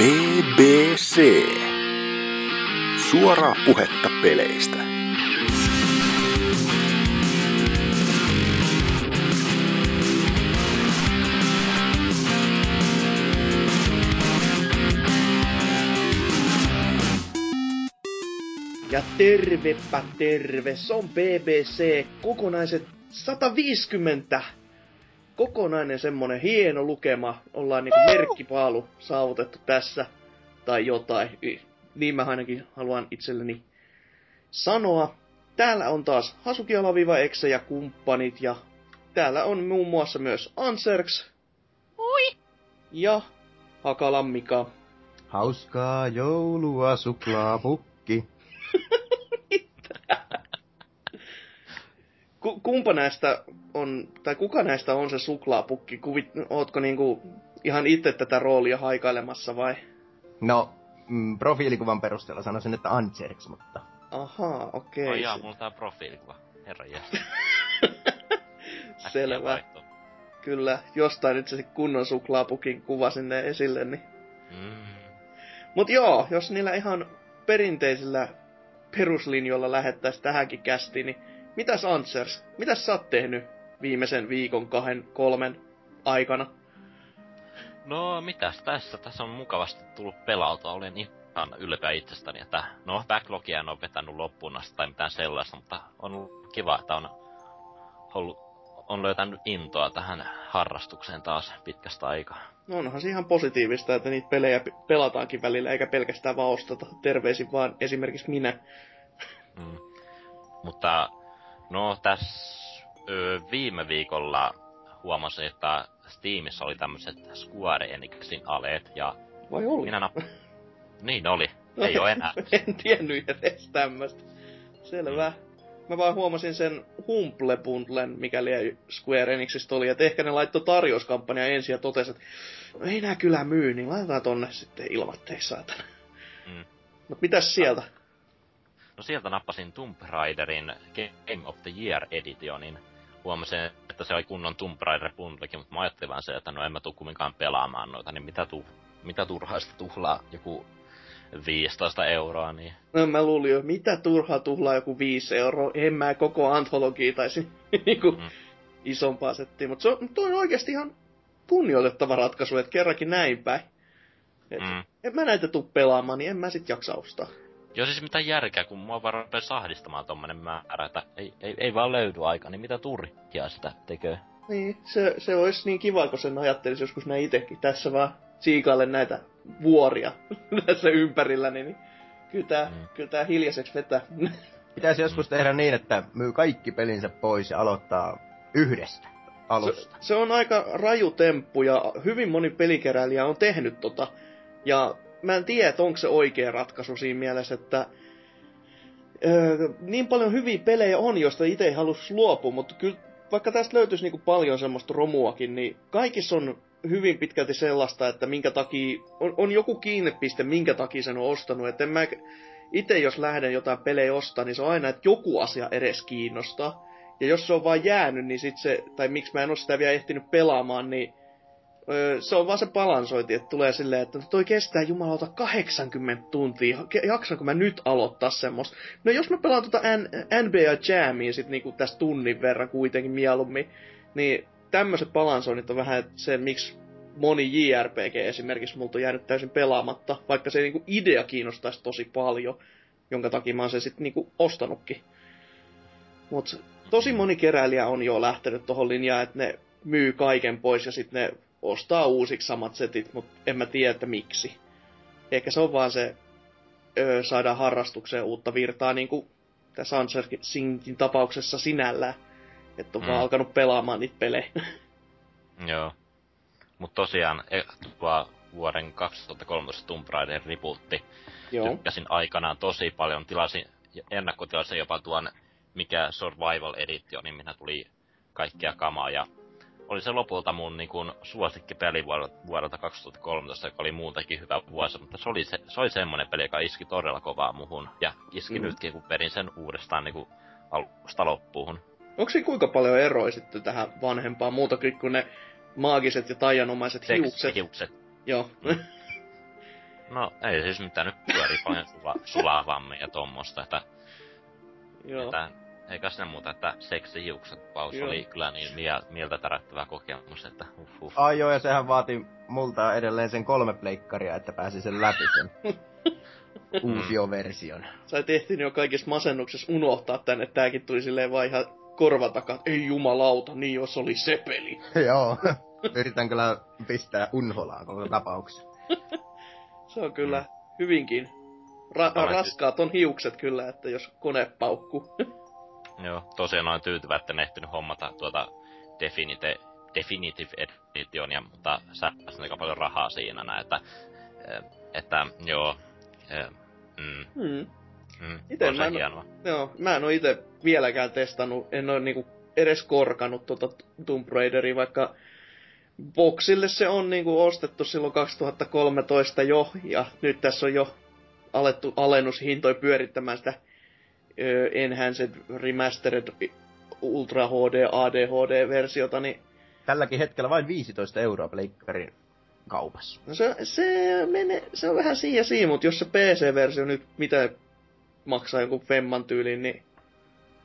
BBC. Suoraa puhetta peleistä. Ja tervepä terve, se on BBC kokonaiset 150 kokonainen semmonen hieno lukema. Ollaan niinku merkkipaalu saavutettu tässä. Tai jotain. Niin mä ainakin haluan itselleni sanoa. Täällä on taas Hasukialaviva ja kumppanit ja täällä on muun muassa myös Anserks. Oi! Ja Hakalammika. Hauskaa joulua, suklaapukki. Ku, kumpa näistä on, tai kuka näistä on se suklaapukki? Kuvit, ootko niinku ihan itse tätä roolia haikailemassa vai? No, mm, profiilikuvan perusteella sanoisin, että Anserks, mutta... Ahaa, okei. Ai Okay. jaa, mulla on tää profiilikuva. Herra. Selvä. Kyllä, jostain nyt se kunnon suklaapukin kuva sinne esille, niin... Mm. Mut joo, jos niillä ihan perinteisillä peruslinjoilla lähettäis tähänkin kästiin, niin mitäs Answers, mitäs sä oot tehnyt viimeisen viikon, kahden, kolmen aikana? No, mitäs tässä? Tässä on mukavasti tullut pelautua. Olen ihan ylpeä itsestäni, että no, backlogia en ole vetänyt loppuun asti tai mitään sellaista, mutta on ollut kiva, että on ollut, on löytänyt intoa tähän harrastukseen taas pitkästä aikaa. No onhan se ihan positiivista, että niitä pelejä pe- pelataankin välillä, eikä pelkästään vaan osteta. Terveisin vaan esimerkiksi minä. Mm. Mutta no tässä ö, viime viikolla huomasin, että Steamissa oli tämmöiset Square Enixin aleet ja Vai oli? minä napp... niin oli. Ei oo enää. en tiennyt edes tämmöstä. Selvä. Mä vaan huomasin sen Humble Bundlen, mikäli Square Enixistä oli, että ehkä ne laittoi tarjouskampanja ensin ja totesi, että no ei nää kyllä myy, niin laitetaan tonne sitten ilmatteeksi saatana. Mm. Mut mitäs sieltä? No sieltä nappasin Tomb Raiderin Game of the Year editionin. Huomasin, että se oli kunnon Tomb Raider bundlekin, mutta mä ajattelin vaan se, että no en mä tuu kumminkaan pelaamaan noita, niin mitä, tu, mitä turhaista tuhlaa joku 15 euroa, niin No mä luulin jo, mitä turhaa tuhlaa joku 5 euroa, en mä koko antologia taisi niinku Mm. isompaa settiä, mutta se on, toi on oikeasti ihan kunnioitettava ratkaisu, että kerrankin näin päin. Et, Mm. En mä näitä tuu pelaamaan, niin en mä sit jaksa ostaa. Jos siis mitään järkeä, kun mua vaan sahdistamaan tommonen määrä, että ei, ei, ei vaan löydy aika, niin mitä turhia sitä tekee. Niin, se, se olisi niin kiva, kun sen ajattelisi joskus näin itekin. Tässä vaan siikaille näitä vuoria tässä ympärillä, niin kyllä tää, Mm. kyllä tää hiljaiseksi vetää. Pitäisi joskus tehdä niin, että myy kaikki pelinsä pois ja aloittaa yhdestä se, alusta. se on aika raju temppu ja hyvin moni pelikeräilijä on tehnyt tota. Ja mä en tiedä, onko se oikea ratkaisu siinä mielessä, että öö, niin paljon hyviä pelejä on, joista itse ei halus luopua, mutta kyllä vaikka tästä löytyisi niinku paljon semmoista romuakin, niin kaikissa on hyvin pitkälti sellaista, että minkä takia, on, on joku kiinnepiste, minkä takia sen on ostanut. Että en mä itse jos lähden jotain pelejä ostaa, niin se on aina, että joku asia edes kiinnostaa. Ja jos se on vaan jäänyt, niin sit se, tai miksi mä en ole sitä vielä ehtinyt pelaamaan, niin se on vaan se balansointi, että tulee silleen, että toi kestää jumalauta 80 tuntia, jaksanko mä nyt aloittaa semmoista. No jos mä pelaan N- NBA Jamia sit niinku tästä tunnin verran kuitenkin mieluummin, niin tämmöiset balansoinnit on vähän se, miksi moni JRPG esimerkiksi multa on jäänyt täysin pelaamatta, vaikka se niinku idea kiinnostaisi tosi paljon, jonka takia mä oon sen sitten niinku ostanutkin. Mut tosi moni keräilijä on jo lähtenyt tohon linjaan, että ne myy kaiken pois ja sitten ne ostaa uusiksi samat setit, mutta en mä tiedä, että miksi. Ehkä se on vaan se, öö, saadaan harrastukseen uutta virtaa, niin kuin tässä Ansersinkin tapauksessa sinällään. Että on mm. vaan alkanut pelaamaan niitä pelejä. Joo. Mut tosiaan, e, tuo vuoden 2013 Tomb Raider rebootti Joo. tykkäsin aikanaan tosi paljon. Tilasin, ennakkotilasin jopa tuon, mikä Survival Edition, niin minä tuli kaikkea kamaa. Ja oli se lopulta mun niin kun, suosikkipeli vuodelta, vuodelta 2013, joka oli muutenkin hyvä vuosi, mutta se oli, se, se oli semmonen peli, joka iski todella kovaa muhun. Ja iski Mm. mm. nytkin, kun perin sen uudestaan niin kun, alusta loppuun. Onko siinä kuinka paljon eroa sitten tähän vanhempaan muutakin kuin ne maagiset ja taianomaiset hiukset? hiukset. Joo. No ei siis mitään, nyt pyörii paljon sula, sulavammin ja tommosta, että, Joo. että eikä sinne muuta, että seksihiukset paus Joo. oli kyllä niin mie- mieltä tärättävä kokemus, että uh, uh. Ai joo, ja sehän vaati multa edelleen sen kolme pleikkaria, että pääsi sen läpi sen uusioversion. Sä tehtiin jo kaikissa masennuksessa unohtaa tän, että tääkin tuli silleen vaan ihan korvan takaa, että ei jumalauta, niin jos oli se peli. joo. Yritän kyllä pistää unholaan koko tapauksen. Se on kyllä hyvinkin ra- raskaat on hiukset kyllä, että jos kone paukkuu. Joo, tosiaan olen tyytyvä, että en ehtinyt hommata tuota Definite, Definitive Editionia, mutta säästin aika paljon rahaa siinä näin, että, eh, että joo, eh, mm, hmm. mm, Ite on mä se en- hienoa. Joo, mä en oo itse vieläkään testannut, en oo niinku edes korkanut tota Tomb Raideria, vaikka boksille se on niinku ostettu silloin 2013 jo, ja nyt tässä on jo alettu alennushintoja pyörittämään sitä Enhanced Remastered Ultra HD ADHD-versiota, niin Tälläkin hetkellä vain 15 euroa pleikkarin kaupassa. no se, se, menee, se on vähän siinä ja siinä, mutta jos se PC-versio nyt mitä maksaa joku femman tyyliin, niin,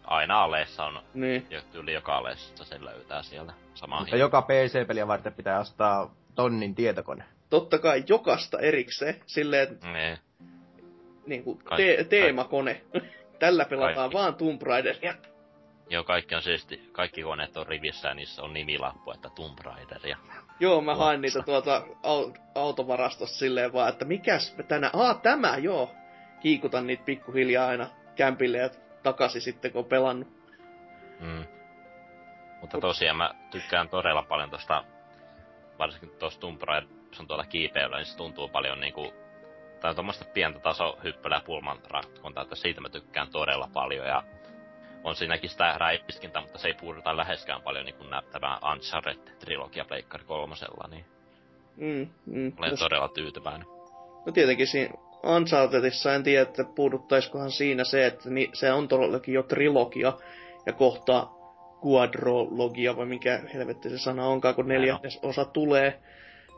Aina aleessa on, niin jo- yli joka aleessa sen löytää sieltä samaa Mutta joka PC-peliä varten pitää ostaa tonnin tietokone. totta kai jokasta erikseen, silleen, että Niin, niinku Kaikki- te- teemakone. Tällä pelataan Kaikki. vaan Tomb Raideria. joo, kaikki on siisti, kaikki koneet on rivissä ja niissä on nimilappu, että Tomb Raider ja Joo, mä hain niitä tuolta au- autovarastosta silleen vaan, että mikäs tänä... Aa, tämä, joo. Kiikutan niitä pikkuhiljaa aina kämpille ja takaisin sitten, kun on pelannut. Mm. Mutta tosiaan mä tykkään todella paljon tosta, varsinkin tosta Tomb Raider, jos on tuolla kiipeillä, niin se tuntuu paljon niinku, tai on tommoista pientä tasohyppelyä pulman ratkontaa, että siitä mä tykkään todella paljon ja on siinäkin sitä räiskintä, mutta se ei puuduta läheskään paljon niin kuin nää- tämä Uncharted-trilogia Pleikkari kolmosella, niin Mm, mm. olen Jos- todella tyytyväinen. No tietenkin siinä Unchartedissa en tiedä, että puuduttaisikohan siinä se, että ni, se on todellakin jo trilogia ja kohta quadrologia, vai mikä helvetti se sana onkaan, kun neljännes osa tulee.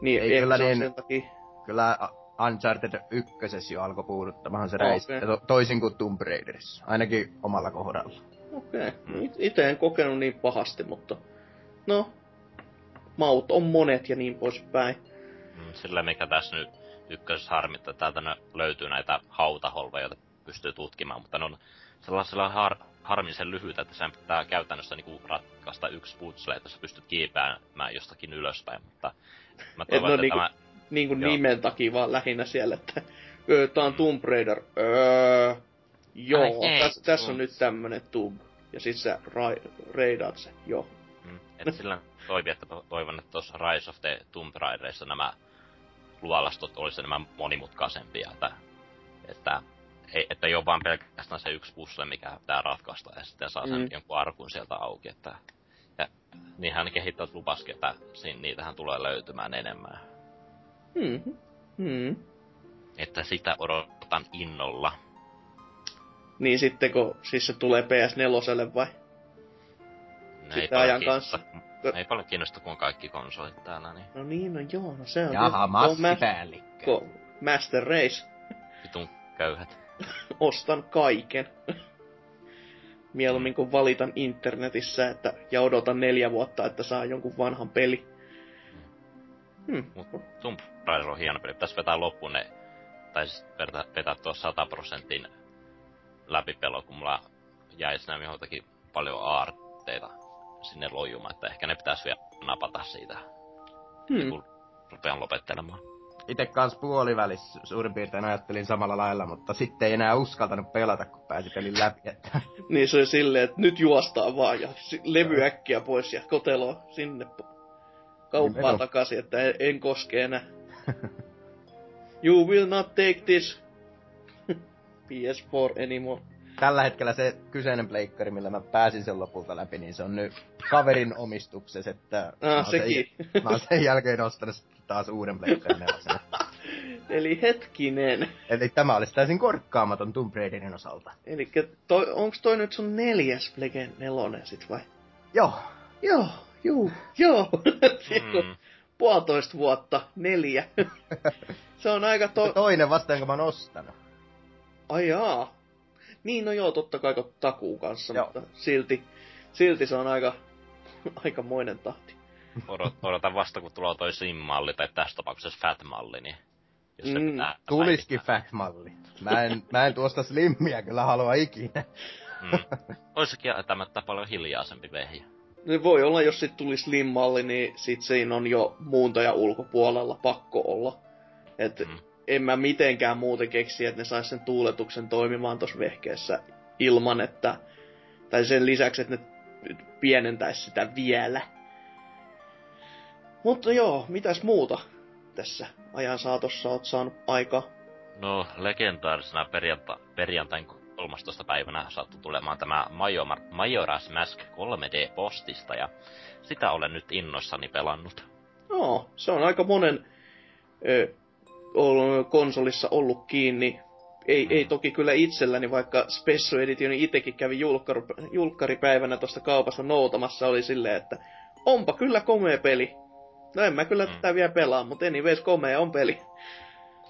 Niin Ei kyllä niin- sen takia. Kyllä Uncharted ykkösessä jo alkoi puuduttamaan se Okei. räiskintä, to- toisin kuin Tomb Raiderissa. Ainakin omalla kohdalla. Okei. Mm. Okay. Itse en kokenut niin pahasti, mutta no, maut on monet ja niin poispäin. Mm, Sillä mikä tässä nyt ykkösessä harmittaa, että täältä löytyy näitä hautaholveja, joita pystyy tutkimaan, mutta ne on sellaisella har- harmisen lyhyitä, että sen pitää käytännössä niinku ratkaista yksi putsle, että sä pystyt kiipeämään jostakin ylöspäin, mutta mä toivon, ne että niinku- tämä... Niin kuin Joo. nimen takia vaan lähinnä siellä, että öö, tää on Tomb Raider. Öö, joo, Ai tässä täs on Tomb. nyt tämmönen Tomb. Ja sit sä ra- reidaat sen, joo. Mm, et sillä toivi, että to- toivon, että tuossa Rise of the Tomb Raiderissa nämä luolastot olisi enemmän monimutkaisempia, että, että, ei, että ei ole vaan pelkästään se yksi puzzle, mikä pitää ratkaista, ja sitten saa sen Mm. jonkun arkun sieltä auki, että ja niinhän kehittävät lupaskin, että siinä, niitähän tulee löytymään enemmän. Hmm. Hmm. Että sitä odotan innolla. Niin sitten kun siis se tulee PS4 vai? Ne Sitten paljon ajan kanssa. Ei paljon kiinnosta, kun kaikki konsolit täällä, niin No niin, no joo, no se on. Jaha, ma- massipäällikkö. ko- Master Race. vitun köyhät. Ostan kaiken. Mieluummin kuin valitan internetissä että, ja odotan neljä vuotta, että saa jonkun vanhan peli. Hmm. Mut Tomb Raider on hieno peli. Pitäis vetää loppuun ne, tai siis vetää, vetää tuo 100 prosentin läpipelo, kun mulla jäi sinä johonkin paljon aarteita sinne lojumaan, että ehkä ne pitäisi vielä napata siitä, Hmm. kun rupean lopettelemaan. Itse kans puolivälissä suurin piirtein ajattelin samalla lailla, mutta sitten ei enää uskaltanut pelata, kun pääsi pelin läpi. Että Niin se oli silleen, että nyt juostaan vaan ja levy äkkiä pois ja kotelo sinne kauppaan Nimenomaan. takaisin, että en, en koske enää. You will not take this PS4 anymore. tällä hetkellä se kyseinen pleikkari, millä mä pääsin sen lopulta läpi, niin se on nyt kaverin omistuksessa, että mä oon Ah, sekin. Sen, mä oon sen jälkeen ostanut sitten taas uuden pleikkarin. Eli hetkinen. Eli tämä olisi täysin korkkaamaton Tomb Raiderin osalta. Eli toi, onks toi nyt sun neljäs Plege nelonen sit vai? Joo, Joo, juu, joo. Mm. Puolitoista vuotta, neljä. se on aika to... Se toinen vasta, jonka mä oon ostanut. Ai jaa. Niin, no joo, totta kai takuu kanssa, Joo. mutta silti, silti se on aika, aikamoinen tahti. Odot, odotan vasta, kun tulee toi Sim-malli, tai tässä tapauksessa Fat-malli, niin jos se Mm, pitää Tuliskin fat-malli. Mä en, mä en tuosta slimmiä kyllä halua ikinä. Mm. Oisikin kieltämättä paljon hiljaisempi vehjä. Se voi olla, jos sit tuli slim-malli, niin sit siinä on jo muuntoja ulkopuolella pakko olla. Et Mm. en mä mitenkään muuten keksi, että ne sais sen tuuletuksen toimimaan tuossa vehkeessä ilman, että... Tai sen lisäksi, että ne pienentäis sitä vielä. Mutta joo, mitäs muuta tässä ajan saatossa oot saanut aikaa? No, legendaarisena perjanta- perjantain 13. päivänä sattui tulemaan tämä Major- Majora's Mask 3D-postista, ja sitä olen nyt innoissani pelannut. Joo, se on aika monen ö, ol- konsolissa ollut kiinni. Ei, Mm. ei toki kyllä itselläni, vaikka Special Edition itsekin kävi julkkar, julkkaripäivänä tuosta kaupasta noutamassa, oli silleen, että onpa kyllä komea peli. No en mä kyllä Mm. tätä vielä pelaa, mutta anyways komea on peli.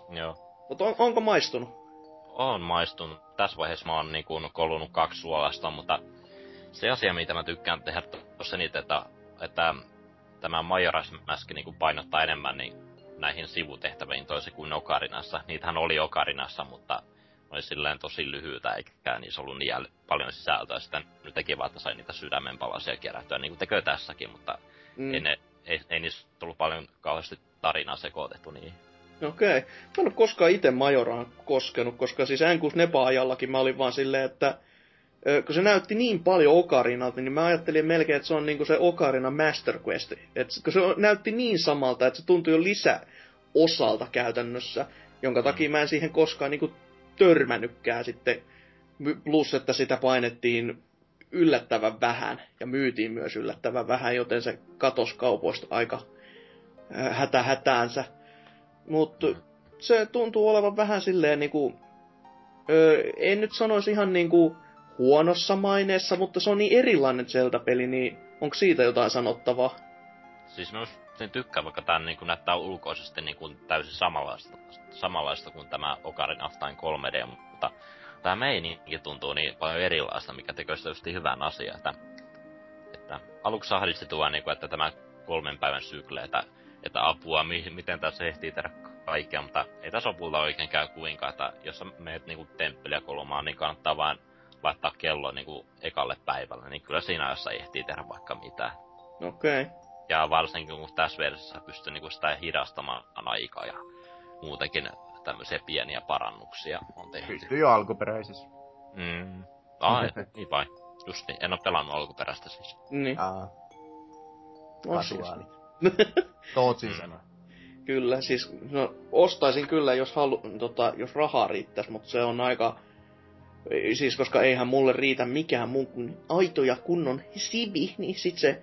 Joo. Mutta on, onko maistunut? On maistunut. Tässä vaiheessa mä oon niinku kolunut kaksi suolasta, mutta se asia, mitä mä tykkään tehdä tuossa niitä, että, että tämä Majora's Mask niinku painottaa enemmän niin näihin sivutehtäviin toisin kuin Okarinassa. Niitähän oli Okarinassa, mutta oli silleen tosi lyhyitä, eikä niissä ollut niin jäl- paljon sisältöä. Sitten nyt teki vaan, että sai niitä sydämenpalasia kerättyä, niin kuin tekee tässäkin, mutta Mm. ei, ne, ei, ei niissä tullut paljon kauheasti tarinaa sekoitettu niin. Okei. Mä en ole koskaan itse Majoraan koskenut, koska siis N6 Nepa-ajallakin mä olin vaan silleen, että kun se näytti niin paljon Okarinalta, niin mä ajattelin melkein, että se on niinku se Ocarina Master Quest. Et kun se näytti niin samalta, että se tuntui jo lisäosalta käytännössä, jonka takia mä en siihen koskaan niinku törmännytkään sitten. Plus, että sitä painettiin yllättävän vähän ja myytiin myös yllättävän vähän, joten se katos kaupoista aika hätä hätäänsä. Mutta se tuntuu olevan vähän silleen niinku... Öö, en nyt sanoisi ihan niinku huonossa maineessa, mutta se on niin erilainen Zelda-peli, niin onko siitä jotain sanottavaa? Siis mä sen tykkään, vaikka tää niin näyttää ulkoisesti niin kuin täysin samanlaista, samanlaista kuin tämä Ocarina of Time 3D, mutta tämä meininki tuntuu niin paljon erilaista, mikä tekee sitä just hyvän asian, että, että aluksi ahdisti tuo, niin kuin, että tämä kolmen päivän sykle, että, että apua, mi- miten tässä ehtii tehdä kaikkea, mutta ei tässä lopulta oikein käy kuinka, että jos sä meet niin kuin temppeliä kolmaan, niin kannattaa vain laittaa kello niin kuin ekalle päivälle, niin kyllä siinä ajassa ehtii tehdä vaikka mitä. Okei. Okay. Ja varsinkin kun tässä versiossa pystyy niinku sitä hidastamaan aikaa ja muutenkin tämmöisiä pieniä parannuksia on tehty. Pystyy jo alkuperäisessä. Mm. Ai, niin vai. Just niin, en oo pelannut alkuperäistä siis. Niin. Aa, No, siis. kasuaali. Tootsin sana. Kyllä, siis no, ostaisin kyllä, jos, halu, tota, jos rahaa riittäisi, mutta se on aika... Siis koska eihän mulle riitä mikään muu kuin aito ja kunnon sibi, niin sit se,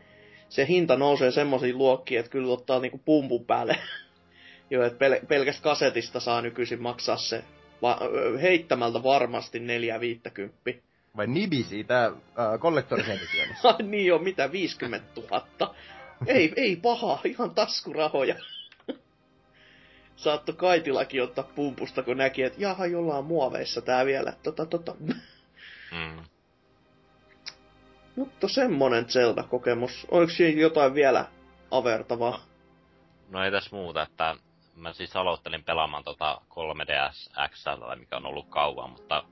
se hinta nousee semmoisiin luokkiin, että kyllä ottaa niinku pumpun päälle. Joo, että pel, pelkästä kasetista saa nykyisin maksaa se va, heittämältä varmasti 4-50. Vai Nibi siitä äh, niin on, mitä 50 000? Ei, ei paha, ihan taskurahoja. Saatto Kaitilakin ottaa pumpusta, kun näki, että jaha, jollain muoveissa tää vielä. Tota, tota. Mm. Mutta semmonen Zelda-kokemus. Oliko siinä jotain vielä avertavaa? No ei tässä muuta, että mä siis aloittelin pelaamaan tota 3DS XL, mikä on ollut kauan, mutta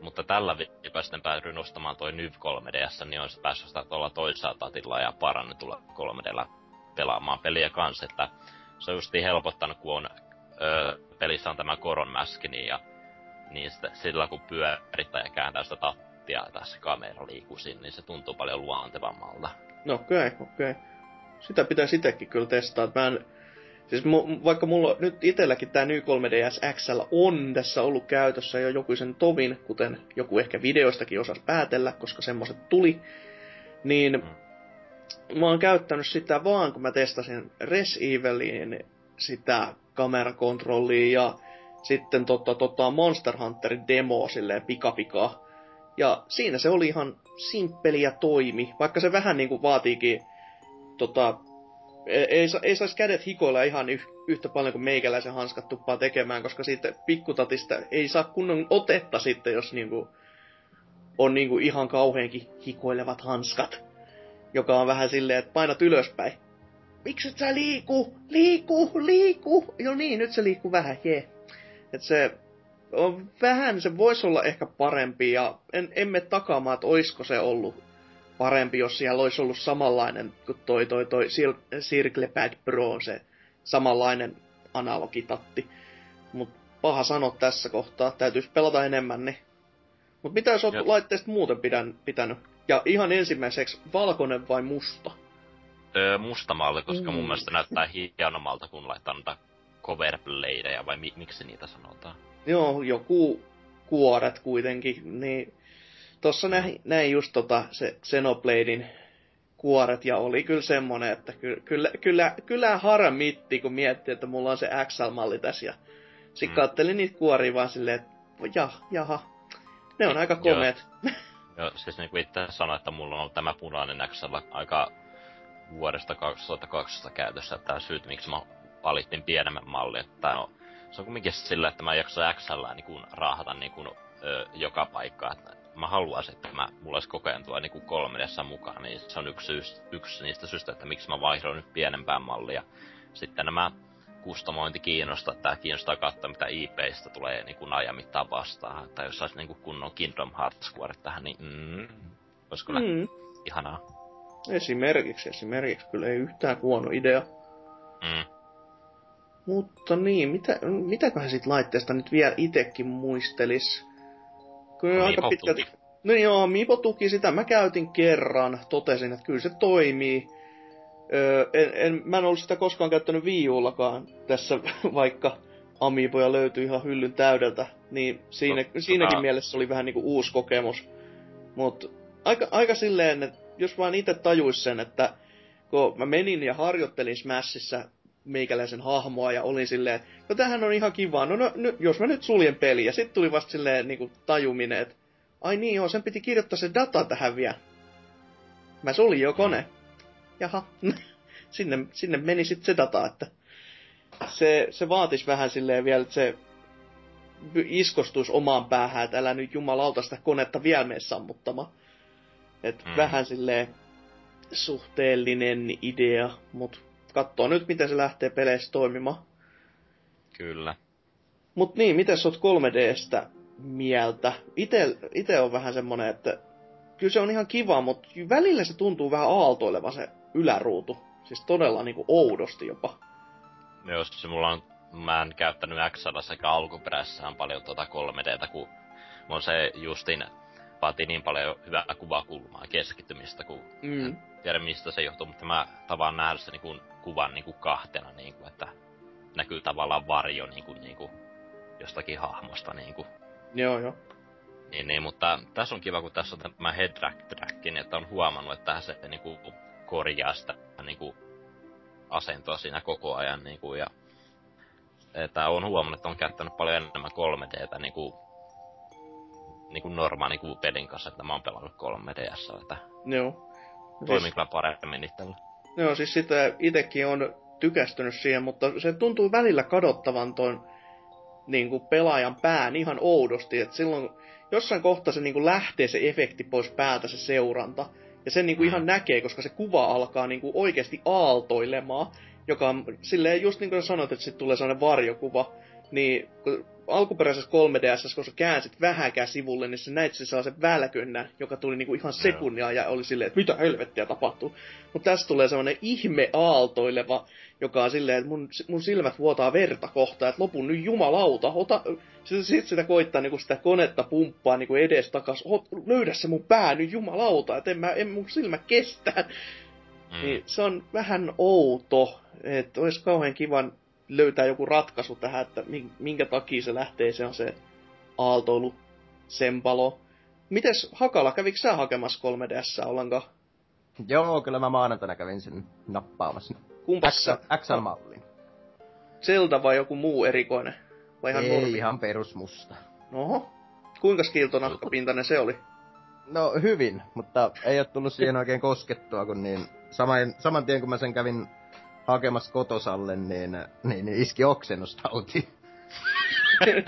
mutta tällä viikolla sitten päädyin nostamaan toi Nyv 3DS, niin se päässyt sitä tuolla toisella tatilla ja parannetulla 3Dllä pelaamaan peliä kanssa, että se on justiin helpottanut, kun on, öö, pelissä on tämä koronmäski, niin, ja, niin sitä, sillä kun pyörittää ja kääntää sitä tattia tässä kamera liikkuu sinne, niin se tuntuu paljon luontevammalta. No okei, okay, okei. Okay. Sitä pitäisi itsekin kyllä testaa. Mä en, siis mu, vaikka mulla nyt itselläkin tämä New 3DS XL on tässä ollut käytössä jo jokuisen tovin, kuten joku ehkä videoistakin osasi päätellä, koska semmoset tuli, niin mä oon käyttänyt sitä vaan, kun mä testasin Res Evilin sitä kamerakontrollia ja sitten tota, tota Monster Hunterin demo silleen pikapikaa. Ja siinä se oli ihan simppeli ja toimi, vaikka se vähän niinku vaatiikin tota, ei, ei, sa- ei saisi kädet hikoilla ihan yh, yhtä paljon kuin meikäläisen hanskat tuppaa tekemään, koska siitä pikkutatista ei saa kunnon otetta sitten, jos niinku on niinku ihan kauheenkin hikoilevat hanskat. Joka on vähän silleen, että painat ylöspäin. Miksi et sä liiku? Liiku, liiku! Joo niin, nyt se liikkuu vähän, jee. Et se on vähän, se voisi olla ehkä parempi ja en, emme takaamaan, että oisko se ollut parempi, jos siellä olisi ollut samanlainen kuin toi, toi, toi Circlepad Pro, se samanlainen analogitatti. Mutta paha sanoa tässä kohtaa, täytyisi pelata enemmän, niin. Mutta mitä jos olet Joo. laitteesta muuten pidän, pitänyt? Ja ihan ensimmäiseksi, valkoinen vai musta? Öö, musta malli, koska mun Mm. mielestä näyttää hienommalta, kun laittaa noita coverbladeja, vai mi- miksi niitä sanotaan? Joo, joku kuoret kuitenkin, niin tossa näin, näin just tota, se Xenobladein kuoret, ja oli kyllä semmonen, että ky, kyllä, kyllä, kyllä harmitti, kun miettii, että mulla on se XL-malli tässä, ja sit Mm. kattelin niitä kuoria vaan silleen, että jah, jaha, ne on aika komeet. Joo, siis niin kuin itse sanoin, että mulla on ollut tämä punainen XL aika vuodesta 2012 käytössä, että syyt miksi mä valittiin pienemmän mallin, että no, se on kumminkin sillä, että mä en jaksa XL niin kuin raahata niin kuin, ö, joka paikkaan, että mä haluaisin, että mä, mulla olisi koko ajan tuo niin kuin 3 mukaan, niin se on yksi, syys, yksi niistä syistä, että miksi mä vaihdoin nyt pienempään mallia. Sitten nämä kustomointi kiinnostaa, että kiinnostaa katsoa, mitä IPistä tulee niin kuin ajan mittaan vastaan. Tai jos saisi niin kuin kunnon Kingdom Hearts kuoret tähän, niin mm, olisi kyllä mm. Mm. ihanaa. Esimerkiksi, esimerkiksi, kyllä ei yhtään huono idea. Mm. Mutta niin, mitä, mitäköhän sit laitteesta nyt vielä itekin muistelis? Kyllä aika Miipo pitkälti... tuki. No joo, Miipo tuki sitä. Mä käytin kerran, totesin, että kyllä se toimii. Öö, en, en, mä en ollut sitä koskaan käyttänyt Wii Ullakaan tässä, vaikka Amiiboja löytyy ihan hyllyn täydeltä. Niin siinä, Totta. siinäkin mielessä oli vähän niinku uusi kokemus. Mutta aika, aika silleen, että jos vaan itse tajuis sen, että kun mä menin ja harjoittelin Smashissa meikäläisen hahmoa ja olin silleen, no tämähän on ihan kiva, no, no nyt, jos mä nyt suljen peli, ja sitten tuli vasta silleen niin tajuminen, että ai niin joo, sen piti kirjoittaa se data tähän vielä. Mä suljin jo kone. Jaha, sinne, sinne meni sitten se data, että se, se vaatisi vähän silleen vielä, että se iskostuisi omaan päähän, että älä nyt jumalauta sitä konetta vielä mene sammuttamaan. Et Mm. mm. vähän silleen suhteellinen idea, mut katsoo nyt, miten se lähtee peleissä toimimaan. Kyllä. Mut niin, miten sä oot 3Dstä mieltä? Ite, ite on vähän semmonen, että kyllä se on ihan kiva, mutta välillä se tuntuu vähän aaltoileva se yläruutu. Siis todella niinku oudosti jopa. No Jos se mulla on, mä en käyttänyt XL sekä alkuperäisessään paljon tuota 3Dtä, kun on se justin vaatii niin paljon hyvää kuvakulmaa keskittymistä, kun Mm. en tiedä mistä se johtuu, mutta mä tavaan nähdä se niin kuin, kuvan niin kuin kahtena, niin kuin, että näkyy tavallaan varjo niin kuin, niin kuin, jostakin hahmosta. Niin, kuin. Joo, joo. Niin, niin, mutta tässä on kiva, kun tässä on tämä head track trackin, että on huomannut, että se niin kuin, korjaa sitä niin kuin, asentoa siinä koko ajan. Niin kuin, ja että on huomannut, että on käyttänyt paljon enemmän 3Dtä niin kuin, niin kuin normaali niin kuin pelin kanssa, että mä oon pelannut 3DS, että Joo. toimii kyllä paremmin itsellä. Joo, siis sitä itekin on tykästynyt siihen, mutta se tuntuu välillä kadottavan ton niin kuin pelaajan pään ihan oudosti, että silloin jossain kohtaa se niin kuin lähtee se efekti pois päältä, se seuranta, ja sen niin kuin Mm. ihan näkee, koska se kuva alkaa niin kuin oikeasti aaltoilemaan, joka on silleen just niin kuin sanoit, että sitten tulee sellainen varjokuva, niin kun alkuperäisessä 3DS, kun sä käänsit vähäkään sivulle, niin sä näit sen sellaisen välkynnän, joka tuli niinku ihan sekunnia ja oli silleen, että mitä helvettiä tapahtuu. Mutta tässä tulee sellainen ihme aaltoileva, joka on silleen, että mun, mun silmät vuotaa verta kohta, että lopun nyt jumalauta, ota, sitten sit sitä koittaa niinku sitä konetta pumppaa niinku edes takas, Ot, löydä se mun pää nyt jumalauta, että en, mä, en mun silmä kestä. Mm. Niin se on vähän outo, että olisi kauhean kivan löytää joku ratkaisu tähän, että min- minkä takia se lähtee, se on se aaltoilu, sempalo. Mites Hakala, kävikö sä hakemassa 3DS ollenkaan? Joo, kyllä mä maanantaina kävin sen nappaamassa. Kumpas sä? XL-mallin. Zelda vai joku muu erikoinen? Vai ihan Ei, normi? ihan perusmusta. Oho. Kuinka kiltonakkapintainen se oli? No hyvin, mutta ei ole tullut siihen oikein koskettua, kun niin saman, saman tien kun mä sen kävin hakemassa kotosalle, niin, niin, niin iski oksennustauti.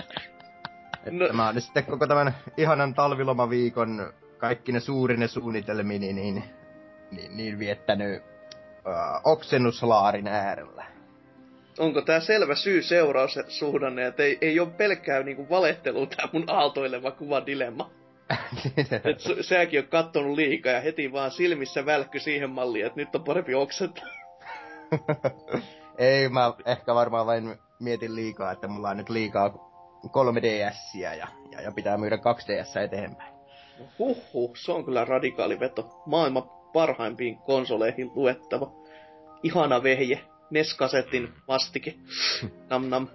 No- mä olin sitten koko tämän ihanan talvilomaviikon kaikki ne suurine suunnitelmini, niin, niin, niin viettänyt uh, oksennuslaarin äärellä. Onko tää selvä syy seuraus suhdanne, että ei, ei ole pelkkää niinku valehtelua tää mun aaltoileva kuva dilemma. Et säkin on kattonut liikaa ja heti vaan silmissä välkky siihen malliin, että nyt on parempi oksentaa. Ei, mä ehkä varmaan vain mietin liikaa, että mulla on nyt liikaa 3DS ja, ja, ja pitää myydä 2DS eteenpäin. Huhhuh, se on kyllä radikaali veto. Maailman parhaimpiin konsoleihin luettava. Ihana vehje. Neskasetin vastike. Nam nam.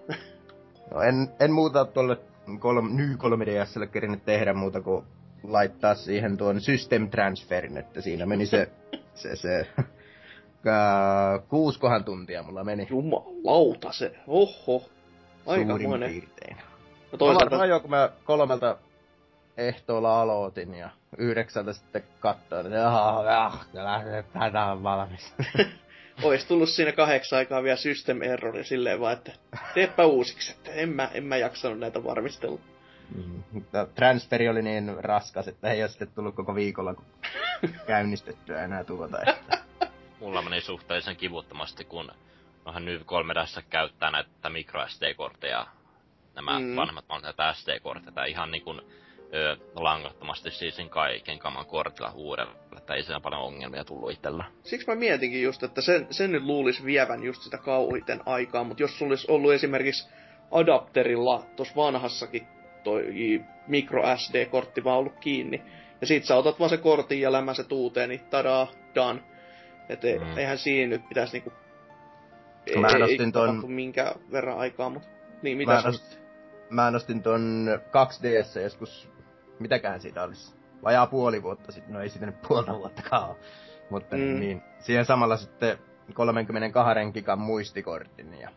No en, en muuta tuolle kolm, ny 3DSlle kerinyt tehdä muuta kuin laittaa siihen tuon system transferin, että siinä meni se, se, se kuuskohan tuntia mulla meni Jumalauta se. Oho. suurin Aikamoinen. piirtein. No Toisaalta... toisaalta, ajoin, kun mä kolmelta ehtoolla aloitin ja yhdeksältä sitten katsoin, että jaha, jah, tätä on valmis. ois tullut siinä kahdeksan aikaa vielä system errori silleen vaan, että teepä uusiksi, että en mä, en mä jaksanut näitä varmistella. Mm, Mutta transferi oli niin raskas, että ei ole sitten tullut koko viikolla käynnistettyä enää tuota. Että... Mulla meni suhteellisen kivuttomasti, kun nohan nyt 3 tässä käyttää näitä micro SD-kortteja, nämä Mm. mm. vanhemmat näitä SD-kortteja, ihan niin kuin ö, langattomasti siisin kaiken kaman kortilla uudella, että ei siinä paljon ongelmia tullut itsellä. Siksi mä mietinkin just, että sen, sen nyt luulisi vievän just sitä kauhiten aikaa, mutta jos sulla olisi ollut esimerkiksi adapterilla tuossa vanhassakin toi micro SD-kortti vaan ollut kiinni, ja sit sä otat vaan se kortin ja lämmäset uuteen, niin tadaa, done. Et mm. Mm. eihän siinä nyt pitäisi niinku... Ei, Mä ei, nostin ei ton- minkään verran aikaa, mutta... Niin, Mä mitä nost- Mä nostin ton 2DS joskus, mitäkään siitä olisi, vajaa puoli vuotta sitten, no ei siitä nyt puolta vuottakaan ole. Mutta Mm. niin, siihen samalla sitten 32 gigan muistikortin ja,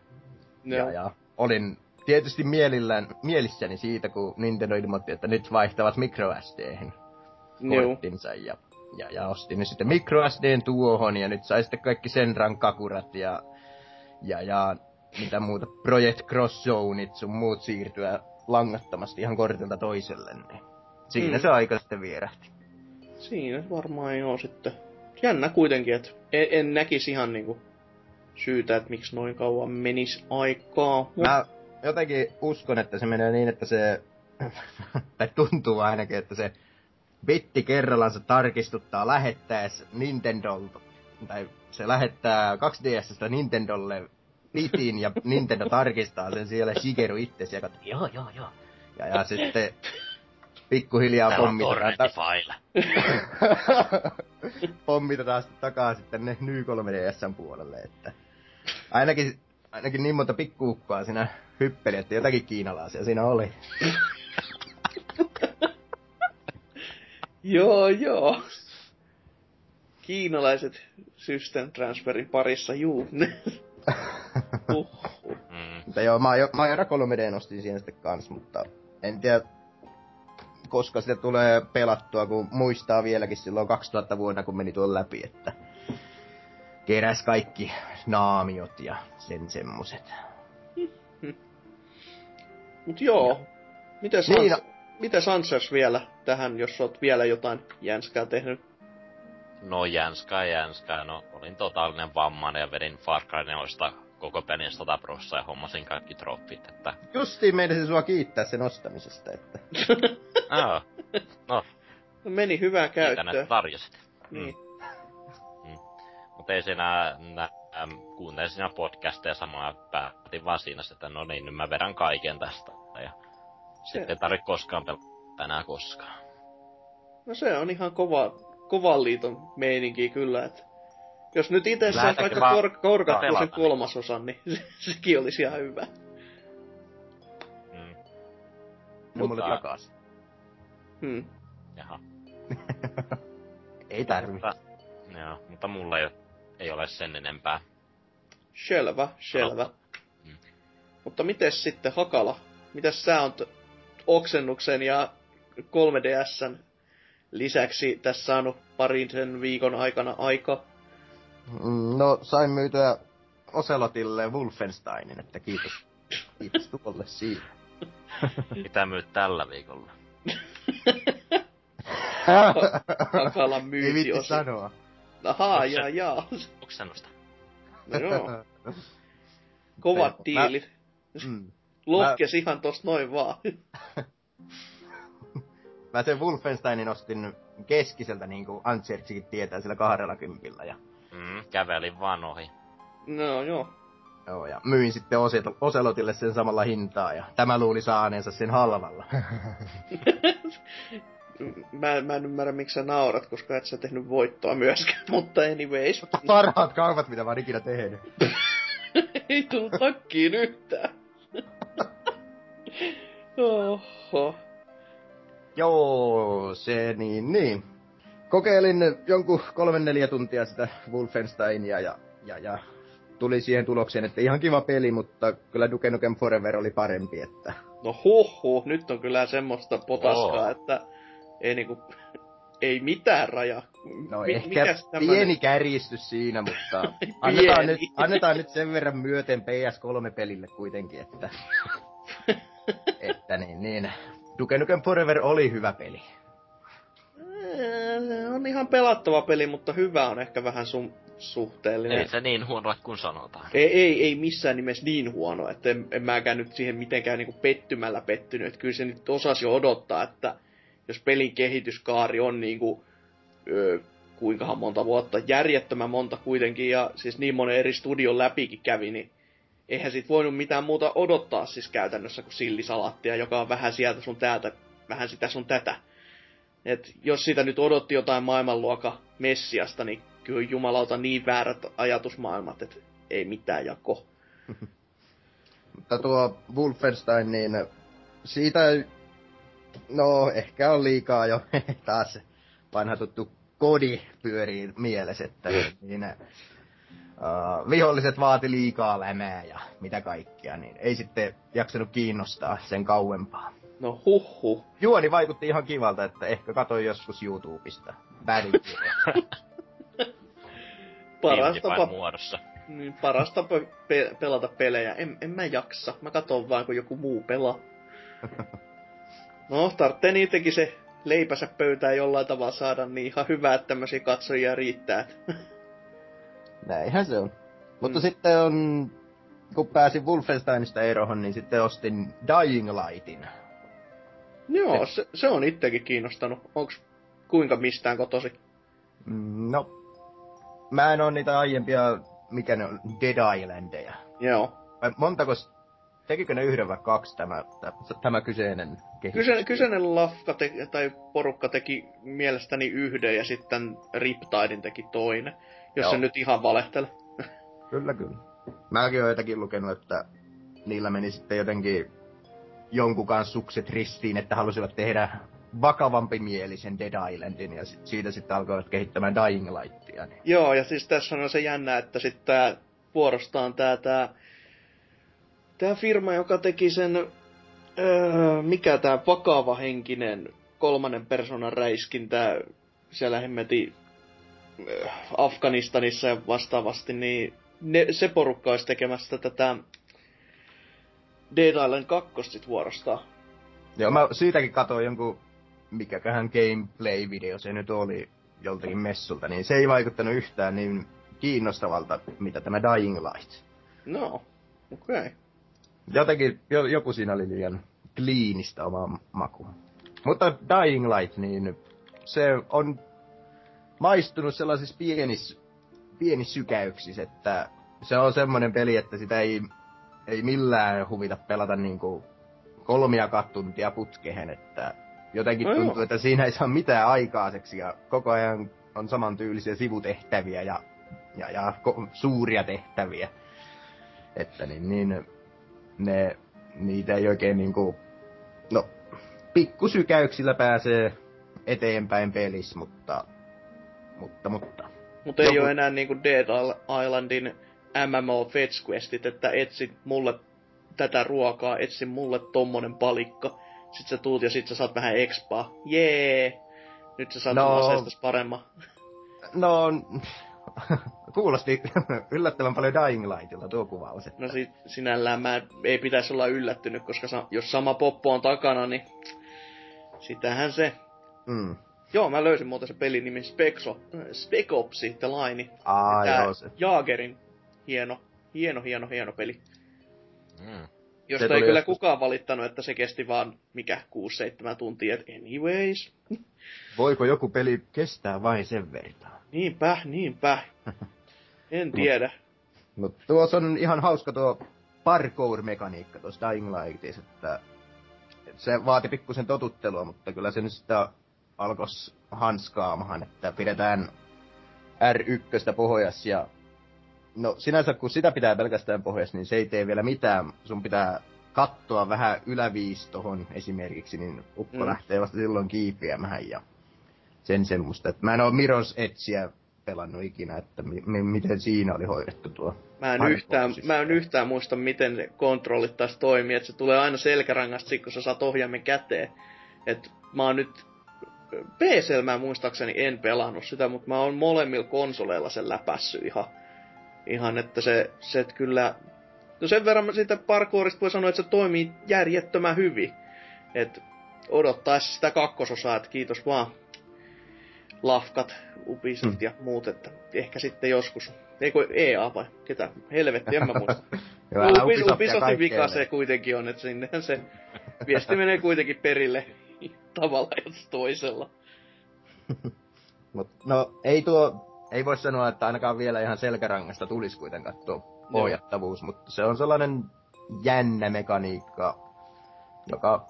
ja, Joo. ja olin tietysti mielillään, mielissäni siitä, kun Nintendo ilmoitti, että nyt vaihtavat microSD:hen Joo. korttinsa ja, ja, ja ostin ne sitten microSDn tuohon ja nyt sai sitten kaikki Senran kakurat ja, ja, ja mitä muuta, Project Cross Zoneit sun muut siirtyä langattomasti ihan kortilta toiselle, niin siinä Mm. se aika sitten vierähti. Siinä varmaan joo sitten. Jännä kuitenkin, että en, en näkisi ihan niinku syytä, että miksi noin kauan menisi aikaa. Mut, Mä jotenkin uskon, että se menee niin, että se, tai tuntuu ainakin, että se bitti kerrallaan se tarkistuttaa lähettäessä Nintendolta, tai se lähettää 2DSstä Nintendolle bitin ja Nintendo tarkistaa sen siellä Shigeru itse ja katsoo, joo joo joo. Ja, ja sitten pikkuhiljaa pommitetaan, ta- pommitetaan sitten takaisin tänne Ny 3DSn puolelle, että ainakin, ainakin niin monta pikkuukkoa siinä hyppeli, että jotakin kiinalaisia siinä oli. Joo, joo. Kiinalaiset System Transferin parissa, juu. uh, uh. Mm. Mutta joo, Majo, Majora 3D nostin siihen sitten kans, mutta en tiedä, koska sitä tulee pelattua, kun muistaa vieläkin silloin 2000 vuonna, kun meni tuon läpi, että keräs kaikki naamiot ja sen semmoset. Mut joo. Miten Niin, miten Sansers vielä tähän, jos oot vielä jotain jänskää tehnyt? No jänskaa jänskaa, no olin totaalinen vammainen ja vedin Far Cry 4 koko pelin 100 prossaa ja hommasin kaikki trofit, että... Justiin meidän sua kiittää sen ostamisesta, että Aa, no, No, meni hyvään kiitän, käyttöön. että tarjosit. Niin. Mutta ei siinä, nä, äm, kuuntelin siinä podcasteja samalla ja päätin vaan siinä, että no niin, nyt mä vedän kaiken tästä. Sitten ei tarvitse koskaan pelata enää koskaan. No se on ihan kova, kovan liiton meininki kyllä, että jos nyt itse Lähdetäänkin vaikka vaan kor- korkattua sen kolmasosan, niin sekin olisi ihan hyvä. Mm, ne mulle Mutta- takaisin. Hmm. jaha. Ei tarvi. Mutta, joo, mutta mulla ei, ei ole sen enempää. Selvä, selvä. Mm. Mutta mites sitten Hakala? Mitäs sä on oksennuksen ja 3DSn lisäksi tässä saanut parin sen viikon aikana aika? No, sain myytyä Oselotille Wolfensteinin, että kiitos. Kiitos tuolle siitä. Mitä myyt tällä viikolla? Akalan Ei viitti myynti sanoa. Ahaa, jaa, jaa. Oksennusta. No joo, kovat Mä- diilit. Mm. Lohkes ihan tosta noin vaan. Mä sen Wolfensteinin ostin keskiseltä, niin kuin Antsertsikin tietää, sillä kahdella kympillä. Ja, Mm, kävelin vaan ohi. No joo. joo, ja myin sitten Oset- Oselotille sen samalla hintaa, ja tämä luuli saaneensa sen halvalla. Mä, mä en ymmärrä, miksi sä naurat, koska et sä tehnyt voittoa myöskään, mutta anyways. Parhaat kaupat, mitä mä oon ikinä tehnyt. Ei tullut takkiin yhtään. Oho. Joo, se niin, niin. Kokeilin jonkun kolmen neljä tuntia sitä Wolfensteinia ja, ja, ja tuli siihen tulokseen, että ihan kiva peli, mutta kyllä Duke Nukem Forever oli parempi, että No huh, huh. nyt on kyllä semmoista potaskaa, Oo. että ei niinku, ei mitään raja. No Mi- ehkä mikäs tämmönen- pieni kärjistys siinä, mutta annetaan nyt, annetaan nyt sen verran myöten PS3-pelille kuitenkin, että, että niin, niin. Duke Nukem Forever oli hyvä peli. Äh, on ihan pelattava peli, mutta hyvä on ehkä vähän sun suhteellinen. Ei se niin huono kuin sanotaan. Ei, ei, ei missään nimessä niin huono, että en, en mäkään nyt siihen mitenkään niinku pettymällä pettynyt. Että kyllä se nyt osasi jo odottaa, että jos pelin kehityskaari on niinku, öö, kuinkahan monta vuotta, järjettömän monta kuitenkin, ja siis niin monen eri studion läpikin kävi, niin eihän sit voinut mitään muuta odottaa siis käytännössä kuin sillisalattia, joka on vähän sieltä sun täältä, vähän sitä sun tätä. Et jos sitä nyt odotti jotain maailmanluokan messiasta, niin kyllä jumalauta niin väärät ajatusmaailmat, että ei mitään jako. Mutta tuo Wolfenstein, niin siitä, no ehkä on liikaa jo taas vanha tuttu kodi pyörii mielessä, että niin, uh, viholliset vaati liikaa lämää ja mitä kaikkea, niin ei sitten jaksanut kiinnostaa sen kauempaa. No huh huh. Juoni vaikutti ihan kivalta, että ehkä katsoin joskus YouTubesta. Bad Paras tapa, muodossa. niin, paras tapa pe- pelata pelejä. En, en mä jaksa. Mä katon vaan, kun joku muu pelaa. No, tarvitsee niitäkin se leipänsä pöytään jollain tavalla saada, niin ihan hyvä, että tämmöisiä katsojia riittää. Näinhän se on. Mutta Mm. sitten on, kun pääsin Wolfensteinista eroon, niin sitten ostin Dying Lightin. Joo, se, se on itsekin kiinnostanut. Onks kuinka mistään kotosi? No, mä en oo niitä aiempia, mikä ne on, Dead Islandeja. Joo. Vai montako, tekikö ne yhden vai kaksi tämä, tämä, tämä kyseinen kehitys? Kyseinen, kyseinen lafka te, tai porukka teki mielestäni yhden ja sitten Riptidin teki toinen. Jos Joo. se nyt ihan valehtele. Kyllä, kyllä. Mäkin oon jotakin lukenut, että niillä meni sitten jotenkin jonkun kanssa sukset ristiin, että halusivat tehdä vakavampi mielisen Dead Islandin, ja sit, siitä sitten alkoivat kehittämään Dying Lightia. Niin. Joo, ja siis tässä on se jännä, että sitten tää vuorostaan tää, tää, tää firma, joka teki sen, öö, mikä tää vakava henkinen kolmannen persoonan räiskintä siellä hemmetin Afganistanissa ja vastaavasti, niin ne, se porukka olisi tekemässä tätä Dead Island 2 sit vuorostaan. Joo, mä siitäkin katsoin jonkun, mikäköhän gameplay-video se nyt oli joltakin messulta, niin se ei vaikuttanut yhtään niin kiinnostavalta, mitä tämä Dying Light. No, okei. Okay. Jotenkin, jo, joku siinä oli liian kliinistä omaa maku. Mutta Dying Light, niin se on maistunut sellaisissa pienissä, sykäyksissä, että se on semmoinen peli, että sitä ei, ei millään huvita pelata niinku kolmiakaan tuntia putkehen, että jotenkin No joo. tuntuu, että siinä ei saa mitään aikaiseksi ja koko ajan on samantyylisiä sivutehtäviä ja, ja, ja ko- suuria tehtäviä. Että niin, niin ne, niitä ei oikein niinku, no, pikkusykäyksillä pääsee eteenpäin pelissä, mutta, mutta, mutta. Mutta ei ole enää niinku Dead Islandin MMO Fetch Questit, että etsi mulle tätä ruokaa, etsi mulle tommonen palikka. Sit sä tuut ja sit sä saat vähän expaa. Jee! Nyt sä saat No. no. aseestas paremman. No, kuulosti yllättävän paljon Dying Lightilta tuo kuvaus. Että... No sit sinällään mä ei pitäisi olla yllättynyt, koska sa- jos sama poppo on takana, niin sitähän se. Mm. Joo, mä löysin muuten se pelin nimi Spexo, Spec Ops, The Line. Aa, Tää joo, se. Jaagerin hieno, hieno, hieno, hieno peli. Mm. Josta Se ei kyllä joskus- kukaan valittanut, että se kesti vaan, mikä, 6-7 tuntia, et anyways. Voiko joku peli kestää vain sen verran? Niinpä, niinpä. En tiedä. Mutta tuossa on ihan hauska tuo parkour-mekaniikka tuossa Dying Lightissa, että se vaati pikkusen totuttelua, mutta kyllä se nyt sitä alkoi hanskaamahan, että pidetään R1 pohjas ja no sinänsä kun sitä pitää pelkästään pohjas, niin se ei tee vielä mitään. Sun pitää kattoa vähän yläviis tohon esimerkiksi, niin ukko Mm. lähtee vasta silloin kiipiämään ja sen semmoista. Et mä en oo Miros Etsiä pelannut ikinä, että mi- mi- miten siinä oli hoidettu tuo. Mä en, yhtään, mä en yhtään muista, miten kontrollit taas toimii. Että se tulee aina selkärangasta kun sä saat ohjaimen käteen. Et mä oon nyt... PCllä mä muistaakseni en pelannut sitä, mutta mä oon molemmilla konsoleilla sen läpässy ihan. Ihan, että se, se et kyllä... No sen verran mä siitä parkourista voi sanoa, että se toimii järjettömän hyvin. Et odottaisi sitä kakkososaa, että kiitos vaan lafkat, Ubisoft Hmm. ja muut, että ehkä sitten joskus. Eikö EA vai ketä? Helvetti, en mä muista. Ubisoftin vika se kuitenkin on, että sinnehän se viesti menee kuitenkin perille tavalla jos toisella. Mut, no ei tuo, ei voi sanoa, että ainakaan vielä ihan selkärangasta tulisi kuitenkaan tuo pohjattavuus, mutta se on sellainen jännä mekaniikka, joka,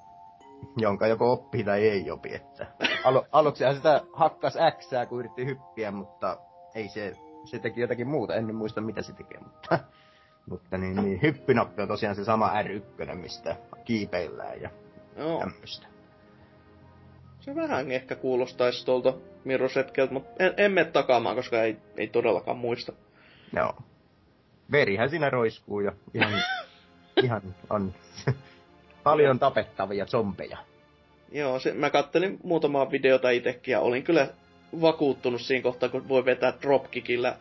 jonka joko oppii tai ei opi. Että alu, aluksihan sitä hakkas Xää, kun yritti hyppiä, mutta ei se, se teki jotakin muuta, en muista mitä se tekee, mutta, mutta niin, niin, hyppynappi on tosiaan se sama R1, mistä kiipeillään ja Joo, tämmöistä. Se vähän ehkä kuulostaisi tuolta Mirosetkeltä, mutta en, en mene takaamaan, koska ei, ei todellakaan muista. Joo. Verihän siinä roiskuu ja ihan, ihan on paljon tapettavia zombeja. Joo, se, mä kattelin muutamaa videota itsekin ja olin kyllä vakuuttunut siinä kohtaa, kun voi vetää dropkickillä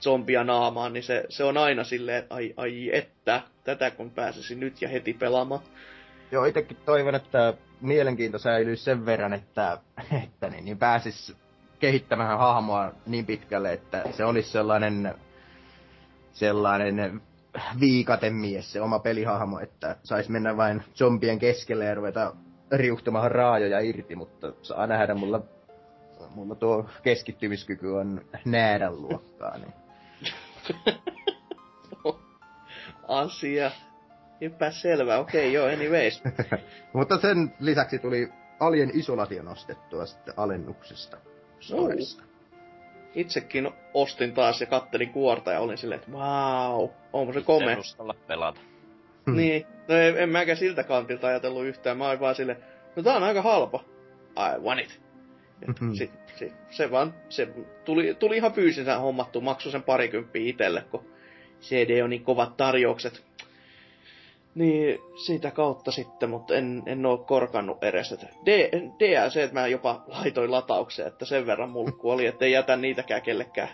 zombia naamaan, niin se, se on aina silleen, että ai, ai että, tätä kun pääsisin nyt ja heti pelaamaan. Joo, itekin toivon, että mielenkiinto säilyy sen verran, että, että niin, niin pääsis kehittämään hahmoa niin pitkälle, että se olisi sellainen, sellainen viikatemies, se oma pelihahmo, että saisi mennä vain zombien keskelle ja ruveta riuhtamaan raajoja irti, mutta saa nähdä, mulla, mulla tuo keskittymiskyky on näädän luokkaa. Niin. Asia. Epäselvä, okei joo, anyways. Mutta sen lisäksi tuli Alien Isolatio nostettua sitten alennuksesta. Storesta. Itsekin ostin taas ja kattelin kuorta ja olin silleen, että wow, onko se komea. Pelata. Hmm. Niin, no en, en mäkään siltä kantilta ajatellut yhtään. Mä olin vaan silleen, no tää on aika halpa. I want it. Mhm. sit, sit, se vaan, se tuli, tuli ihan fyysisään hommattu, maksoi sen parikymppiä itelle, kun CD on niin kovat tarjoukset. Niin siitä kautta sitten, mutta en, en oo korkannut edes. Että D, DLC, että mä jopa laitoin lataukseen, että sen verran mulkku oli, ettei jätä niitäkään kellekään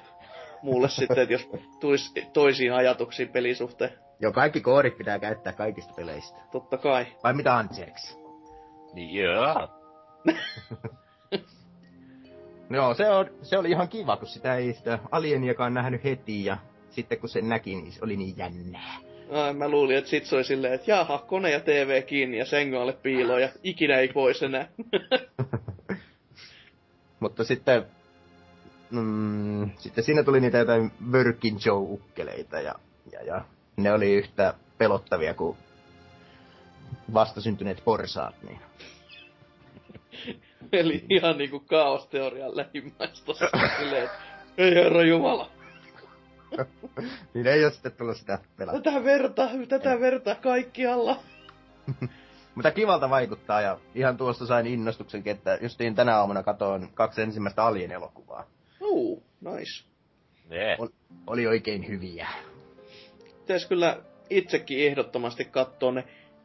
muulle sitten, että jos tulisi toisiin ajatuksiin pelisuhteen. Joo, kaikki koorit pitää käyttää kaikista peleistä. Totta kai. Vai mitä anteeksi? Niin joo. Joo, se, on, se oli ihan kiva, kun sitä ei sitä alieniakaan nähnyt heti ja sitten kun se näki, niin se oli niin jännää. Mä luulin, että sit se oli silleen, että jaha, kone ja TV kiinni ja sängyn alle piiloon ja ikinä ei pois enää. Mutta sitten, mm, sitten siinä tuli niitä jotain Working Joe-ukkeleita ja, ja, ja ne oli yhtä pelottavia kuin vastasyntyneet porsaat. Niin. Eli ihan niinku kaosteorian lähimmäistä. silleen, ei herra jumala. niin ei ole sitten tullut sitä pelata. Tätä verta, tätä verta kaikkialla. Mutta kivalta vaikuttaa ja ihan tuosta sain innostuksenkin, että justiin tänä aamuna katoin kaksi ensimmäistä Alien-elokuvaa. Uu, nice. Nee. Ol- oli oikein hyviä. Pitäis kyllä itsekin ehdottomasti katsoa ne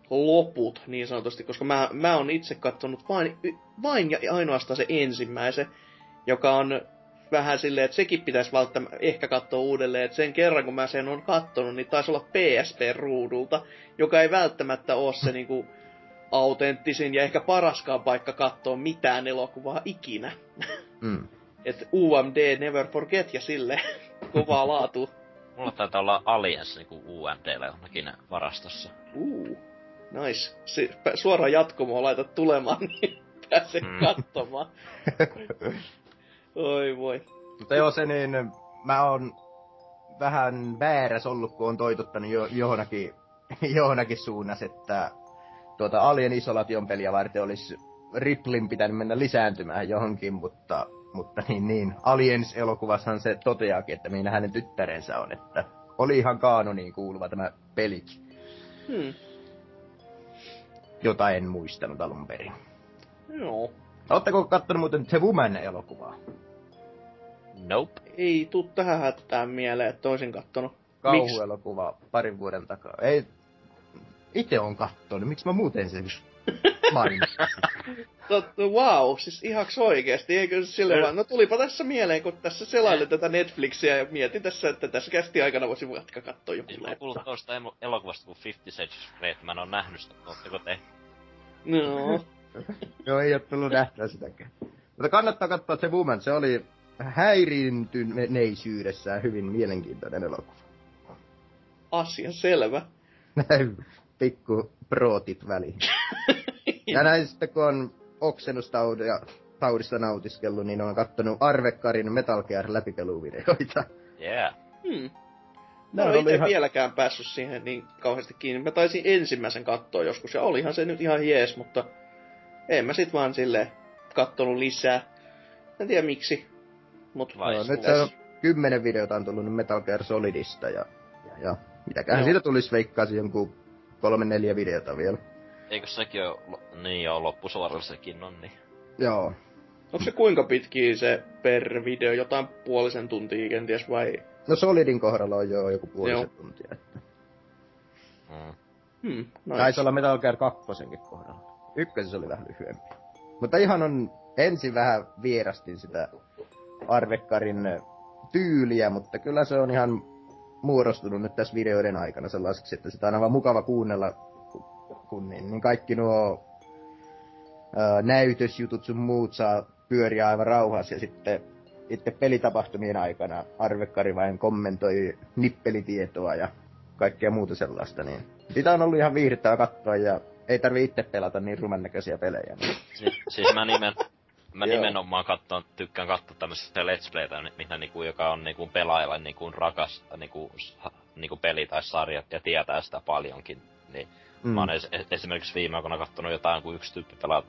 loput niin sanotusti, koska mä, mä oon itse katsonut vain, vain ja ainoastaan se ensimmäisen, joka on vähän silleen, että sekin pitäisi välttämättä ehkä katsoa uudelleen, että sen kerran kun mä sen on kattonut, niin taisi olla PSP-ruudulta, joka ei välttämättä ole se niinku autenttisin ja ehkä paraskaan paikka katsoa mitään elokuvaa ikinä. Mm. Et UMD Never Forget ja sille kovaa laatu. Mulla taitaa olla Aliens niinku UMDllä jonakin varastossa. Uh, nice. Se, pä- suora jatkumo laitat tulemaan, niin pääsee Mm. katsomaan. Oi voi. Mutta joo, se niin, mä oon vähän väärässä ollut, kun on toitottanut jo, johonkin, johonkin suunnassa, että tuota Alien Isolation peliä varten olisi Riplin pitänyt mennä lisääntymään johonkin, mutta, mutta niin, niin. Aliens-elokuvassahan se toteaakin, että minä hänen tyttärensä on, että oli ihan kaanoniin kuuluva tämä pelikin, Hmm. jota en muistanut alun perin. Joo. Oletteko kattonut muuten The Woman-elokuvaa? Nope. Ei tuu tähän hätään mieleen, että olisin kattonut. Miksi? kauhuelokuva parin vuoden takaa. Ei, itse on kattonut, miksi mä muuten sen mainitsin? Totta, wow, siis ihaks oikeesti, eikö se sille vaan, no tulipa tässä mieleen, kun tässä selailin tätä Netflixiä ja mietin tässä, että tässä kästi aikana voisin vaikka katsoa joku Siis mä oon kuullut leffa. toista emo- elokuvasta kuin Fifty Shades of Grey, että mä en oo nähnyt sitä. Ootteko te? No, Joo, ei ole tullut nähtyä sitäkään. Mutta kannattaa katsoa se Woman, se oli häiriintyneisyydessään hyvin mielenkiintoinen elokuva. asia selvä. Näin pikku prootit väliin. Ja näin sitten kun on oksennustaudista nautiskellut, niin on kattonut Arvekkarin Metal Gear läpipeluvideoita. Yeah. Hmm. Mä en ole ihan- vieläkään päässyt siihen niin kauheasti kiinni. Mä taisin ensimmäisen katsoa joskus ja olihan se nyt ihan jees, mutta en mä sit vaan silleen kattonut lisää. En tiedä miksi. Mut Vai siis nyt on kymmenen videota on tullut nyt Metal Gear Solidista ja, ja, ja mitäköhän Joo. siitä tulisi veikkaisin jonkun kolme neljä videota vielä. Eikö sekin oo, lo- niin joo, loppusuoralla sekin on, niin. Joo. onko se kuinka pitkiä se per video? Jotain puolisen tuntia kenties vai? No Solidin kohdalla on jo joku puolisen Joo. tuntia. Että. Mm. Hmm, nice. Taisi olla Metal Gear 2 kohdalla. Ykkösessä oli vähän lyhyempi. Mutta ihan on, ensin vähän vierastin sitä Arvekkarin tyyliä, mutta kyllä se on ihan muodostunut nyt tässä videoiden aikana sellaiseksi, että sitä on aivan mukava kuunnella, kun niin, niin kaikki nuo ö, näytösjutut sun muut saa pyöriä aivan rauhassa ja sitten itse pelitapahtumien aikana Arvekkari vain kommentoi nippelitietoa ja kaikkea muuta sellaista, niin sitä on ollut ihan viihdyttävää katsoa ja ei tarvi itse pelata niin ruman näköisiä pelejä. Niin. Si- siis mä, nimen, mä Joo. nimenomaan katton, tykkään katsoa tämmöistä Let's Playtä, mitä niinku, joka on niinku pelaajalle niinku rakas niinku, niinku peli tai sarja ja tietää sitä paljonkin. Niin mm. mä oon es- es- esimerkiksi viime aikoina kattonut jotain, kun yksi tyyppi pelaa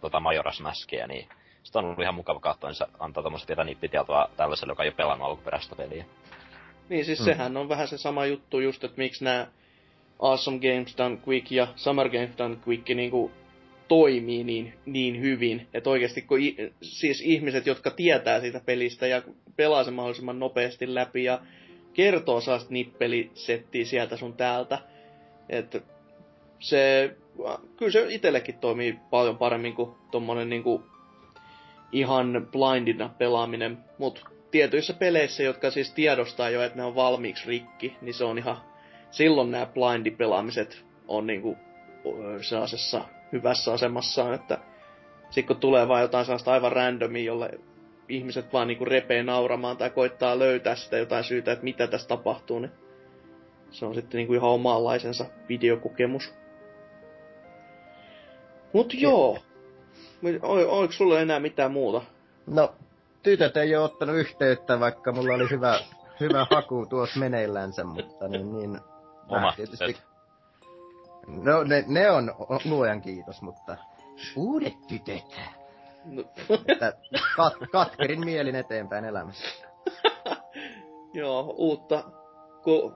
tota Majora's Maskia, niin sitä on ollut ihan mukava katsoa, niin se antaa tommoista pientä nippitietoa tällaiselle, joka ei ole pelannut alkuperäistä peliä. Niin siis Mm. mm. sehän on vähän se sama juttu just, että miksi nämä Awesome Games Done Quick ja Summer Games Done Quick niinku toimii niin, niin hyvin. Että oikeasti kun i, siis ihmiset, jotka tietää siitä pelistä ja pelaa sen mahdollisimman nopeasti läpi ja kertoo saa nippelisettiä sieltä sun täältä. Että se, kyllä se itsellekin toimii paljon paremmin kuin tommonen niinku ihan blindina pelaaminen, mutta tietyissä peleissä, jotka siis tiedostaa jo, että ne on valmiiksi rikki, niin se on ihan, silloin nämä blindipelaamiset on niinku sellaisessa hyvässä asemassaan, että sitten kun tulee vaan jotain sellaista aivan randomia, jolle ihmiset vaan niinku repee nauramaan tai koittaa löytää sitä jotain syytä, että mitä tässä tapahtuu, niin se on sitten niinku ihan omanlaisensa videokokemus. Mut joo. O- oliko sulla enää mitään muuta? No, tytöt ei ole ottanut yhteyttä, vaikka mulla oli hyvä, hyvä haku tuossa meneillänsä, mutta niin, niin Omat mä tytöt. No ne, ne on luojan kiitos, mutta uudet tytöt. No, Että kat, katkerin mielin eteenpäin elämässä. joo, uutta, ko,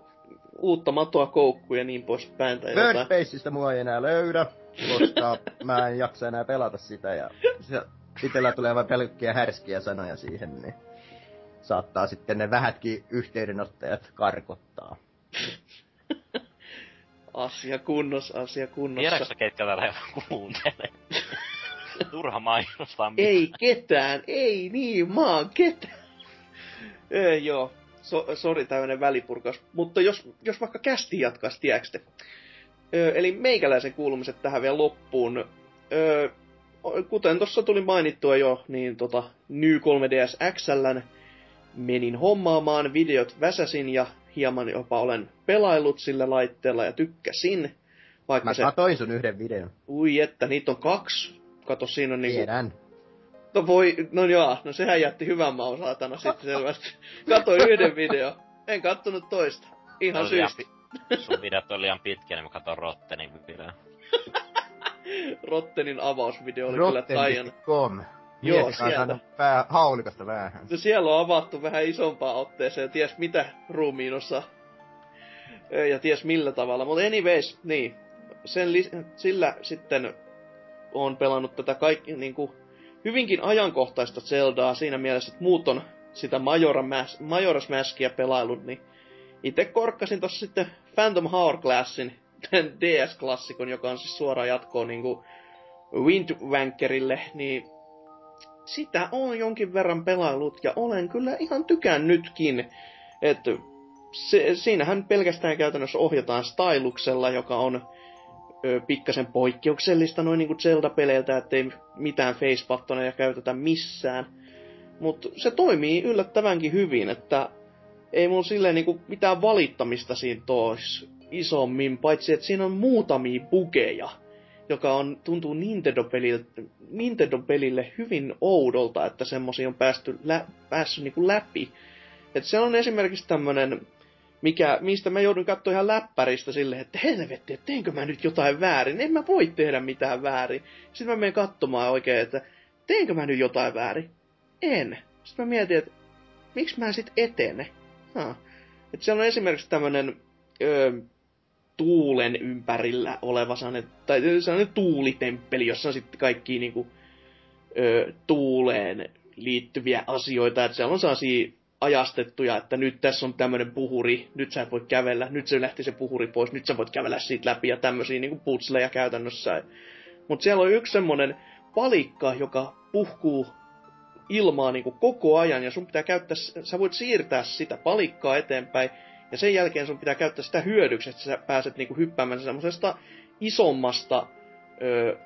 uutta matoa koukkuun ja niin poispäin. Birdbaseista mua ei enää löydä, koska mä en jaksa enää pelata sitä ja se, itellä tulee vain pelkkiä härskiä sanoja siihen, niin saattaa sitten ne vähätkin yhteydenottajat karkottaa. Asia kunnossa, asia kunnossa. Tiedätkö ketkä tätä kuuntelee? Turha mainostaa Ei ketään, ei niin maan ketään. Ei, joo, so, sori tämmönen välipurkaus. Mutta jos, jos vaikka kästi jatkaisi, tiedätkö Eli meikäläisen kuulumiset tähän vielä loppuun. Ö, kuten tuossa tuli mainittua jo, niin tota New 3DS XL menin hommaamaan, videot väsäsin ja hieman jopa olen pelaillut sillä laitteella ja tykkäsin. Vaikka Mä se... katoin sun yhden videon. Ui että, niitä on kaksi. Kato, siinä on niinku... Tiedän. No voi, no joo, no sehän jätti hyvän maun saatana sitten selvästi. Katoin yhden video. En kattonut toista. Ihan no, syystä. Sun videot on liian pitkiä, niin mä katon Rottenin videon. Rottenin avausvideo oli Rotten. kyllä taian. Joo, sieltä. Pää haulikasta vähän. No siellä on avattu vähän isompaa otteeseen ja ties mitä ruumiinossa. Ja ties millä tavalla. Mutta anyways, niin. Sen li- sillä sitten on pelannut tätä kaikki niinku hyvinkin ajankohtaista Zeldaa siinä mielessä, että muut on sitä Majora Mas- Majora's Maskia pelailut, niin itse korkkasin tossa sitten Phantom Hourglassin, DS-klassikon, joka on siis suoraan jatkoa niinku Windwankerille, niin sitä on jonkin verran pelailut ja olen kyllä ihan tykännytkin. Että se, siinähän pelkästään käytännössä ohjataan styluksella, joka on ö, pikkasen poikkeuksellista noin niinku Zelda-peleiltä, ettei mitään facepattoneja käytetä missään. Mutta se toimii yllättävänkin hyvin, että ei mulla silleen niinku mitään valittamista siinä tois isommin, paitsi että siinä on muutamia bugeja, joka on, tuntuu Nintendo-pelille, Nintendo-pelille hyvin oudolta, että semmosia on päästy lä, päässyt niinku läpi. Et se on esimerkiksi tämmönen, mikä, mistä mä joudun katsoa ihan läppäristä silleen, että helvetti, että teenkö mä nyt jotain väärin? En mä voi tehdä mitään väärin. Sitten mä menen katsomaan oikein, että teenkö mä nyt jotain väärin? En. Sitten mä mietin, että miksi mä sit etene? Ha. Et siellä on esimerkiksi tämmönen öö, tuulen ympärillä oleva sellainen, tai sellainen tuulitemppeli, jossa on sitten kaikki niinku, öö, tuuleen liittyviä asioita. Että siellä on sellaisia ajastettuja, että nyt tässä on tämmöinen puhuri, nyt sä et voi kävellä, nyt se lähti se puhuri pois, nyt sä voit kävellä siitä läpi ja tämmöisiä niinku putsleja käytännössä. Mutta siellä on yksi semmoinen palikka, joka puhkuu ilmaa niin kuin koko ajan ja sun pitää käyttää, sä voit siirtää sitä palikkaa eteenpäin ja sen jälkeen sun pitää käyttää sitä hyödyksi, että sä pääset niin kuin hyppäämään semmoisesta isommasta öö,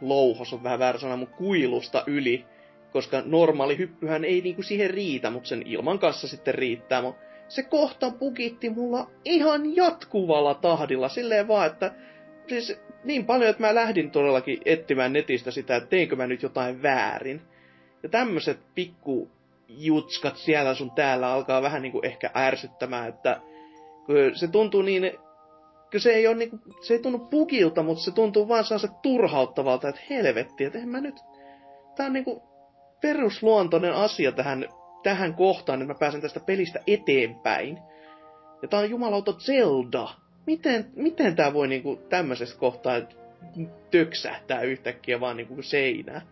louhos on vähän väärä sana, mutta kuilusta yli, koska normaali hyppyhän ei niinku siihen riitä, mutta sen ilman kanssa sitten riittää. Mutta se kohta pukitti mulla ihan jatkuvalla tahdilla, silleen vaan, että siis niin paljon, että mä lähdin todellakin etsimään netistä sitä, että teinkö mä nyt jotain väärin. Ja tämmöiset pikku jutskat siellä sun täällä alkaa vähän niinku ehkä ärsyttämään, että se tuntuu niin, kun se ei ole niinku, se ei tunnu pukilta, mutta se tuntuu vaan se turhauttavalta, että helvetti, että mä nyt, tää on niinku perusluontoinen asia tähän, tähän kohtaan, että mä pääsen tästä pelistä eteenpäin. Ja tää on jumalauta Zelda. Miten, miten tää voi niinku tämmöisessä kohtaa töksähtää yhtäkkiä vaan niinku seinään?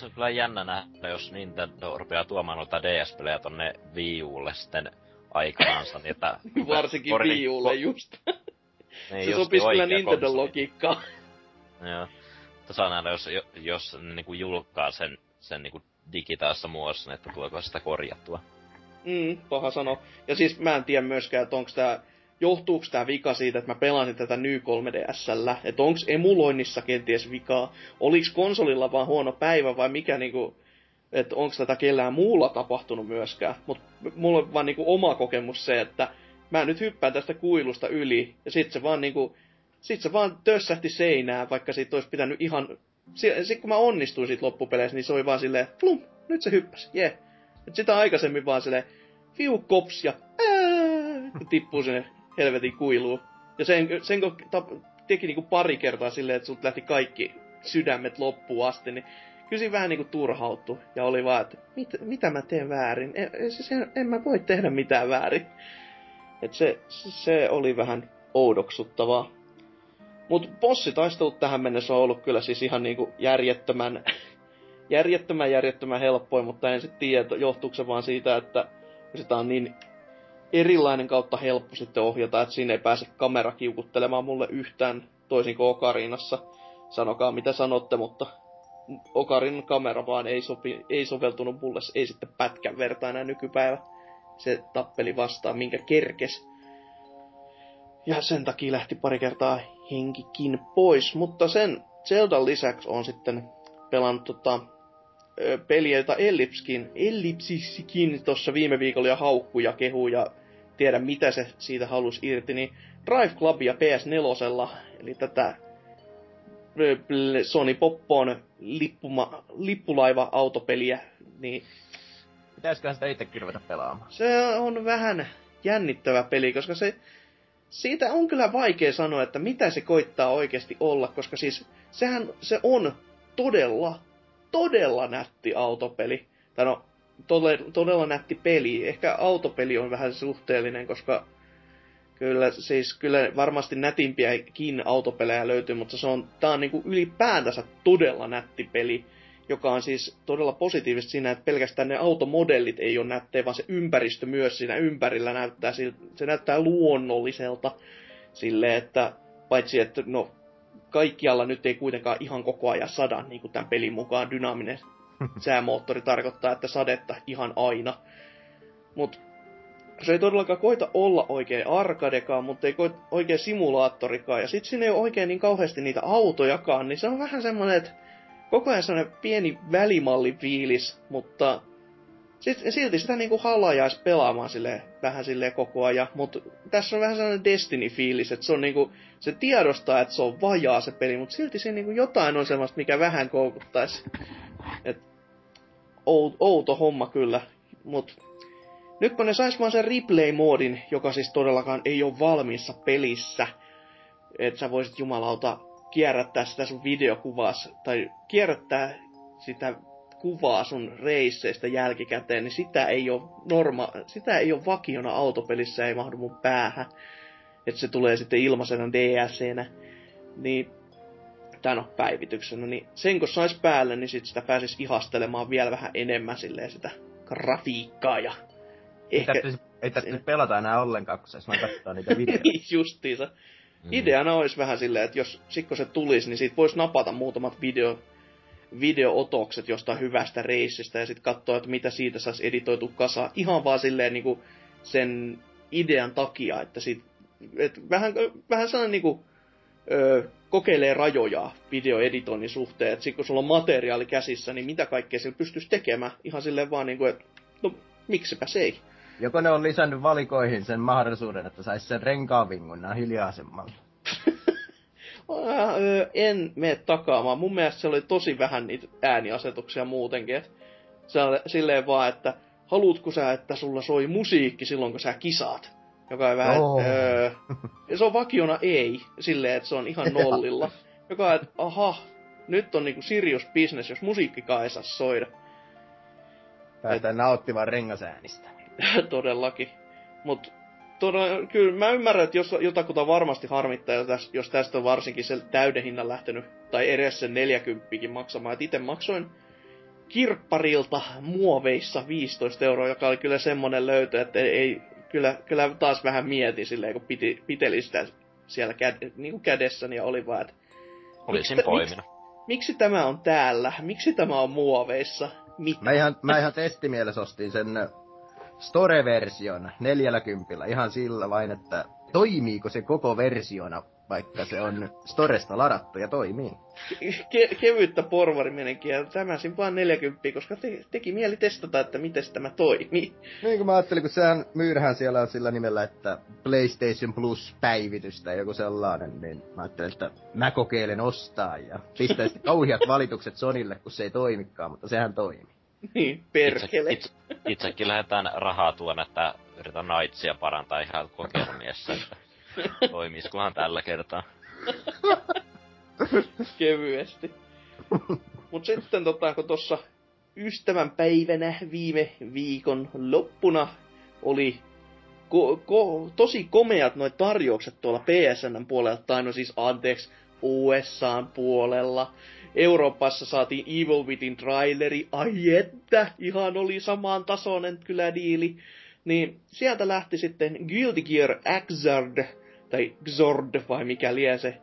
Se on kyllä jännä nähdä, jos Nintendo rupeaa tuomaan noita DS-pelejä tonne Wii Ulle sitten aikanaansa, niin että... Varsinkin kori... Wii Ulle just. niin, se sopisi kyllä Nintendo logiikkaa. Joo. Mutta saa nähdä, jos, jos ne niinku julkkaa sen, sen niinku digitaalisessa muodossa, niin että tuleeko sitä korjattua. Mm, paha sano. Ja siis mä en tiedä myöskään, että onko tää johtuuko tämä vika siitä, että mä pelasin tätä Ny 3DSllä, että onko emuloinnissa kenties vikaa, oliko konsolilla vaan huono päivä vai mikä niinku, että onko tätä kellään muulla tapahtunut myöskään. Mutta mulla on vaan niinku oma kokemus se, että mä nyt hyppään tästä kuilusta yli, ja sit se vaan niinku, sit se vaan tössähti seinään, vaikka siitä olisi pitänyt ihan... Sitten kun mä onnistuin siitä loppupeleissä, niin se oli vaan silleen, plum, nyt se hyppäsi, jee. Yeah. Sitä aikaisemmin vaan silleen, fiu kops ja tippuu sinne helvetin kuiluu. Ja sen, sen kun tap, teki niinku pari kertaa silleen, että sut lähti kaikki sydämet loppuun asti, niin kyllä vähän niinku turhauttu. Ja oli vaan, että mit, mitä mä teen väärin? En, siis en, en mä voi tehdä mitään väärin. Et se, se oli vähän oudoksuttavaa. Mut bossitaistelut tähän mennessä on ollut kyllä siis ihan niinku järjettömän, järjettömän järjettömän helppoin, mutta en sitten tiedä, johtuuko se vaan siitä, että sitä on niin erilainen kautta helppo sitten ohjata, että siinä ei pääse kamera kiukuttelemaan mulle yhtään toisin kuin Okarinassa. Sanokaa mitä sanotte, mutta Okarin kamera vaan ei, sopi, ei soveltunut mulle, ei sitten pätkän verta enää nykypäivä. Se tappeli vastaan, minkä kerkes. Ja sen takia lähti pari kertaa henkikin pois, mutta sen Zeldan lisäksi on sitten pelannut tota, peliä, jota Ellipskin, Ellipsiskin tuossa viime viikolla ja haukku ja kehu ja tiedä mitä se siitä halusi irti, niin Drive Clubia PS4, eli tätä Sony Poppon lippuma, lippulaiva-autopeliä, niin... Pitäisiköhän sitä itsekin ruveta pelaamaan? Se on vähän jännittävä peli, koska se... Siitä on kyllä vaikea sanoa, että mitä se koittaa oikeasti olla, koska siis sehän se on todella, todella nätti autopeli. Tai no, todella, todella nätti peli. Ehkä autopeli on vähän suhteellinen, koska Kyllä, siis kyllä varmasti nätimpiäkin autopelejä löytyy, mutta se on, tää on niinku ylipäätänsä todella nätti peli, joka on siis todella positiivista siinä, että pelkästään ne automodellit ei ole nättejä, vaan se ympäristö myös siinä ympärillä näyttää, se näyttää luonnolliselta sille, että paitsi että no kaikkialla nyt ei kuitenkaan ihan koko ajan sada, niin kuin tämän pelin mukaan dynaaminen säämoottori tarkoittaa, että sadetta ihan aina. Mutta se ei todellakaan koita olla oikein arkadekaan, mutta ei koita oikein simulaattorikaan. Ja sit siinä ei ole oikein niin kauheasti niitä autojakaan, niin se on vähän semmonen, että koko ajan semmonen pieni välimalli fiilis, mutta sit, silti sitä niinku halajais pelaamaan sille vähän sille koko ajan, mutta tässä on vähän sellainen Destiny-fiilis, että se on niinku, se tiedostaa, että se on vajaa se peli, mutta silti siinä niinku jotain on semmoista, mikä vähän koukuttaisi. Et, outo homma kyllä, mutta nyt kun ne sais vaan sen replay-moodin, joka siis todellakaan ei ole valmiissa pelissä, että sä voisit jumalauta kierrättää sitä sun videokuvas, tai kierrättää sitä kuvaa sun reisseistä jälkikäteen, niin sitä ei ole norma, sitä ei ole vakiona autopelissä, ei mahdu mun päähän. Että se tulee sitten ilmaisena DLCnä. Niin, tai no päivityksenä, niin sen kun sais päälle, niin sit sitä pääsis ihastelemaan vielä vähän enemmän silleen sitä grafiikkaa ja Ehkä... Ei tarvitsisi, ei pelata enää ollenkaan, kun saisi vaan katsoa niitä videoita. Justiinsa. Mm. Ideana olisi vähän silleen, että jos sikko se tulisi, niin siitä voisi napata muutamat video, videootokset jostain hyvästä reissistä ja sitten katsoa, että mitä siitä saisi editoitu kasa. Ihan vaan silleen niin kuin sen idean takia, että sit, et vähän, vähän sellainen niin kuin, ö, kokeilee rajoja videoeditoinnin suhteen, että kun sulla on materiaali käsissä, niin mitä kaikkea sillä pystyisi tekemään. Ihan silleen vaan niin kuin, että no miksipä se ei. Joko ne on lisännyt valikoihin sen mahdollisuuden, että saisi sen renkaavingun hiljaisemmalle? en mene takaamaan. Mun mielestä se oli tosi vähän niitä ääniasetuksia muutenkin. Et silleen vaan, että haluatko sä, että sulla soi musiikki silloin, kun sä kisaat? Joka on vähän, oh. öö, se on vakiona ei, silleen, että se on ihan nollilla. Joka on, että aha, nyt on niinku serious business, jos musiikkikaan ei saa soida. Päätään nauttimaan rengasäänistä. todellakin. Mutta todella, kyllä mä ymmärrän, että jos jotakuta varmasti harmittaa, jos tästä on varsinkin se täyden hinnan lähtenyt, tai edes sen 40 maksamaan. Et itse maksoin kirpparilta muoveissa 15 euroa, joka oli kyllä semmonen löytö, että ei, kyllä, kyllä taas vähän mietin silleen, kun piti, piteli sitä siellä käd, niin kuin kädessäni ja oli vaan, että... Olisin miksi, poiminut. Miksi, miksi tämä on täällä? Miksi tämä on muoveissa? Mitä? Mä ihan, mä ihan testimielessä ostin sen Store-version 40 ihan sillä vain, että toimiiko se koko versiona, vaikka se on Storesta ladattu ja toimii. Ke- kevyttä porvarimenenkiä. Tämäsin vaan 40, koska te- teki mieli testata, että miten tämä toimii. Niin kuin mä ajattelin, kun sehän myydään siellä on sillä nimellä, että PlayStation Plus päivitys tai joku sellainen, niin mä ajattelin, että mä kokeilen ostaa ja pistäisin kauhiat valitukset Sonille, kun se ei toimikaan, mutta sehän toimii. Niin, perkele. Itse, itse, itsekin lähdetään rahaa tuon, että yritän naitsia parantaa ihan kokeilumiessä, toimisikohan tällä kertaa. Kevyesti. Mut sitten tota, kun tossa ystävänpäivänä viime viikon loppuna oli ko- ko- tosi komeat noin tarjoukset tuolla PSN puolella, tai no siis anteeksi, USAn puolella. Euroopassa saatiin Evil Within traileri, ai että, ihan oli samaan tasoinen kyllä diili. Niin sieltä lähti sitten Guilty Gear Xrd, tai Xord vai mikä lie se,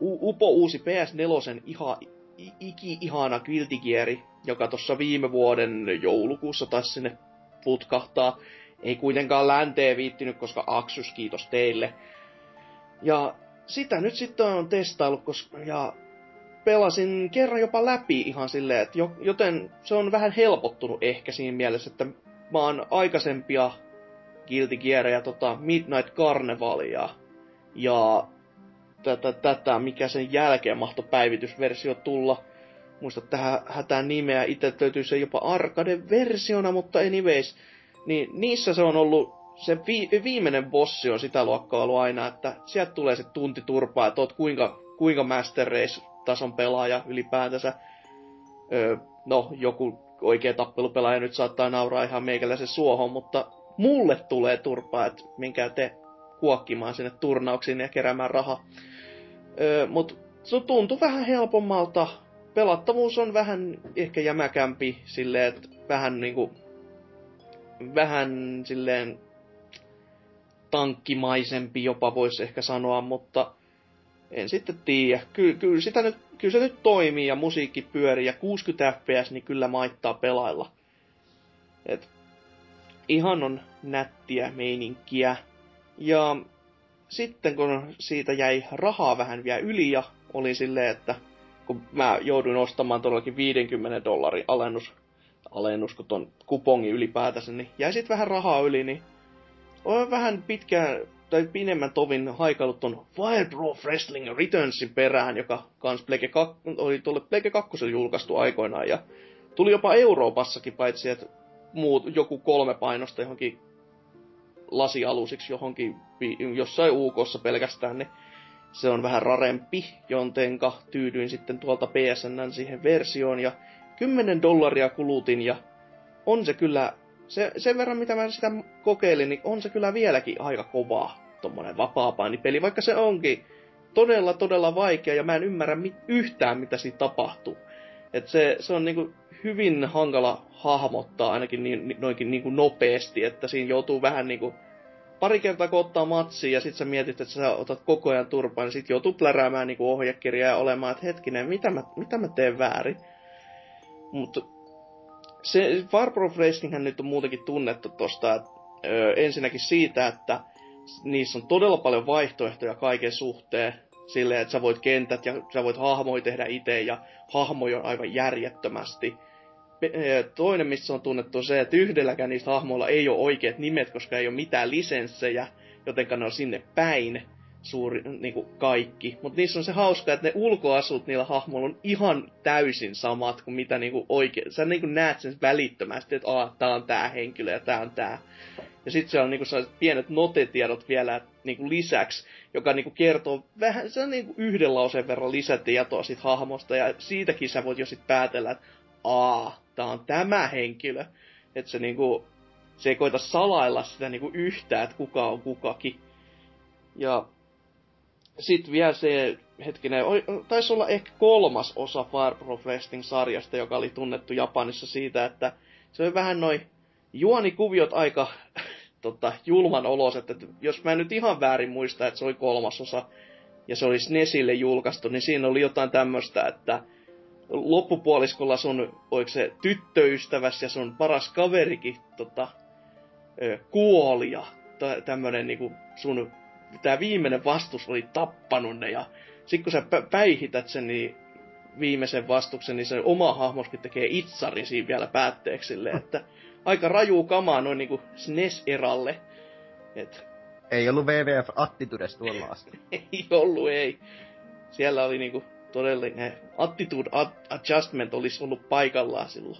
U- upo uusi PS4 ihan iki-ihana Gear, joka tuossa viime vuoden joulukuussa taas sinne putkahtaa. Ei kuitenkaan länteen viittinyt, koska Aksus, kiitos teille. Ja sitä nyt sitten on testaillut, koska, ja pelasin kerran jopa läpi ihan silleen, että jo, joten se on vähän helpottunut ehkä siinä mielessä, että mä oon aikaisempia Guilty Gearia, tota Midnight Carnivalia ja tätä, tätä, mikä sen jälkeen mahto päivitysversio tulla. Muista tähän hätään nimeä, itse löytyy se jopa arcade-versiona, mutta anyways, niin niissä se on ollut, se vi- viimeinen bossi on sitä luokkaa ollut aina, että sieltä tulee se tunti turpaa, että oot kuinka, kuinka Master Race-tason pelaaja ylipäätänsä. Öö, no, joku oikea tappelupelaaja nyt saattaa nauraa ihan meikäläisen suohon, mutta mulle tulee turpaa, että minkä te kuokkimaan sinne turnauksiin ja keräämään rahaa. Öö, Mutta se tuntui vähän helpommalta. Pelattavuus on vähän ehkä jämäkämpi silleen, että vähän niinku vähän silleen tankkimaisempi jopa voisi ehkä sanoa, mutta en sitten tiedä. Ky- kyllä, nyt, kyllä se nyt toimii ja musiikki pyörii ja 60 fps niin kyllä maittaa pelailla. Et ihan on nättiä meininkiä. Ja sitten kun siitä jäi rahaa vähän vielä yli ja oli silleen, että kun mä jouduin ostamaan todellakin 50 dollarin alennus, alennus kun ton kupongin ylipäätänsä, niin jäi sitten vähän rahaa yli, niin olen vähän pitkään tai pidemmän tovin haikailut ton Fire Pro Wrestling Returnsin perään, joka kans Plege 2, oli tuolle Plege 2 julkaistu aikoinaan ja tuli jopa Euroopassakin, paitsi että muut, joku kolme painosta johonkin lasialusiksi johonkin jossain UKssa pelkästään, niin se on vähän rarempi, jontenka tyydyin sitten tuolta PSN siihen versioon ja 10 dollaria kulutin ja on se kyllä, se, sen verran mitä mä sitä kokeilin, niin on se kyllä vieläkin aika kovaa tommonen vapaapainipeli, vaikka se onkin todella todella vaikea ja mä en ymmärrä mit, yhtään mitä siinä tapahtuu. Et se, se on niinku hyvin hankala hahmottaa ainakin niin, noinkin niin kuin nopeasti, että siinä joutuu vähän niin kuin pari kertaa kun ottaa matsia ja sit sä mietit, että sä otat koko ajan turpaan, niin sit joutuu pläräämään niin ohjekirjaa ja olemaan, että hetkinen, mitä mä, mitä mä teen väärin. Mutta se Far Racing nyt on muutenkin tunnettu tosta, että ö, ensinnäkin siitä, että niissä on todella paljon vaihtoehtoja kaiken suhteen. Silleen, että sä voit kentät ja sä voit hahmoja tehdä itse ja hahmoja on aivan järjettömästi toinen, missä on tunnettu se, että yhdelläkään niistä hahmoilla ei ole oikeat nimet, koska ei ole mitään lisenssejä, joten ne on sinne päin suuri, niin kuin kaikki. Mutta niissä on se hauska, että ne ulkoasut niillä hahmoilla on ihan täysin samat kuin mitä niin kuin oikein. Sä niin kuin näet sen välittömästi, että Aa, tää on tää henkilö ja tää on tää. Ja sitten se on niinku pienet notetiedot vielä niinku lisäksi, joka niinku kertoo vähän, se on niinku yhden lauseen verran lisätietoa siitä hahmosta, ja siitäkin sä voit jo sitten päätellä, että aa, tää on tämä henkilö. Että se niinku, se ei koita salailla sitä niinku yhtään, että kuka on kukakin. Ja sitten vielä se, hetkinen, taisi olla ehkä kolmas osa Fire Pro Wrestling-sarjasta, joka oli tunnettu Japanissa siitä, että se on vähän noin juonikuviot aika tota, julman oloset, että jos mä nyt ihan väärin muista, että se oli kolmas osa ja se olisi Nesille julkaistu, niin siinä oli jotain tämmöistä, että loppupuoliskolla sun, oiko se tyttöystäväs ja sun paras kaverikin tota, kuoli ja tämmönen niinku sun, tää viimeinen vastus oli tappanut ne ja sit kun sä päihität sen, niin viimeisen vastuksen, niin se oma hahmoskin tekee itsarin siinä vielä päätteeksi että aika raju kamaa noin niinku SNES-eralle. Et... Ei ollut WWF Attitudes tuolla asti. ei ollut, ei. Siellä oli niinku todellinen attitude adjustment olisi ollut paikallaan silloin.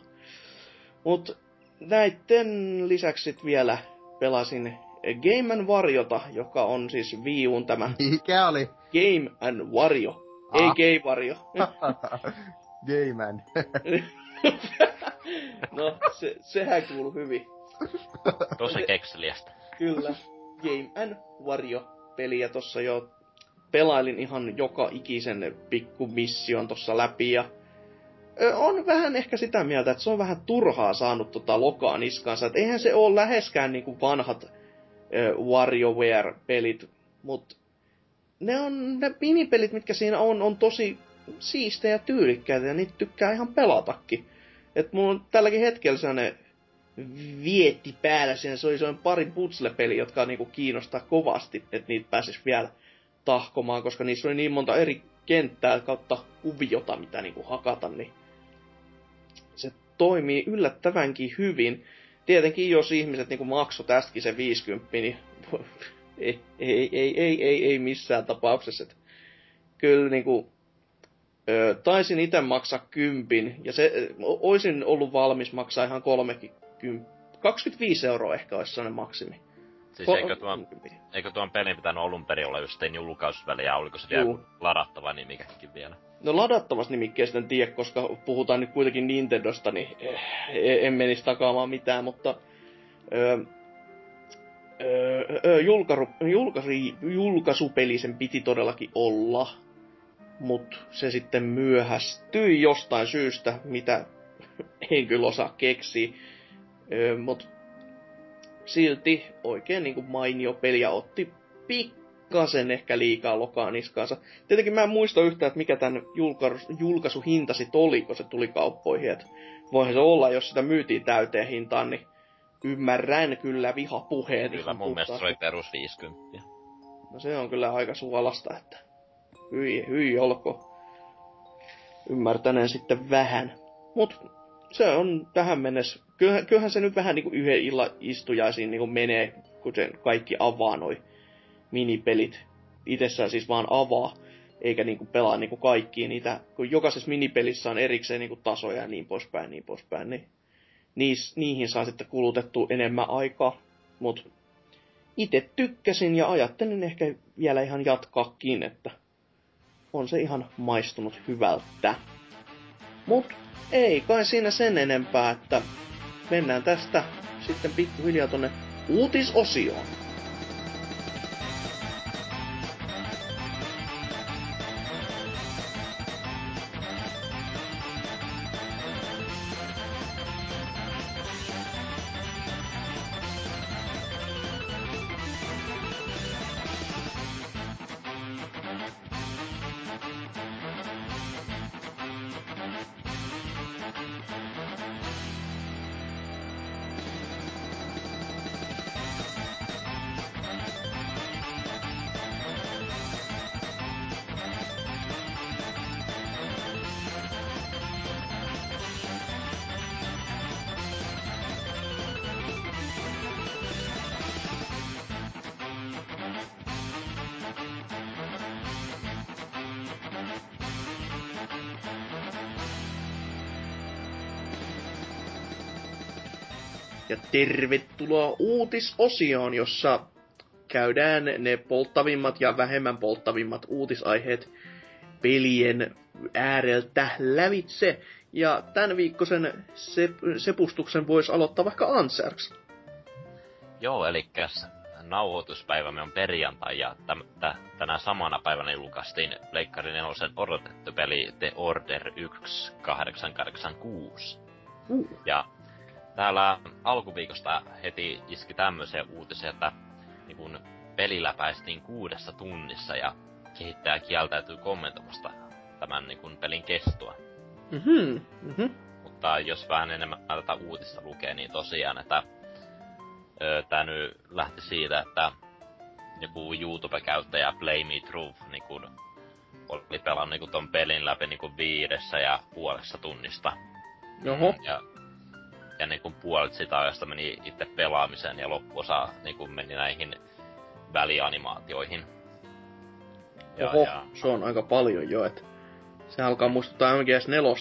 Mut näitten lisäksi vielä pelasin Game and Variota, joka on siis Viun tämä... Mikä oli? Game and Wario. Ah. Ei Gay Wario. Game and. no, se, sehän kuuluu hyvin. Tosi kekseliästä. Kyllä. Game and Wario peliä tossa jo pelailin ihan joka ikisen pikku mission tossa läpi ja on vähän ehkä sitä mieltä, että se on vähän turhaa saanut tota lokaa niskansa. Et eihän se ole läheskään niinku vanhat äh, WarioWare-pelit, mutta ne on ne minipelit, mitkä siinä on, on tosi siistejä tyylikkäitä ja niitä tykkää ihan pelatakin. Et mulla on tälläkin hetkellä sellainen vietti päällä siinä. Se oli sellainen pari putsle-peli, jotka niinku kiinnostaa kovasti, että niitä pääsis vielä tahkomaan, koska niissä oli niin monta eri kenttää kautta kuviota, mitä niinku hakata, niin se toimii yllättävänkin hyvin. Tietenkin jos ihmiset niinku makso tästäkin se 50, niin ei, ei, ei, ei, ei, ei missään tapauksessa. Et kyllä niinku, ö, taisin itse maksaa kympin, ja se, oisin ollut valmis maksaa ihan 30, 25 euroa ehkä olisi sellainen maksimi. Siis eikö tuon, eikö tuon pelin pitänyt alun perin olla just julkausväliä, oliko se vielä ladattava nimikäkin vielä? No ladattavasta nimikkeestä en tiedä, koska puhutaan nyt kuitenkin Nintendosta, niin eh, en menisi takaamaan mitään, mutta öö, öö, julkaru, julkasi, julkaisupeli sen piti todellakin olla, mutta se sitten myöhästyi jostain syystä, mitä en kyllä osaa keksiä. Öö, mutta silti oikein niin kuin mainio peli ja otti pikkasen ehkä liikaa lokaa niskaansa. Tietenkin mä en muista yhtään, että mikä tämän julkaisu, julkaisuhinta sit oli, kun se tuli kauppoihin. Et voihan se olla, jos sitä myytiin täyteen hintaan, niin ymmärrän kyllä vihapuheet. Kyllä mun mielestä se oli perus 50. No se on kyllä aika suolasta, että hyi, hyi olko. Ymmärtäneen sitten vähän. Mut se on tähän mennessä, kyllähän, kyllähän se nyt vähän niin kuin yhden illan istujaisiin niin kuin menee, kun kaikki avaa noi minipelit. Itsessään siis vaan avaa, eikä niin kuin pelaa niin kuin kaikkia niitä, kun jokaisessa minipelissä on erikseen niin kuin tasoja ja niin poispäin, niin poispäin, niin niis, niihin saa sitten kulutettu enemmän aikaa. Mut itse tykkäsin ja ajattelin ehkä vielä ihan jatkaakin, että on se ihan maistunut hyvältä. Mut ei kai siinä sen enempää, että mennään tästä sitten pikkuhiljaa tonne uutisosioon. Tervetuloa uutisosioon, jossa käydään ne polttavimmat ja vähemmän polttavimmat uutisaiheet pelien ääreltä lävitse. Ja tämän viikkoisen sep- sepustuksen voisi aloittaa vaikka Anserks. Joo, eli nauhoituspäivämme on perjantai ja täm, tä, tänä samana päivänä julkaistiin Pleikkari 4 odotettu peli The Order 1886. Uh. Ja täällä alkuviikosta heti iski tämmöisiä uutisia, että niin kun pelillä päästiin kuudessa tunnissa ja kehittäjä kieltäytyy kommentoimasta tämän niin kun pelin kestoa. Mm-hmm. Mm-hmm. Mutta jos vähän enemmän tätä uutista lukee, niin tosiaan, että tämä nyt lähti siitä, että joku YouTube-käyttäjä Play Me Truth niin kun, oli pelannut niin ton pelin läpi niin kun viidessä ja puolessa tunnista. Oho. Ja ja niin kuin puolet sitä ajasta meni itse pelaamiseen ja loppuosa niin kuin meni näihin välianimaatioihin. Ja, Oho, ja... se on aika paljon jo, että se alkaa muistuttaa MGS 4.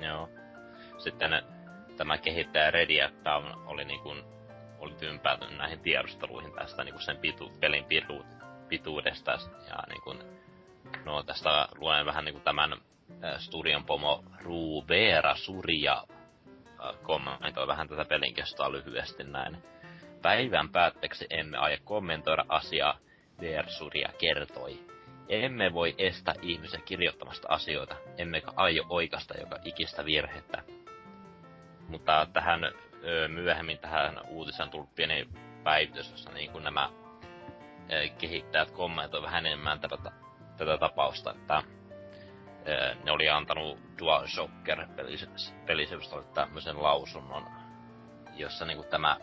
Joo. Sitten tämä kehittäjä että oli niin kuin, oli tympäätynyt näihin tiedusteluihin tästä niin kuin sen pitu, pelin pitu, pituudesta ja niin kuin, no tästä luen vähän niin kuin tämän studion pomo Ruveera Surja kommentoi vähän tätä pelin kestoa lyhyesti näin. Päivän päätteeksi emme aie kommentoida asiaa, Versuria kertoi. Emme voi estää ihmisiä kirjoittamasta asioita, emmekä aio oikasta joka ikistä virhettä. Mutta tähän myöhemmin tähän uutisen tullut pieni päivitys, jossa niin kuin nämä kehittäjät kommentoivat vähän enemmän tätä, tätä tapausta, että ne oli antanut DualShocker pelisevustolle tämmöisen lausunnon, jossa niinku tämä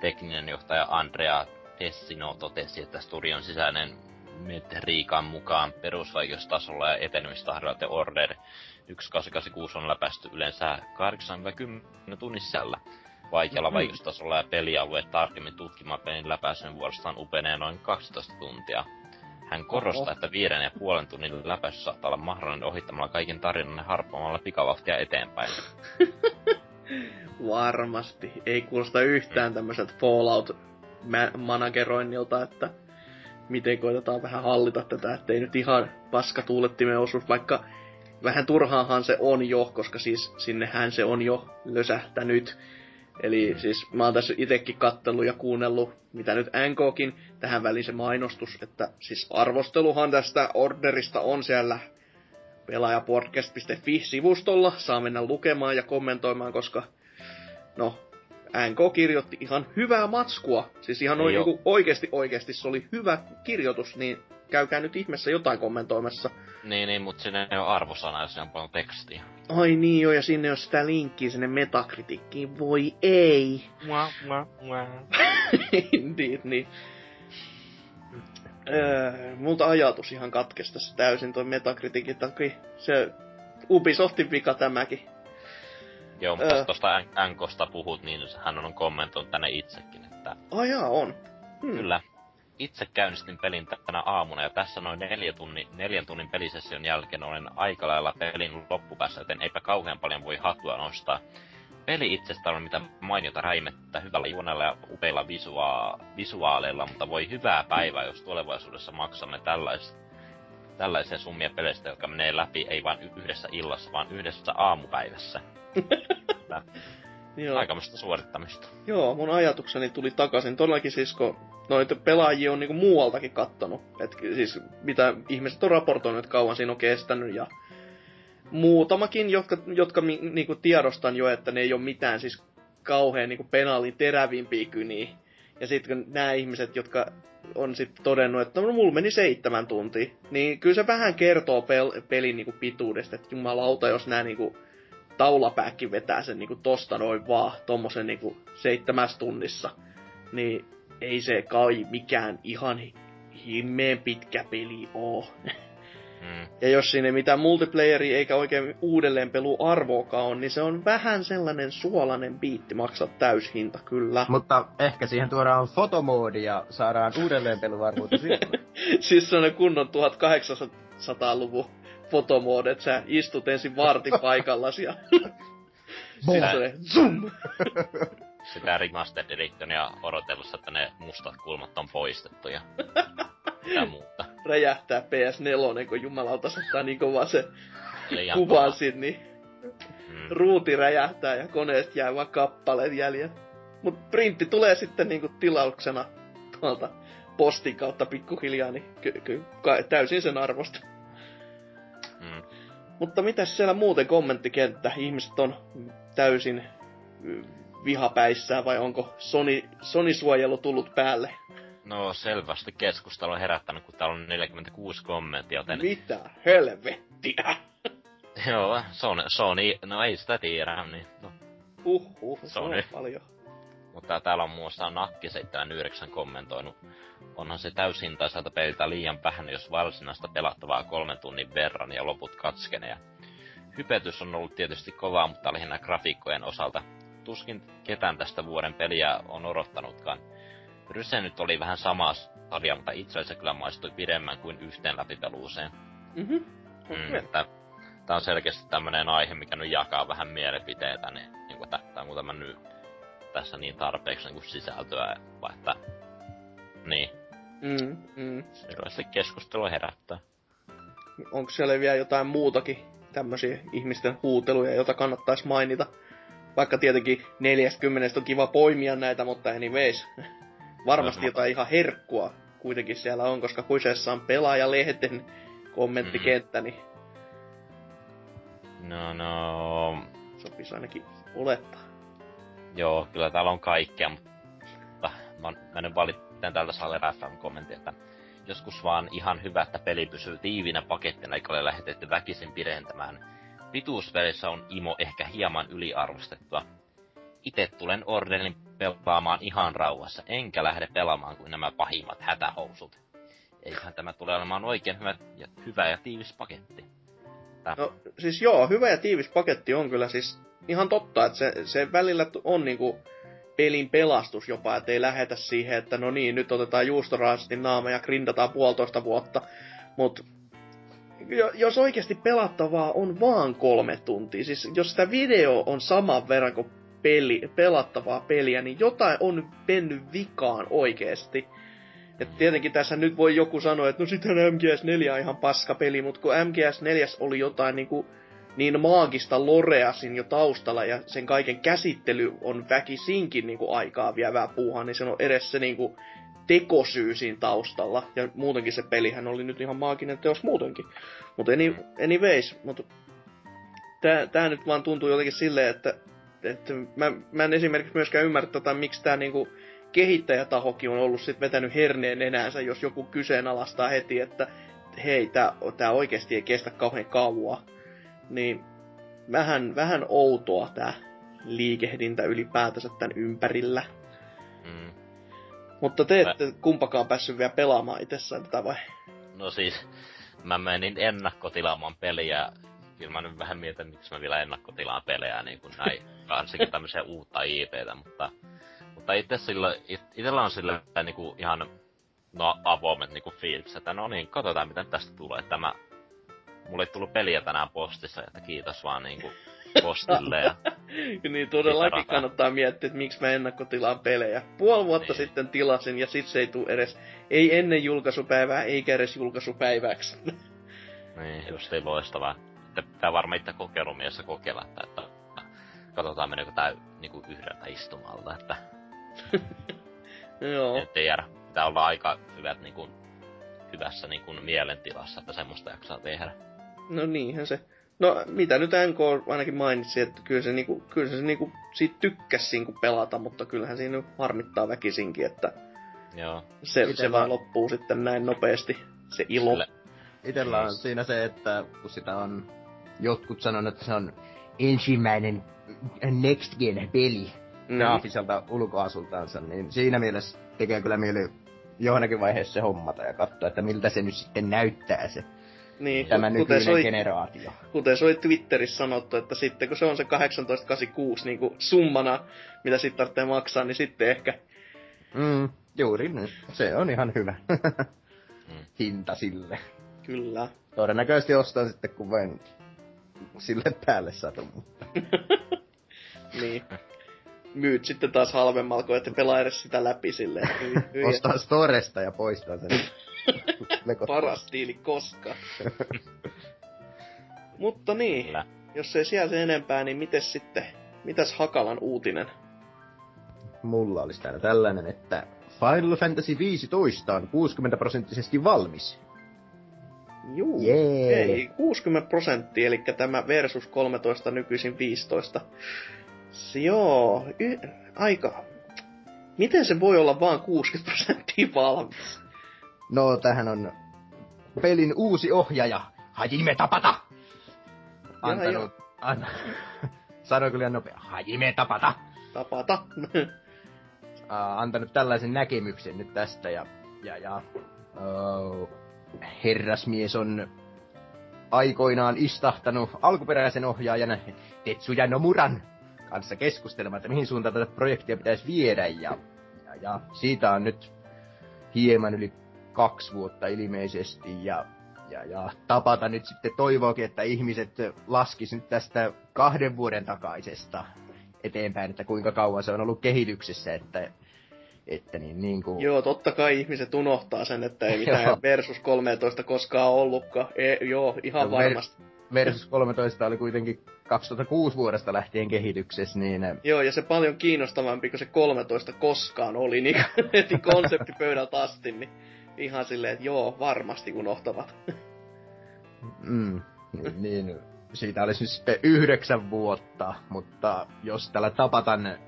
tekninen johtaja Andrea Tessino totesi, että studion sisäinen metriikan mukaan perusvaikeustasolla ja etenemistahdolla The Order 1886 on läpästy yleensä 8-10 tunnin sisällä. Vaikealla mm-hmm. vaikeustasolla ja pelialueet tarkemmin tutkimaan pelin läpäisyn vuorostaan upenee noin 12 tuntia. Hän korostaa, Oho. että viiden ja puolen tunnin läpäisy saattaa olla mahdollinen ohittamalla kaiken tarinan ja harppamalla pikavauhtia eteenpäin. Varmasti. Ei kuulosta yhtään mm. tämmöiseltä Fallout-manageroinnilta, että miten koitetaan vähän hallita tätä, ettei nyt ihan paska tuulettimen osuus, vaikka vähän turhaahan se on jo, koska siis sinnehän se on jo lösähtänyt. Eli siis mä oon tässä itekin kattellut ja kuunnellut, mitä nyt NKkin, tähän väliin se mainostus, että siis arvosteluhan tästä orderista on siellä pelaajapodcast.fi-sivustolla, saa mennä lukemaan ja kommentoimaan, koska no, NK kirjoitti ihan hyvää matskua. Siis ihan noin niin oikeasti oikeasti se oli hyvä kirjoitus, niin käykää nyt ihmeessä jotain kommentoimassa. Niin, niin, mutta sinne ei ole arvosana, jos on paljon tekstiä. Ai niin joo, ja sinne on sitä linkkiä sinne metakritiikkiin. Voi ei. Mua, mua, mua. Indeed, niin. Öö, multa ajatus ihan katkesi tässä täysin toi metakritiikin takia. Se Ubisoftin vika tämäkin. Joo, mutta öö. tuosta NKsta puhut, niin hän on kommentoinut tänne itsekin, että... Ai jaa, on. Hmm. Kyllä. Itse käynnistin pelin tänä aamuna ja tässä noin neljä tunni, neljän tunnin pelisession jälkeen olen aika lailla pelin loppupäässä, joten eipä kauhean paljon voi hattua nostaa. Peli itsestään on mitä mainiota räimettä hyvällä juonella ja upeilla visua- visuaaleilla, mutta voi hyvää päivää, jos tulevaisuudessa maksamme tällaista tällaisia summia peleistä, jotka menee läpi ei vain yhdessä illassa, vaan yhdessä aamupäivässä. Joo. Aikamoista suorittamista. Joo, mun ajatukseni tuli takaisin. Todellakin siis, kun noita pelaajia on niinku muualtakin kattonut. Et siis mitä ihmiset on raportoinut, että kauan siinä on kestänyt ja muutamakin, jotka, jotka mi, niinku tiedostan jo, että ne ei ole mitään siis kauhean niinku penaalin terävimpiä kyniä. Ja sitten kun nämä ihmiset, jotka on sitten todennut, että no, mulla meni seitsemän tuntia, niin kyllä se vähän kertoo pel- pelin niinku pituudesta, että jumalauta, jos nämä niinku taulapääkki vetää sen niinku tosta noin vaan, tommosen niinku seitsemäs tunnissa, niin ei se kai mikään ihan himmeen pitkä peli oo. Mm. Ja jos siinä ei mitään multiplayeri eikä oikein uudelleenpelu arvoakaan on, niin se on vähän sellainen suolainen biitti maksaa täyshinta kyllä. Mutta ehkä siihen tuodaan fotomoodi ja saadaan uudelleenpeluarvoita siis se on kunnon 1800-luvun fotomoodi, että sä istut ensin vartin paikallasi ja... Sitten zoom! Sitä remastered editionia odotellessa, että ne mustat kulmat on poistettu ja mitä muuta. Räjähtää PS4, kun jumalauta sattaa niin kovaa se kuvasi, niin mm. ruuti räjähtää ja koneesta jää vaan kappaleet jäljellä. Mut printti tulee sitten niinku tilauksena tuolta postin kautta pikkuhiljaa, niin ky- ky- täysin sen arvosta. Mm. Mutta mitäs siellä muuten kommenttikenttä? Ihmiset on täysin vihapäissään vai onko Sony, Sony-suojelu tullut päälle? No selvästi keskustelu on herättänyt, kun täällä on 46 kommenttia, joten... Mitä helvettiä? Joo, Sony, Sony, no ei sitä tiedä, niin... No. Uhuh, Sony. paljon. Mutta täällä on muassa Nakki 79 kommentoinut. Onhan se täysintaiselta peliltä liian vähän, jos varsinaista pelattavaa kolmen tunnin verran ja loput katskenee. Hypetys on ollut tietysti kovaa, mutta lähinnä grafiikkojen osalta. Tuskin ketään tästä vuoden peliä on odottanutkaan. Ryse nyt oli vähän sama sarja, mutta itse asiassa kyllä maistui pidemmän kuin yhteen läpipeluuseen. Mm-hmm. Mm, että tää on selkeästi tämmönen aihe, mikä nyt jakaa vähän mielipiteitä, niin, niin kuin, että on tämä nyt tässä niin tarpeeksi niin sisältöä, vai että... Niin. Mm, mm. Selvästi keskustelu herättää. Onko siellä vielä jotain muutakin tämmöisiä ihmisten huuteluja, joita kannattaisi mainita? Vaikka tietenkin 40 on kiva poimia näitä, mutta anyways. Varmasti no, jotain ihan herkkua kuitenkin siellä on, koska kyseessä on pelaajalehden kommenttikenttä, niin... No, no... Sopisi ainakin olettaa. Joo, kyllä täällä on kaikkea, mutta mä, mä nyt valitsen täältä Salle FM kommentti, että joskus vaan ihan hyvä, että peli pysyy tiivinä pakettina, eikä ole lähetetty väkisin pidentämään. Pituuspelissä on imo ehkä hieman yliarvostettua. Itse tulen Ordenin pelaamaan ihan rauhassa, enkä lähde pelaamaan kuin nämä pahimmat hätähousut. Eiköhän tämä tule olemaan oikein hyvä ja, hyvä ja tiivis paketti. Tää. No siis joo, hyvä ja tiivis paketti on kyllä siis ihan totta, että se, se välillä on niinku pelin pelastus jopa, että ei lähetä siihen, että no niin, nyt otetaan juustoraastin naama ja grindataan puolitoista vuotta. Mutta jos oikeasti pelattavaa on vaan kolme tuntia, siis jos sitä video on saman verran kuin peli, pelattavaa peliä, niin jotain on mennyt vikaan oikeasti. Et tietenkin tässä nyt voi joku sanoa, että no sitten MGS4 on ihan paska peli, mutta kun MGS4 oli jotain niinku niin maagista loreasin jo taustalla ja sen kaiken käsittely on väkisinkin niinku aikaa vievää puuhaa, niin se on edes se niinku tekosyy siinä taustalla. Ja muutenkin se pelihän oli nyt ihan maaginen teos muutenkin. Mutta any, anyways, mutta tää, tää nyt vaan tuntuu jotenkin silleen, että, että mä, mä en esimerkiksi myöskään ymmärrä tota, miksi tää niinku kehittäjätahokin on ollut sit vetänyt herneen enäänsä, jos joku kyseenalaistaa heti, että hei, tää, tää oikeasti ei kestä kauhean kauaa. Niin vähän, vähän outoa tää liikehdintä ylipäätänsä tämän ympärillä. Mm. Mutta te ette mä... kumpakaan päässyt vielä pelaamaan itsessään tätä vai? No siis, mä menin ennakkotilaamaan peliä. Kyllä mä nyt vähän mietin, miksi mä vielä ennakkotilaan pelejä niin kuin näin. Varsinkin tämmöisiä uutta IPtä, mutta... Mutta itse sillä, it, itellä on sillä niinku ihan no, avoimet niinku fiilikset, että no niin, katsotaan miten tästä tulee. Tämä, mulle ei tullut peliä tänään postissa, että kiitos vaan niinku postille. Ja niin todellakin kannattaa miettiä, että miksi mä ennakkotilaan pelejä. Puoli vuotta niin. sitten tilasin ja sit se ei tule edes, ei ennen julkaisupäivää eikä edes julkaisupäiväksi. niin, just ei loistavaa. Pitää varmaan itse kokeilumiessa kokeilla, että, että katsotaan meneekö tää niinku yhdeltä istumalta, että... Joo. Että jäädä. Pitää olla aika hyvät niinku, hyvässä niinku mielentilassa, että semmoista jaksaa tehdä. No niinhän se. No, mitä nyt NK ainakin mainitsi, että kyllä se, niinku, kyllä se niinku, siitä tykkäsi niinku pelata, mutta kyllähän siinä harmittaa väkisinkin, että Joo. se, se vaan loppuu sitten näin nopeasti, se ilo. Sille. Itellä on siinä se, että kun sitä on jotkut sanonut, että se on ensimmäinen Next Gen peli mm. graafiselta ulkoasultaansa, niin siinä mielessä tekee kyllä mieli johonkin vaiheessa se hommata ja katsoa, että miltä se nyt sitten näyttää se niin, tämä nykyinen soi, generaatio. Kuten se oli Twitterissä sanottu, että sitten kun se on se 1886 niin kuin summana, mitä sitten tarvitsee maksaa, niin sitten ehkä... Mm, juuri nyt. Se on ihan hyvä hinta sille. Kyllä. Todennäköisesti ostaa sitten, kun vain sille päälle satu, mutta... niin. Myyt sitten taas halvemmalla, kun ette pelaa edes sitä läpi silleen. Ostaa Storesta ja poistaa sen. Paras tiili koska. Mutta niin, Kyllä. jos ei siellä se enempää, niin mites sitten, mitäs Hakalan uutinen? Mulla olisi täällä tällainen, että Final Fantasy 15 on 60 prosenttisesti valmis. Juu, yeah. ei, 60 prosenttia, eli tämä versus 13 nykyisin 15. Joo, y- aika... Miten se voi olla vaan 60 prosenttia valmis? No, tähän on pelin uusi ohjaaja, Hajime Tapata. Antanut, an, sanoi kyllä nopea, Hajime Tapata. Tapata. uh, antanut tällaisen näkemyksen nyt tästä ja, ja, ja uh, herrasmies on aikoinaan istahtanut alkuperäisen ohjaajan Tetsuya Nomuran kanssa keskustelemaan, että mihin suuntaan tätä projektia pitäisi viedä. Ja, ja, ja siitä on nyt hieman yli kaksi vuotta ilmeisesti ja, ja, ja tapata nyt sitten toivookin, että ihmiset laskis nyt tästä kahden vuoden takaisesta eteenpäin, että kuinka kauan se on ollut kehityksessä, että että niin, niin kuin... Joo, totta kai ihmiset unohtaa sen, että ei mitään Versus 13 koskaan ollutkaan. E, joo, ihan no, varmasti. Versus 13 oli kuitenkin 2006 vuodesta lähtien kehityksessä, niin... Joo, ja se paljon kiinnostavampi kuin se 13 koskaan oli, niin heti konsepti pöydältä asti, niin ihan silleen, että joo, varmasti unohtavat. mm, niin, niin, siitä olisi nyt sitten yhdeksän vuotta, mutta jos tällä Tapatan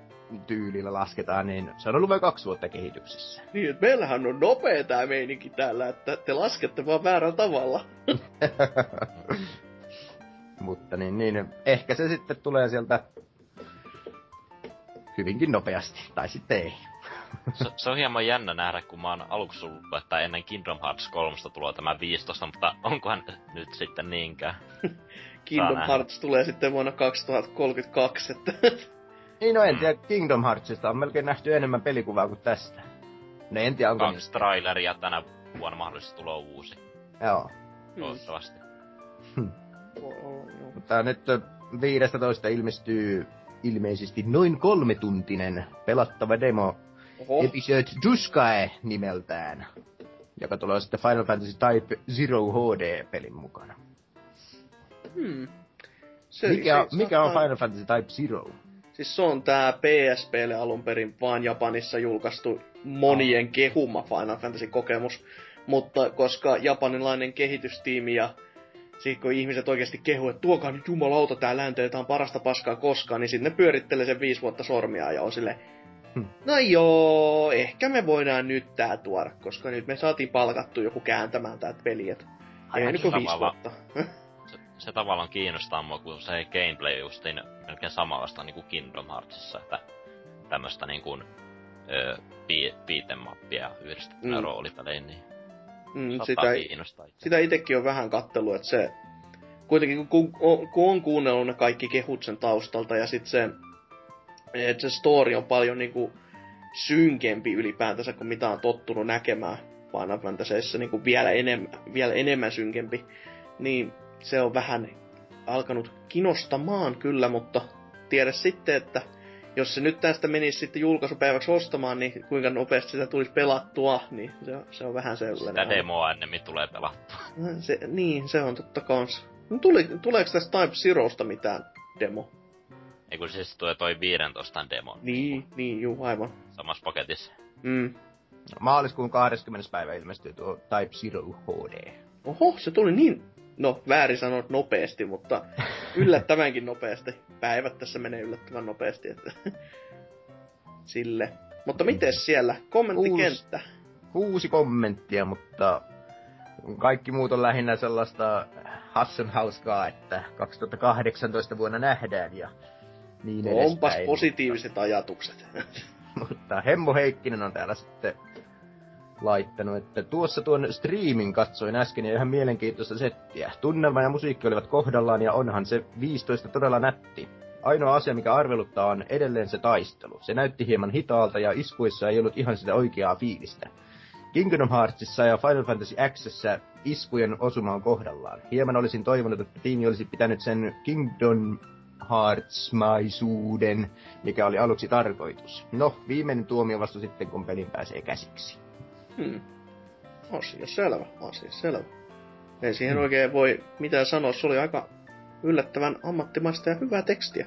tyylillä lasketaan, niin se on ollut vain kaksi vuotta kehityksessä. Niin, että meillähän on nopea tää meininki täällä, että te laskette vaan väärällä tavalla. Mutta niin, niin, ehkä se sitten tulee sieltä hyvinkin nopeasti, tai sitten ei. se, se, on hieman jännä nähdä, kun mä oon aluksi ollut, että ennen Kingdom Hearts 3 tulee tämä 15, mutta onkohan nyt sitten niinkään? Kingdom Hearts tulee sitten vuonna 2032, että... Niin no en tiedä, Kingdom Heartsista on melkein nähty enemmän pelikuvaa kuin tästä. No en tiedä, onko Kaksi niin... traileria tänä vuonna mahdollisesti tulee uusi. Joo. Toivottavasti. Hmm. Mutta nyt 15 ilmestyy ilmeisesti noin kolmetuntinen pelattava demo Oho. Episode Duskae nimeltään, joka tulee sitten Final Fantasy Type Zero HD-pelin mukana. Hmm. Se, mikä, se, mikä on Final Fantasy Type Zero? Siis se on tää PSPlle alun perin vaan Japanissa julkaistu monien oh. kehuma Final Fantasy-kokemus. Mutta koska japanilainen kehitystiimi ja sitten kun ihmiset oikeasti kehu, että tuokaa nyt jumalauta tää länteen, tää on parasta paskaa koskaan, niin sitten ne pyörittelee sen viisi vuotta sormia ja on sille, hmm. no joo, ehkä me voidaan nyt tää tuoda, koska nyt me saatiin palkattu joku kääntämään tää peli, et ei nyt viisi vuotta. se, se, tavallaan kiinnostaa mua, kun se gameplay justiin melkein samanlaista niin kuin Kingdom Heartsissa, että tämmöstä niin kuin, ö, beat'em mappia yhdistettynä mm. roolipeleihin, niin Mm, sitä, sitä itekin on vähän kattelu, että se... Kuitenkin kun, kun, kun on kuunnellut ne kaikki kehut sen taustalta ja sitten se... Että se story on paljon niinku synkempi ylipäätänsä kuin mitä on tottunut näkemään Final Fantasyissa, niinku vielä, enemmän, vielä enemmän synkempi. Niin se on vähän alkanut kinostamaan kyllä, mutta tiedä sitten, että jos se nyt tästä menisi sitten julkaisupäiväksi ostamaan, niin kuinka nopeasti sitä tulisi pelattua, niin se, se on vähän sellainen. Sitä demoa ennemmin tulee pelattua. Se, niin, se on totta kans. No, tuli, tuleeko tästä Type Zerosta mitään demo? Ei kun siis tulee toi 15 demo. Niin, niin, juu, aivan. Samassa paketissa. Mm. Maaliskuun 20. päivä ilmestyy tuo Type Zero HD. Oho, se tuli niin no väärin sanoa nopeasti, mutta yllättävänkin nopeasti. Päivät tässä menee yllättävän nopeasti, että sille. Mutta miten siellä? Kommenttikenttä. Kuusi, kuusi kommenttia, mutta kaikki muut on lähinnä sellaista Hassan hauskaa, että 2018 vuonna nähdään ja niin no, edespäin. Onpas positiiviset ajatukset. mutta Hemmo Heikkinen on täällä sitten laittanut, että tuossa tuon striimin katsoin äsken ja ihan mielenkiintoista settiä. Tunnelma ja musiikki olivat kohdallaan ja onhan se 15 todella nätti. Ainoa asia, mikä arveluttaa, on edelleen se taistelu. Se näytti hieman hitaalta ja iskuissa ei ollut ihan sitä oikeaa fiilistä. Kingdom Heartsissa ja Final Fantasy Xssä iskujen osuma on kohdallaan. Hieman olisin toivonut, että tiimi olisi pitänyt sen Kingdom Hearts-maisuuden, mikä oli aluksi tarkoitus. No, viimeinen tuomio vasta sitten, kun pelin pääsee käsiksi. Hmm. Asia selvä, asia selvä. Ei siihen hmm. oikein voi mitään sanoa, se oli aika yllättävän ammattimaista ja hyvää tekstiä.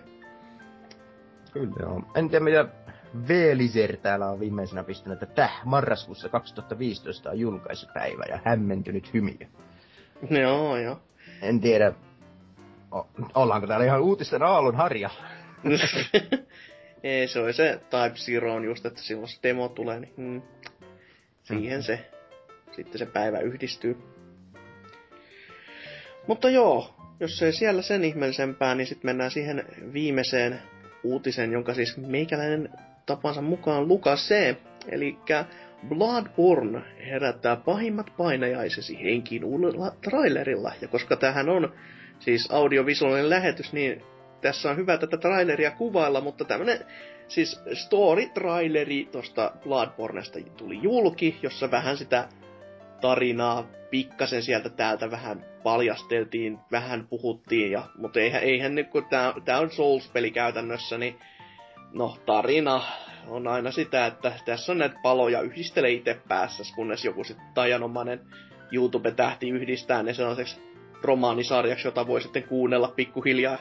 Kyllä joo. En tiedä mitä Veeliser täällä on viimeisenä pistänyt, että täh, marraskuussa 2015 on julkaisupäivä ja hämmentynyt hymiö. Joo, joo. En tiedä, o- ollaanko täällä ihan uutisten aallon harja? Ei, se on se Type Zero on just, että silloin se demo tulee, niin hmm. Siihen mm. se, sitten se päivä yhdistyy. Mutta joo, jos ei siellä sen ihmeellisempää, niin sitten mennään siihen viimeiseen uutisen, jonka siis meikäläinen tapansa mukaan lukasee. Eli Bloodborne herättää pahimmat painajaisesi henkiin uudella trailerilla. Ja koska tähän on siis audiovisuaalinen lähetys, niin tässä on hyvä tätä traileria kuvailla, mutta tämmönen siis story-traileri tosta Bloodbornesta tuli julki, jossa vähän sitä tarinaa pikkasen sieltä täältä vähän paljasteltiin, vähän puhuttiin, ja, mutta eihän, eihän nyt, kun tää, tää on Souls-peli käytännössä, niin no tarina on aina sitä, että tässä on näitä paloja, yhdistele itse päässä, kunnes joku sitten tajanomainen YouTube-tähti yhdistää ne sellaiseksi romaanisarjaksi, jota voi sitten kuunnella pikkuhiljaa.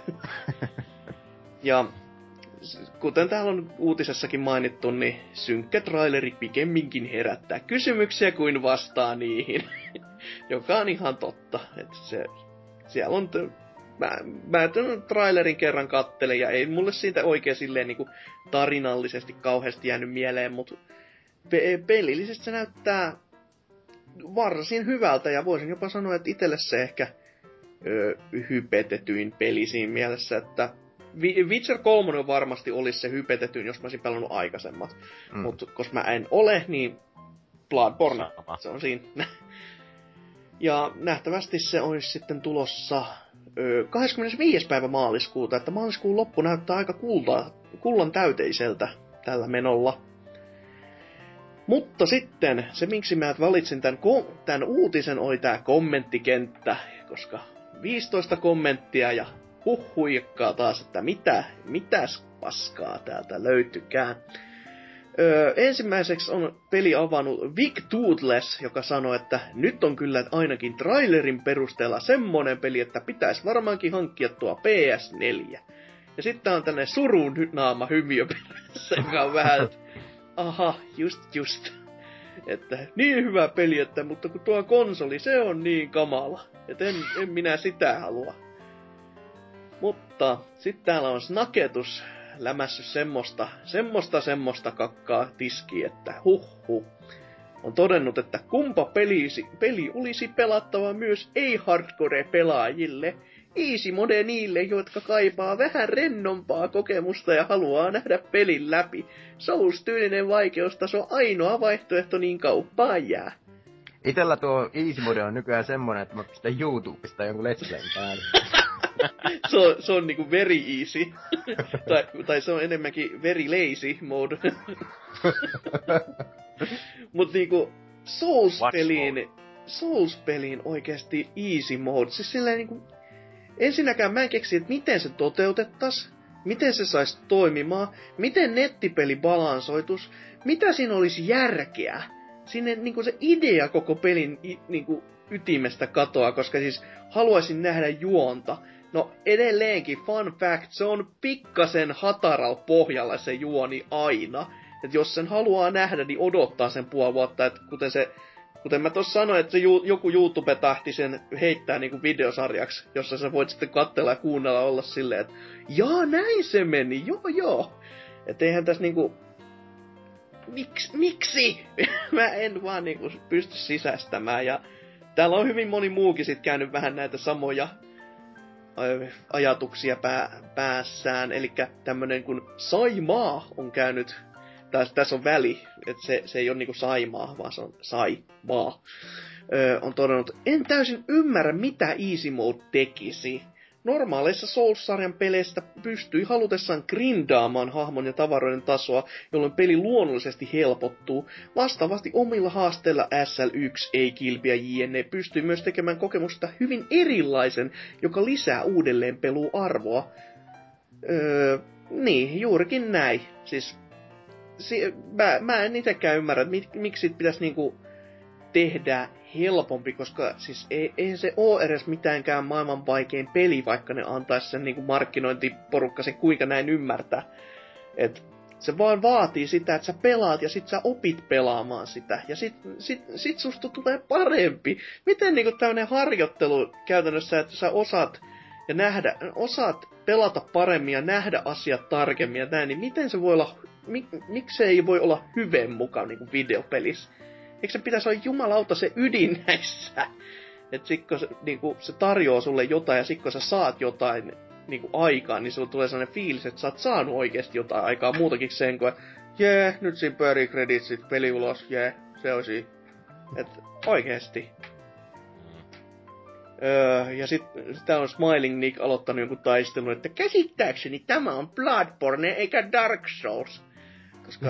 ja kuten täällä on uutisessakin mainittu, niin synkkä traileri pikemminkin herättää kysymyksiä kuin vastaa niihin. Joka on ihan totta. Että se, siellä on t- mä, mä tämän trailerin kerran kattelin ja ei mulle siitä oikein silleen niinku tarinallisesti kauheasti jäänyt mieleen, mutta pe- pelillisesti se näyttää varsin hyvältä ja voisin jopa sanoa, että itselle se ehkä ö, hypetetyin peli siinä mielessä, että Witcher 3 varmasti olisi se hypetetyin, jos mä olisin pelannut aikaisemmat. Mm. Mutta koska mä en ole, niin Bloodborne, se on siinä. ja nähtävästi se olisi sitten tulossa ö, 25. päivä maaliskuuta, että maaliskuun loppu näyttää aika kulta, kullan täyteiseltä tällä menolla. Mutta sitten se, miksi mä valitsin tämän, tämän uutisen, oli tämä kommenttikenttä, koska 15 kommenttia ja huhuikkaa taas, että mitä, mitäs paskaa täältä löytykään. Öö, ensimmäiseksi on peli avannut Vic Toothless, joka sanoi, että nyt on kyllä ainakin trailerin perusteella semmonen peli, että pitäisi varmaankin hankkia tuo PS4. Ja sitten on tällainen surun naama hymiö perässä, joka on vähän, aha, just just. Että niin hyvä peli, että mutta kun tuo konsoli, se on niin kamala. Että en, en minä sitä halua. Mutta sitten täällä on snaketus lämässy semmoista, semmoista, semmoista kakkaa tiski, että huh. On todennut, että kumpa pelisi, peli olisi pelattava myös ei-hardcore-pelaajille. Easy mode niille, jotka kaipaa vähän rennompaa kokemusta ja haluaa nähdä pelin läpi. Souls-tyylinen vaikeustaso ainoa vaihtoehto niin kauppaan jää. Itellä tuo easy mode on nykyään semmonen, että mä pistän YouTubesta jonkun let's playn päälle. se, on, se on niinku very easy. tai, tai se on enemmänkin very lazy mode. Mut niinku Souls-peliin, Souls-peliin oikeasti easy mode. Siis silleen niinku, ensinnäkään mä en keksi, että miten se toteutettas, miten se saisi toimimaan, miten nettipeli balansoitus, mitä siinä olisi järkeä. Sinne niinku se idea koko pelin niinku, ytimestä katoaa, koska siis haluaisin nähdä juonta. No edelleenkin, fun fact, se on pikkasen hataral pohjalla se juoni aina. Että jos sen haluaa nähdä, niin odottaa sen puoli vuotta, että kuten se Kuten mä tuossa sanoin, että ju, joku YouTube tahti sen heittää niinku videosarjaksi, jossa sä voit sitten katsella ja kuunnella olla silleen, että jaa, näin se meni, joo joo. Että eihän tässä niinku... Miks, miksi? mä en vaan niinku pysty sisäistämään ja täällä on hyvin moni muukin sit käynyt vähän näitä samoja ajatuksia pää, päässään. Eli tämmönen kuin Saimaa on käynyt, tässä täs on väli, että se, se ei ole niinku Saimaa, vaan se on Saimaa. Öö, on todennut, en täysin ymmärrä mitä Easy Mode tekisi. Normaaleissa Souls-sarjan peleistä pystyi halutessaan grindaamaan hahmon ja tavaroiden tasoa, jolloin peli luonnollisesti helpottuu. Vastaavasti omilla haasteilla SL1 ei kilpiä JNE pystyy myös tekemään kokemusta hyvin erilaisen, joka lisää uudelleen peluarvoa. Öö, niin, juurikin näin. Siis, si, mä, mä en itsekään ymmärrä, mik, miksi pitäisi niinku tehdä helpompi, koska siis ei, eihän se ole edes mitäänkään maailman vaikein peli, vaikka ne antaisi sen niin kuin markkinointiporukka se kuinka näin ymmärtää. Et se vaan vaatii sitä, että sä pelaat ja sit sä opit pelaamaan sitä. Ja sit, sit, sit susta tulee parempi. Miten niinku tämmönen harjoittelu käytännössä, että sä osaat ja nähdä, osaat pelata paremmin ja nähdä asiat tarkemmin ja näin, niin miten se voi olla, mik, miksei voi olla hyveen mukaan niinku videopelissä? Eikö se pitäisi olla jumalauta se ydin näissä? Että sitten se, niinku, se tarjoaa sulle jotain ja sitten kun sä saat jotain niinku, aikaa, niin sulla tulee sellainen fiilis, että sä oot saanut oikeasti jotain aikaa muutakin sen kuin, jee, yeah, nyt siinä pyörii kreditsit, peli ulos, jee, yeah, se olisi. Että oikeesti. Öö, ja sitten sit on Smiling Nick aloittanut jonkun taistelun, että käsittääkseni tämä on Bloodborne eikä Dark Souls. Koska...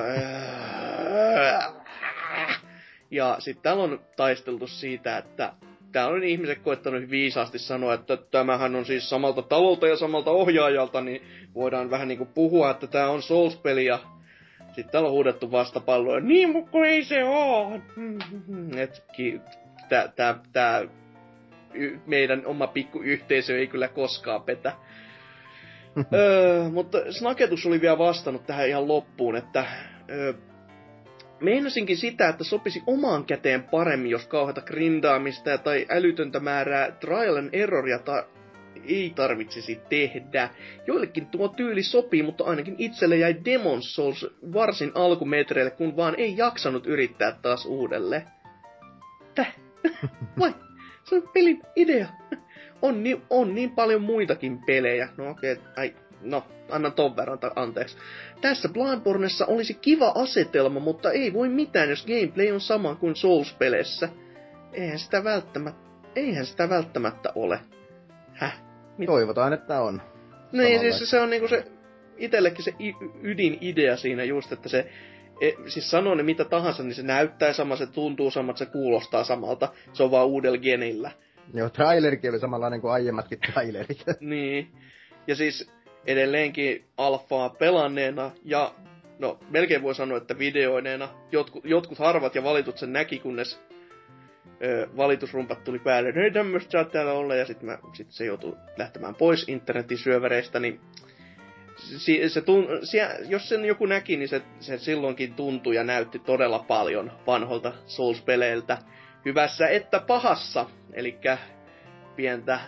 Ja sitten täällä on taisteltu siitä, että täällä on ihmiset koettanut viisaasti sanoa, että tämähän on siis samalta talolta ja samalta ohjaajalta, niin voidaan vähän niinku puhua, että tämä on Souls-peli ja sitten täällä on huudettu vastapalloa, niin mutta ei se oo. Et, tää, tää, tää, meidän oma pikku yhteisö ei kyllä koskaan petä. öö, mutta Snaketus oli vielä vastannut tähän ihan loppuun, että öö, Meinasinkin sitä, että sopisi omaan käteen paremmin, jos kauheata grindaamista tai älytöntä määrää trial and erroria ta- ei tarvitsisi tehdä. Joillekin tuo tyyli sopii, mutta ainakin itselle jäi Demon Souls varsin alkumetreille, kun vaan ei jaksanut yrittää taas uudelleen. Täh? Vai? Se on pelin idea. On niin, on niin paljon muitakin pelejä. No okei, okay, ai, no, annan ton verran anteeksi. Tässä Bloodborneessa olisi kiva asetelma, mutta ei voi mitään, jos gameplay on sama kuin Souls-peleissä. Eihän sitä välttämättä, eihän sitä välttämättä ole. Häh? Mit? Toivotaan, että on. Niin, siis se on niinku se, itsellekin se ydinidea siinä just, että se, e, siis sanoo ne mitä tahansa, niin se näyttää sama, se tuntuu samalta, se kuulostaa samalta, se on vaan uudella genillä. Joo, trailerikin oli samanlainen kuin aiemmatkin trailerit. niin. Ja siis edelleenkin alfaa pelanneena ja no melkein voi sanoa, että videoineena jotkut, jotkut harvat ja valitut sen näki, kunnes ö, valitusrumpat tuli päälle, ei tämmöistä saa täällä olla, ja sitten sit se joutui lähtemään pois internetin syövereistä, niin se, se tun, se, jos sen joku näki, niin se, se silloinkin tuntui ja näytti todella paljon vanholta Souls-peleiltä. Hyvässä että pahassa, eli pientä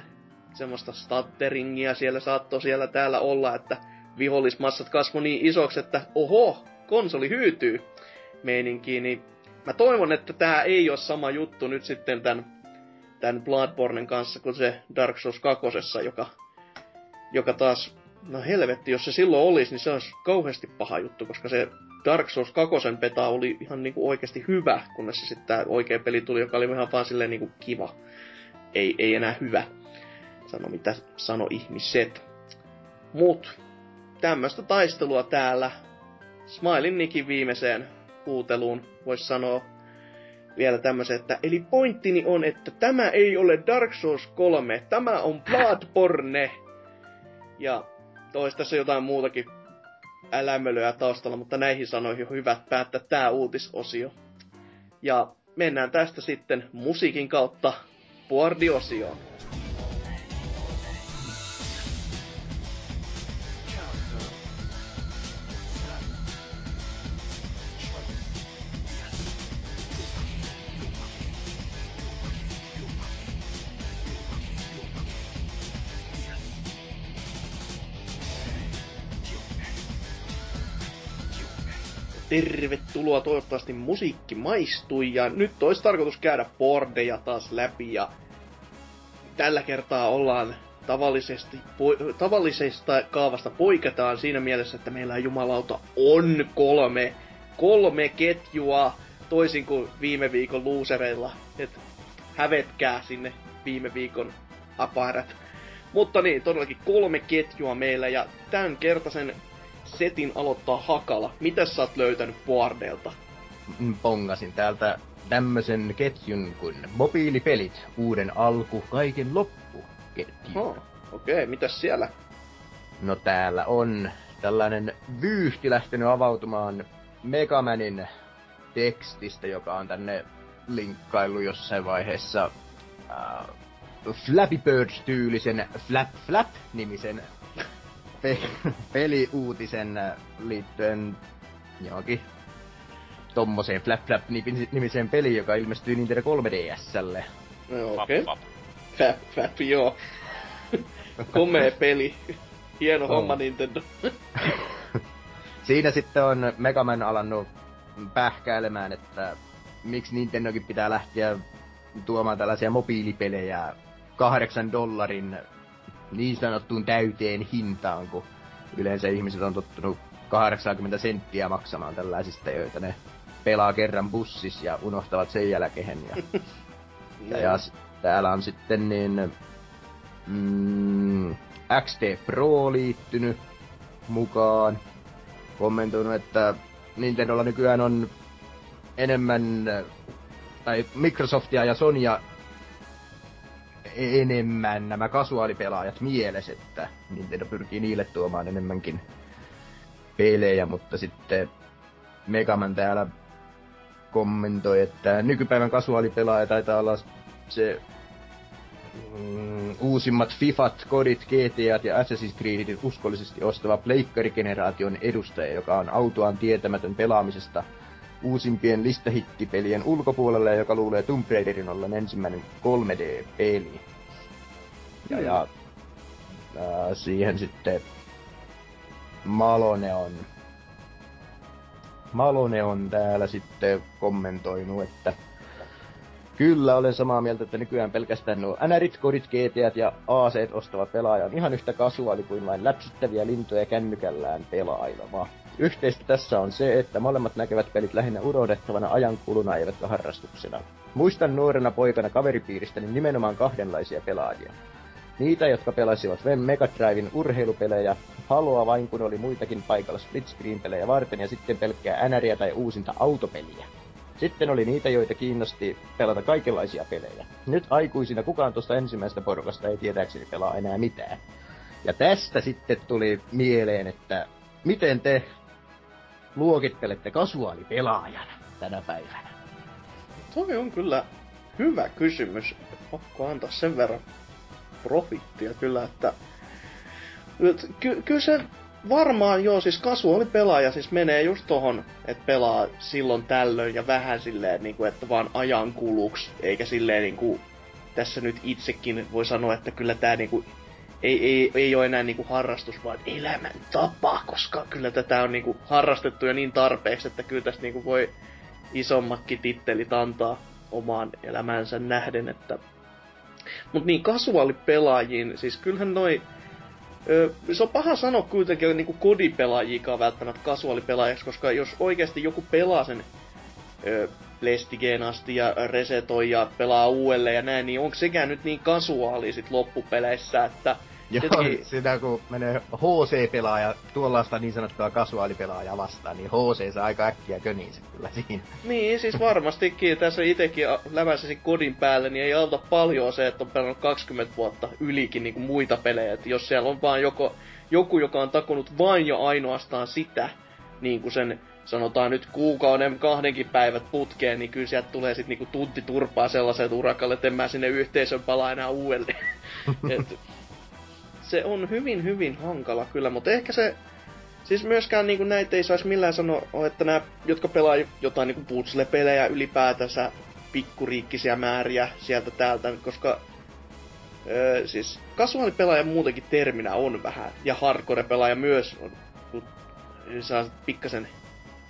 semmoista statteringia siellä saattoi siellä täällä olla, että vihollismassat kasvo niin isoksi, että oho, konsoli hyytyy meininkiin, niin mä toivon, että tää ei ole sama juttu nyt sitten tämän, tämän Bloodbornen kanssa kuin se Dark Souls 2, joka, joka taas, no helvetti, jos se silloin olisi, niin se olisi kauheasti paha juttu, koska se Dark Souls 2 peta oli ihan niinku oikeasti hyvä, kunnes se sitten tämä oikea peli tuli, joka oli ihan vaan silleen niinku kiva. Ei, ei enää hyvä. Sano mitä sano ihmiset. Mut, tämmöstä taistelua täällä. Smailin Nikin viimeiseen huuteluun voisi sanoa vielä tämmöisen, että eli pointtini on, että tämä ei ole Dark Souls 3, tämä on Bloodborne. Ja toista tässä jotain muutakin älämölöä taustalla, mutta näihin sanoihin on hyvä päättää tämä uutisosio. Ja mennään tästä sitten musiikin kautta Boardiosioon. Tervetuloa, toivottavasti musiikki maistui ja nyt olisi tarkoitus käydä bordeja taas läpi ja tällä kertaa ollaan tavallisesti, po- tavallisesta kaavasta poiketaan siinä mielessä, että meillä jumalauta on kolme, kolme ketjua toisin kuin viime viikon luusereilla, että hävetkää sinne viime viikon aparat. Mutta niin, todellakin kolme ketjua meillä ja tämän kertaisen setin aloittaa Hakala. Mitä sä oot löytänyt Boardelta? Pongasin täältä tämmösen ketjun kuin mobiilipelit, uuden alku, kaiken loppu ketju. Oh, okei, okay. mitäs siellä? No täällä on tällainen vyyhti lähtenyt avautumaan Megamanin tekstistä, joka on tänne linkkailu jossain vaiheessa uh, Flappy Bird-tyylisen Flap Flap-nimisen pe- peliuutisen liittyen johonkin tommoseen Flap Flap nimiseen peliin, joka ilmestyy Nintendo 3DSlle. No, okei. Okay. Flap Flap, joo. Komea peli. Hieno oh. homma Nintendo. Siinä sitten on Megaman alannut pähkäilemään, että miksi Nintendokin pitää lähteä tuomaan tällaisia mobiilipelejä kahdeksan dollarin niin sanottuun täyteen hintaan, kun yleensä ihmiset on tottunut 80 senttiä maksamaan tällaisista, joita ne pelaa kerran bussis ja unohtavat sen jälkeen. Ja, ja, ja täällä on sitten niin mm, XT Pro liittynyt mukaan. Kommentoinut, että Nintendolla nykyään on enemmän, tai Microsoftia ja Sonya enemmän nämä kasuaalipelaajat mielessä, että Nintendo pyrkii niille tuomaan enemmänkin pelejä, mutta sitten Megaman täällä kommentoi, että nykypäivän kasuaalipelaaja taitaa olla se mm, uusimmat Fifat, Kodit, GTAt ja Assassin's Creedit uskollisesti ostava pleikkarigeneraation edustaja, joka on autoaan tietämätön pelaamisesta uusimpien listahittipelien ulkopuolelle, joka luulee Tomb Raiderin ollen ensimmäinen 3D-peli. Ja, ja ää, siihen sitten Malone on Malone on täällä sitten kommentoinut, että Kyllä, olen samaa mieltä, että nykyään pelkästään nuo NRit, kodit, GTät ja AC ostava pelaaja on ihan yhtä kasuaali kuin vain läpsyttäviä lintuja kännykällään pelaileva. Yhteistä tässä on se, että molemmat näkevät pelit lähinnä unohdettavana ajankuluna eivätkä harrastuksena. Muistan nuorena poikana kaveripiiristäni nimenomaan kahdenlaisia pelaajia. Niitä, jotka pelasivat Mega Driven urheilupelejä, Haloa vain kun oli muitakin paikalla split screen pelejä varten ja sitten pelkkää NRiä tai uusinta autopeliä. Sitten oli niitä, joita kiinnosti pelata kaikenlaisia pelejä. Nyt aikuisina kukaan tuosta ensimmäisestä porukasta ei tietääkseni pelaa enää mitään. Ja tästä sitten tuli mieleen, että miten te luokittelette kasuaalipelaajana tänä päivänä? Toi on kyllä hyvä kysymys. Pakko antaa sen verran profittia kyllä, että ky- kyllä se varmaan joo, siis pelaaja siis menee just tohon, että pelaa silloin tällöin ja vähän silleen, niin kuin, että vaan ajan kuluks, eikä silleen niin kuin, tässä nyt itsekin voi sanoa, että kyllä tää niin kuin, ei, ei, ei ole enää niinku harrastus, vaan elämän tapa, koska kyllä tätä on niinku harrastettu jo niin tarpeeksi, että kyllä tästä niinku voi isommatkin tittelit antaa omaan elämänsä nähden, että... Mut niin, kasuaalipelaajiin, siis kyllähän noi Öö, se on paha sanoa kuitenkin niinku kodipelaajikaan välttämättä kasuaalipelaajaksi, koska jos oikeasti joku pelaa sen Lestigeen asti ja resetoi ja pelaa uudelleen ja näin, niin onko sekään nyt niin kasuaali sit loppupeleissä, että Jotenkin... sitä kun menee HC-pelaaja, tuollaista niin sanottua kasuaalipelaajaa vastaan, niin HC saa aika äkkiä köniinsä kyllä siinä. Niin, siis varmastikin. Tässä itekin läväisin kodin päälle, niin ei auta paljon se, että on pelannut 20 vuotta ylikin niin kuin muita pelejä. Et jos siellä on vaan joko, joku, joka on takunut vain jo ainoastaan sitä, niin kuin sen sanotaan nyt kuukauden kahdenkin päivät putkeen, niin kyllä sieltä tulee sitten niinku tunti turpaa sellaiset urakalle, että en mä sinne yhteisön palaa enää uudelleen. Et se on hyvin, hyvin hankala kyllä, mutta ehkä se... Siis myöskään niin näitä ei saisi millään sanoa, että nämä, jotka pelaa jotain niin putsle-pelejä ylipäätänsä, pikkuriikkisiä määriä sieltä täältä, koska öö, siis kasuaalipelaaja muutenkin terminä on vähän, ja hardcore-pelaaja myös on, kun saa pikkasen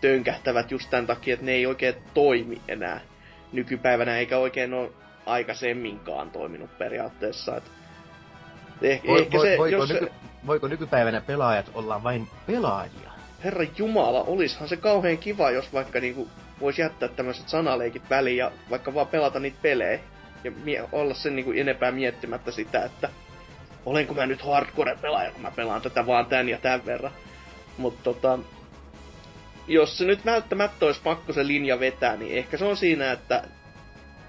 tönkähtävät just tämän takia, että ne ei oikein toimi enää nykypäivänä, eikä oikein ole aikaisemminkaan toiminut periaatteessa. Että Eh, Vo, ehkä vo, se, voiko, jos nyky, se... voiko nykypäivänä pelaajat olla vain pelaajia? Herra Jumala, olishan se kauhean kiva, jos vaikka niinku voisi jättää tämmöiset sanaleikit väliin ja vaikka vaan pelata niitä pelejä. Ja mie- olla sen niinku enempää miettimättä sitä, että olenko mä nyt hardcore-pelaaja, kun mä pelaan tätä vaan tän ja tän verran. Mutta tota, jos se nyt välttämättä olisi pakko se linja vetää, niin ehkä se on siinä, että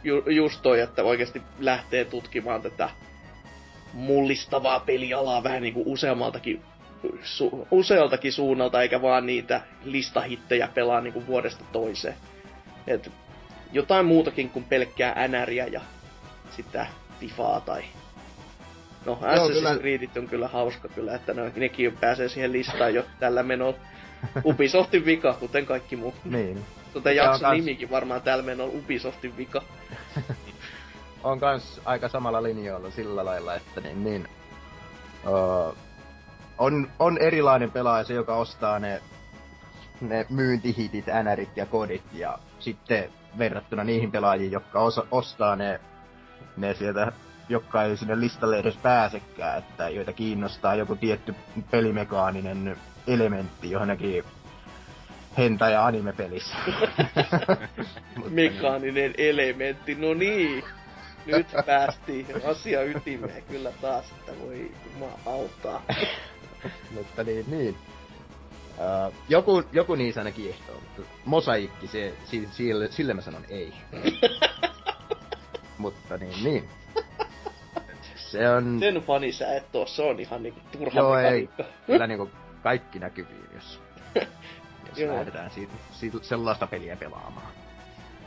ju- just toi, että oikeasti lähtee tutkimaan tätä mullistavaa pelialaa vähän niinku useammaltakin su, usealtakin suunnalta, eikä vaan niitä listahittejä pelaa niinku vuodesta toiseen. Et jotain muutakin kuin pelkkää NRiä ja sitä Fifaa tai... No, Assassin's Creedit on kyllä hauska kyllä, että ne, nekin pääsee siihen listaan jo tällä menolla. Ubisoftin vika, kuten kaikki muu. Niin. Kuten jakson nimikin varmaan tällä menolla Ubisoftin vika. on kans aika samalla linjoilla sillä lailla, että niin, niin uh, on, on erilainen pelaaja se, joka ostaa ne, ne myyntihitit, NRit ja kodit, ja sitten verrattuna niihin pelaajiin, jotka osa, ostaa ne, ne sieltä, jotka ei sinne listalle edes pääsekään, että joita kiinnostaa joku tietty pelimekaaninen elementti johonkin henta- ja anime-pelissä. Mekaaninen elementti, no niin nyt päästiin asia ytimeen kyllä taas, että voi jumala auttaa. mutta niin, niin. Uh, joku, joku niissä ainakin ehtoo, mutta mosaikki, se, sille, sille mä sanon ei. mutta niin, niin. Se on... Sen fani sä et oo, se on ihan niinku turha Joo, ei. Kyllä niinku kaikki näkyviin, jos, jos lähdetään siitä, siitä, sellaista peliä pelaamaan.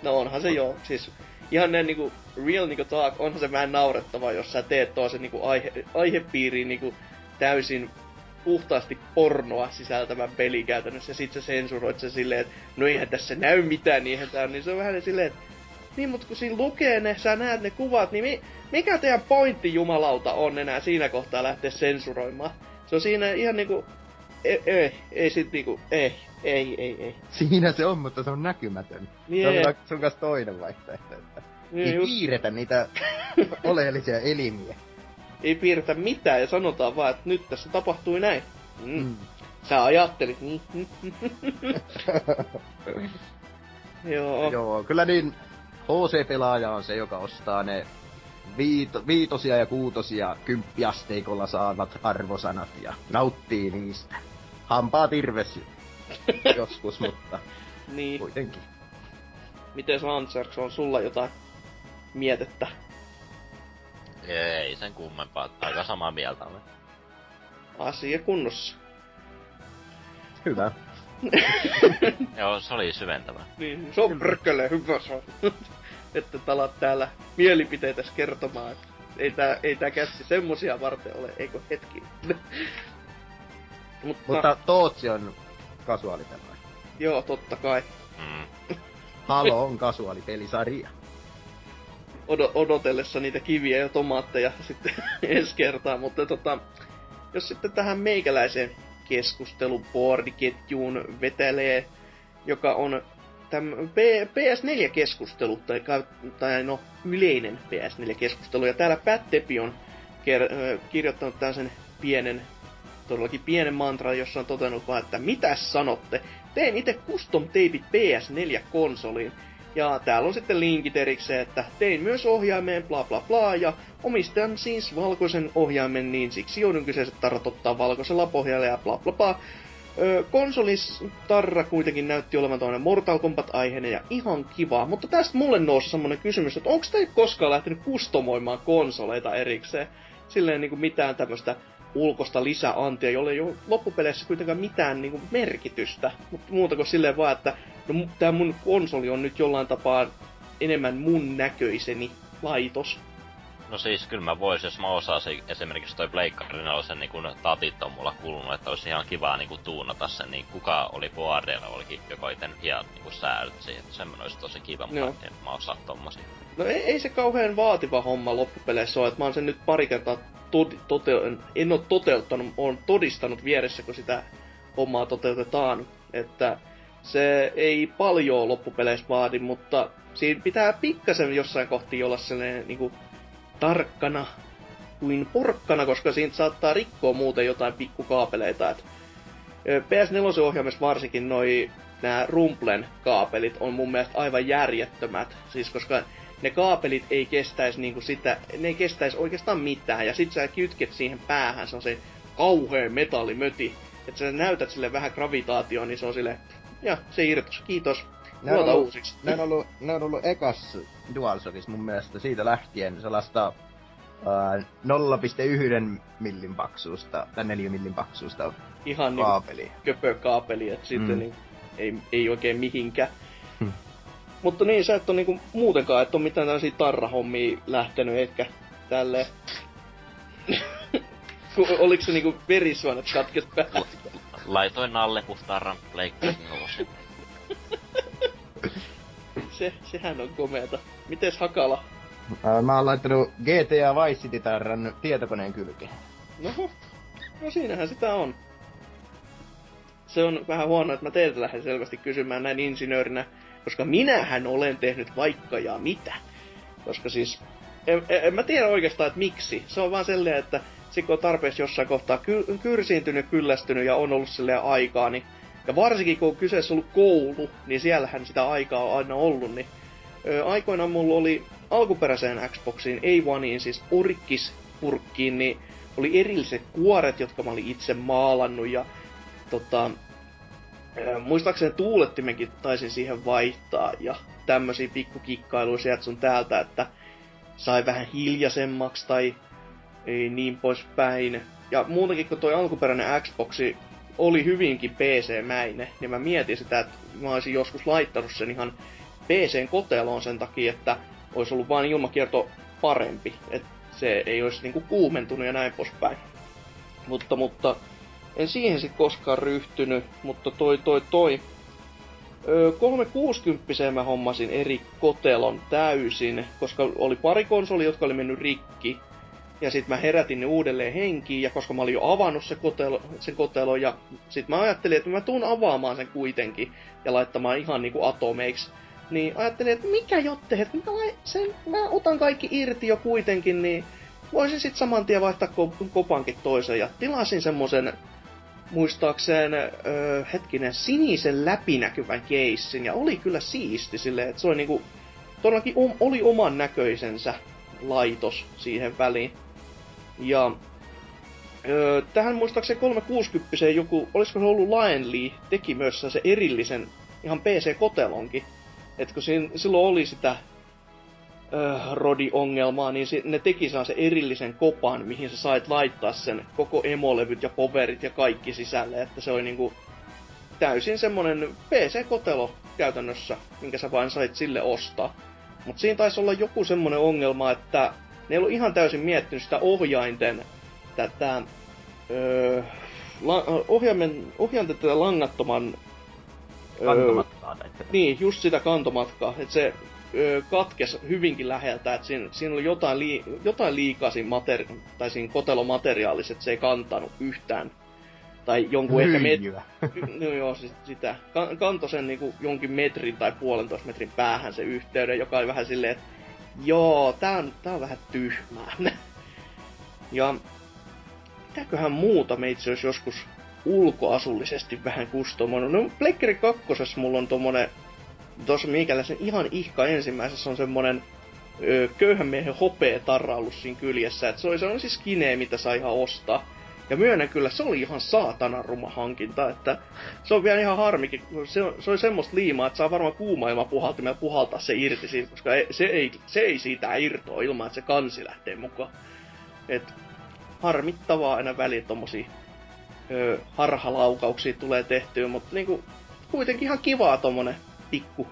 No onhan se joo, siis ihan näin niinku real niinku talk, onhan se vähän naurettava, jos sä teet se niinku aihe, aihepiiriin niinku täysin puhtaasti pornoa sisältävän peli käytännössä, ja sit sä sensuroit sen silleen, että no eihän tässä näy mitään, niin eihän tää on, niin se on vähän silleen, että Niin, mutta kun siinä lukee ne, sä näet ne kuvat, niin mi, mikä teidän pointti jumalauta on enää siinä kohtaa lähteä sensuroimaan? Se on siinä ihan niinku... Ei, ei, ei sit niinku, ei, ei, ei, ei. Siinä se on, mutta se on näkymätön. Niin, se on sun kanssa toinen vaihtoehto, että Niin, ei just, piirretä niitä oleellisia elimiä. ei piirretä mitään ja sanotaan vaan, että nyt tässä tapahtui näin. Mm. Mm. Sä ajattelit niin. Joo. Joo, kyllä niin HC-pelaaja on se, joka ostaa ne viito, viitosia ja kuutosia kymppiasteikolla saavat arvosanat ja nauttii niistä. Hampaa tirves joskus, mutta Niin. kuitenkin. Miten Lancerks on sulla jotain mietettä? Ei sen kummempaa. Aika samaa mieltä olen. Asia kunnossa. Hyvä. Joo, se oli syventävä. Niin, se on perkele hyvä se on. Että talat täällä mielipiteitä kertomaan, että ei tää, ei tää kässi semmosia varten ole, eikö hetki. Mutta, Mutta Tootsi on kasuaalipelaaja. joo, totta kai. Mm. Halo on kasuaalipelisarja. Odo- odotellessa niitä kiviä ja tomaatteja sitten ensi kertaa, mutta tota, jos sitten tähän meikäläiseen keskusteluboardiketjuun vetelee, joka on täm P- PS4-keskustelu, tai, tai no yleinen PS4-keskustelu, ja täällä Pat Tepi on ker- kirjoittanut tällaisen pienen, todellakin pienen mantran, jossa on totennut vaan, että mitäs sanotte? Tein itse custom teipit PS4-konsoliin, ja täällä on sitten linkit erikseen, että tein myös ohjaimeen bla bla bla ja omistan siis valkoisen ohjaimen, niin siksi joudun kyseiset tarrat ottaa valkoisella pohjalla ja bla bla bla. Öö, konsolis tarra kuitenkin näytti olevan toinen Mortal Kombat-aiheinen ja ihan kiva, mutta tästä mulle nousi semmonen kysymys, että onko te koskaan lähtenyt kustomoimaan konsoleita erikseen? Silleen niinku mitään tämmöistä ulkosta lisäantia, jolle ei ole loppupeleissä kuitenkaan mitään niinku merkitystä, mutta muuta kuin silleen vaan, että no tää mun konsoli on nyt jollain tapaa enemmän mun näköiseni laitos. No siis kyllä mä vois, jos mä osaisin esimerkiksi toi Pleikkari sen niin kun tatit on mulla kulunut, että olisi ihan kivaa niin tuunata sen, niin kuka oli boardeilla olikin, joka oli tehnyt hienot niin säädöt siihen, että semmoinen olisi tosi kiva, mutta Joo. en mä osaa tommosia. No ei, ei se kauhean vaativa homma loppupeleissä ole, että mä oon sen nyt pari kertaa tod- tote- en ole toteuttanut, oon todistanut vieressä, kun sitä hommaa toteutetaan, että se ei paljon loppupeleissä vaadi, mutta siinä pitää pikkasen jossain kohti olla sellainen niinku tarkkana kuin porkkana, koska siitä saattaa rikkoa muuten jotain pikkukaapeleita. Et ö, PS4-ohjaimessa varsinkin noi nämä Rumplen kaapelit on mun mielestä aivan järjettömät. Siis koska ne kaapelit ei kestäisi niinku sitä, ne ei kestäisi oikeastaan mitään. Ja sit sä kytket siihen päähän, se on se kauhea metallimöti. Että sä näytät sille vähän gravitaatioon, niin se on sille, ja se irtos, kiitos. Ne on ollut- uusiksi. Ne on ollut, ne on ollut ekas DualShockissa mun mielestä siitä lähtien sellaista uh, 0,1 millin paksuusta, tai 4 millin paksuusta Ihan kaapeli. köpökaapeli, että sitten Mm. niin, ei, ei oikein mihinkään. Hmm. Mutta niin, sä et ole niinku muutenkaan, et ole mitään tällaisia tarrahommia lähtenyt, etkä tälleen. Oliko se niinku verisuonet katkes päästä? Laitoin alle puhtaan Pleikkari nelosen. Se, sehän on komeeta. Mites Hakala? Uh, mä oon laittanut GTA Vice City tarran tietokoneen kylkeen. No, no siinähän sitä on. Se on vähän huono, että mä teiltä lähden selvästi kysymään näin insinöörinä, koska minähän olen tehnyt vaikka ja mitä. Koska siis, en, en, mä tiedä oikeastaan, että miksi. Se on vaan silleen, että se kun on tarpeeksi jossain kohtaa ky- kyrsiintynyt, kyllästynyt ja on ollut silleen aikaa, niin ja varsinkin kun on kyseessä ollut koulu, niin siellähän sitä aikaa on aina ollut, niin ö, aikoinaan mulla oli alkuperäiseen Xboxiin, ei Oneiin, siis Orkis-purkkiin, niin oli erilliset kuoret, jotka mä olin itse maalannut ja tota, muistaakseni tuulettimenkin taisin siihen vaihtaa ja tämmöisiä pikkukikkailuja sieltä sun täältä, että sai vähän hiljaisemmaksi tai ei niin poispäin. Ja muutenkin kun toi alkuperäinen Xboxi oli hyvinkin PC-mäinen, niin mä mietin sitä, että mä olisin joskus laittanut sen ihan PCn koteloon sen takia, että olisi ollut vain ilmakierto parempi. Että se ei olisi niinku kuumentunut ja näin poispäin. Mutta, mutta en siihen sitten koskaan ryhtynyt, mutta toi toi toi 360 mä hommasin eri kotelon täysin, koska oli pari konsoli, jotka oli mennyt rikki. Ja sitten mä herätin ne uudelleen henkiin, ja koska mä olin jo avannut se kotelo, sen kotelo, ja sitten mä ajattelin, että mä tuun avaamaan sen kuitenkin, ja laittamaan ihan niinku atomeiksi. Niin ajattelin, että mikä jotte, että mä, sen, mä otan kaikki irti jo kuitenkin, niin voisin sitten saman tien vaihtaa kopankin toisen. Ja tilasin semmosen muistaakseen öö, hetkinen sinisen läpinäkyvän keissin ja oli kyllä siisti silleen, että se oli niinku todellakin om, oli oman näköisensä laitos siihen väliin. Ja öö, tähän muistaakseni 360 joku, olisiko se ollut Laenli, teki myös se erillisen ihan PC-kotelonkin. että kun siinä, silloin oli sitä äh, Rodi-ongelmaa, niin se, ne teki se erillisen kopan, mihin sä sait laittaa sen koko emolevyt ja poverit ja kaikki sisälle, että se oli niinku täysin semmonen PC-kotelo käytännössä, minkä sä vain sait sille ostaa. Mutta siinä taisi olla joku semmonen ongelma, että ne ei ollut ihan täysin miettinyt sitä ohjainten tätä öö, la, ohjaimen, ohjainten tätä langattoman Kantomatkaa. Öö, niin, just sitä kantomatkaa. Että se katkes hyvinkin läheltä, että siinä, siinä oli jotain, lii, jotain liikaa siinä, materi- tai siinä kotelomateriaalissa, että se ei kantanut yhtään. Tai jonkun ehkä met- no joo, siis sitä. Ka- kanto sen niinku jonkin metrin tai puolentoista metrin päähän se yhteyden, joka oli vähän silleen, että joo, tää on, tää on vähän tyhmää. ja mitäköhän muuta me itse olisi joskus ulkoasullisesti vähän kustomoinut. No, Pleikkeri kakkosessa mulla on tommonen tuossa meikäläisen ihan ihka ensimmäisessä on semmonen ö, köyhän miehen hopea tarra ollut siinä kyljessä. Et se oli sellainen siis kinee, mitä sai ihan ostaa. Ja myönnän kyllä, se oli ihan saatana ruma hankinta, että se on vielä ihan harmikin, se, se oli semmoista liimaa, että saa varmaan kuuma ilma puhaltimella puhaltaa se irti siitä, koska ei, se, ei, se ei siitä irtoa ilman, että se kansi lähtee mukaan. Et harmittavaa aina väliin tommosia ö, harhalaukauksia tulee tehtyä, mutta niinku, kuitenkin ihan kivaa tommonen pikku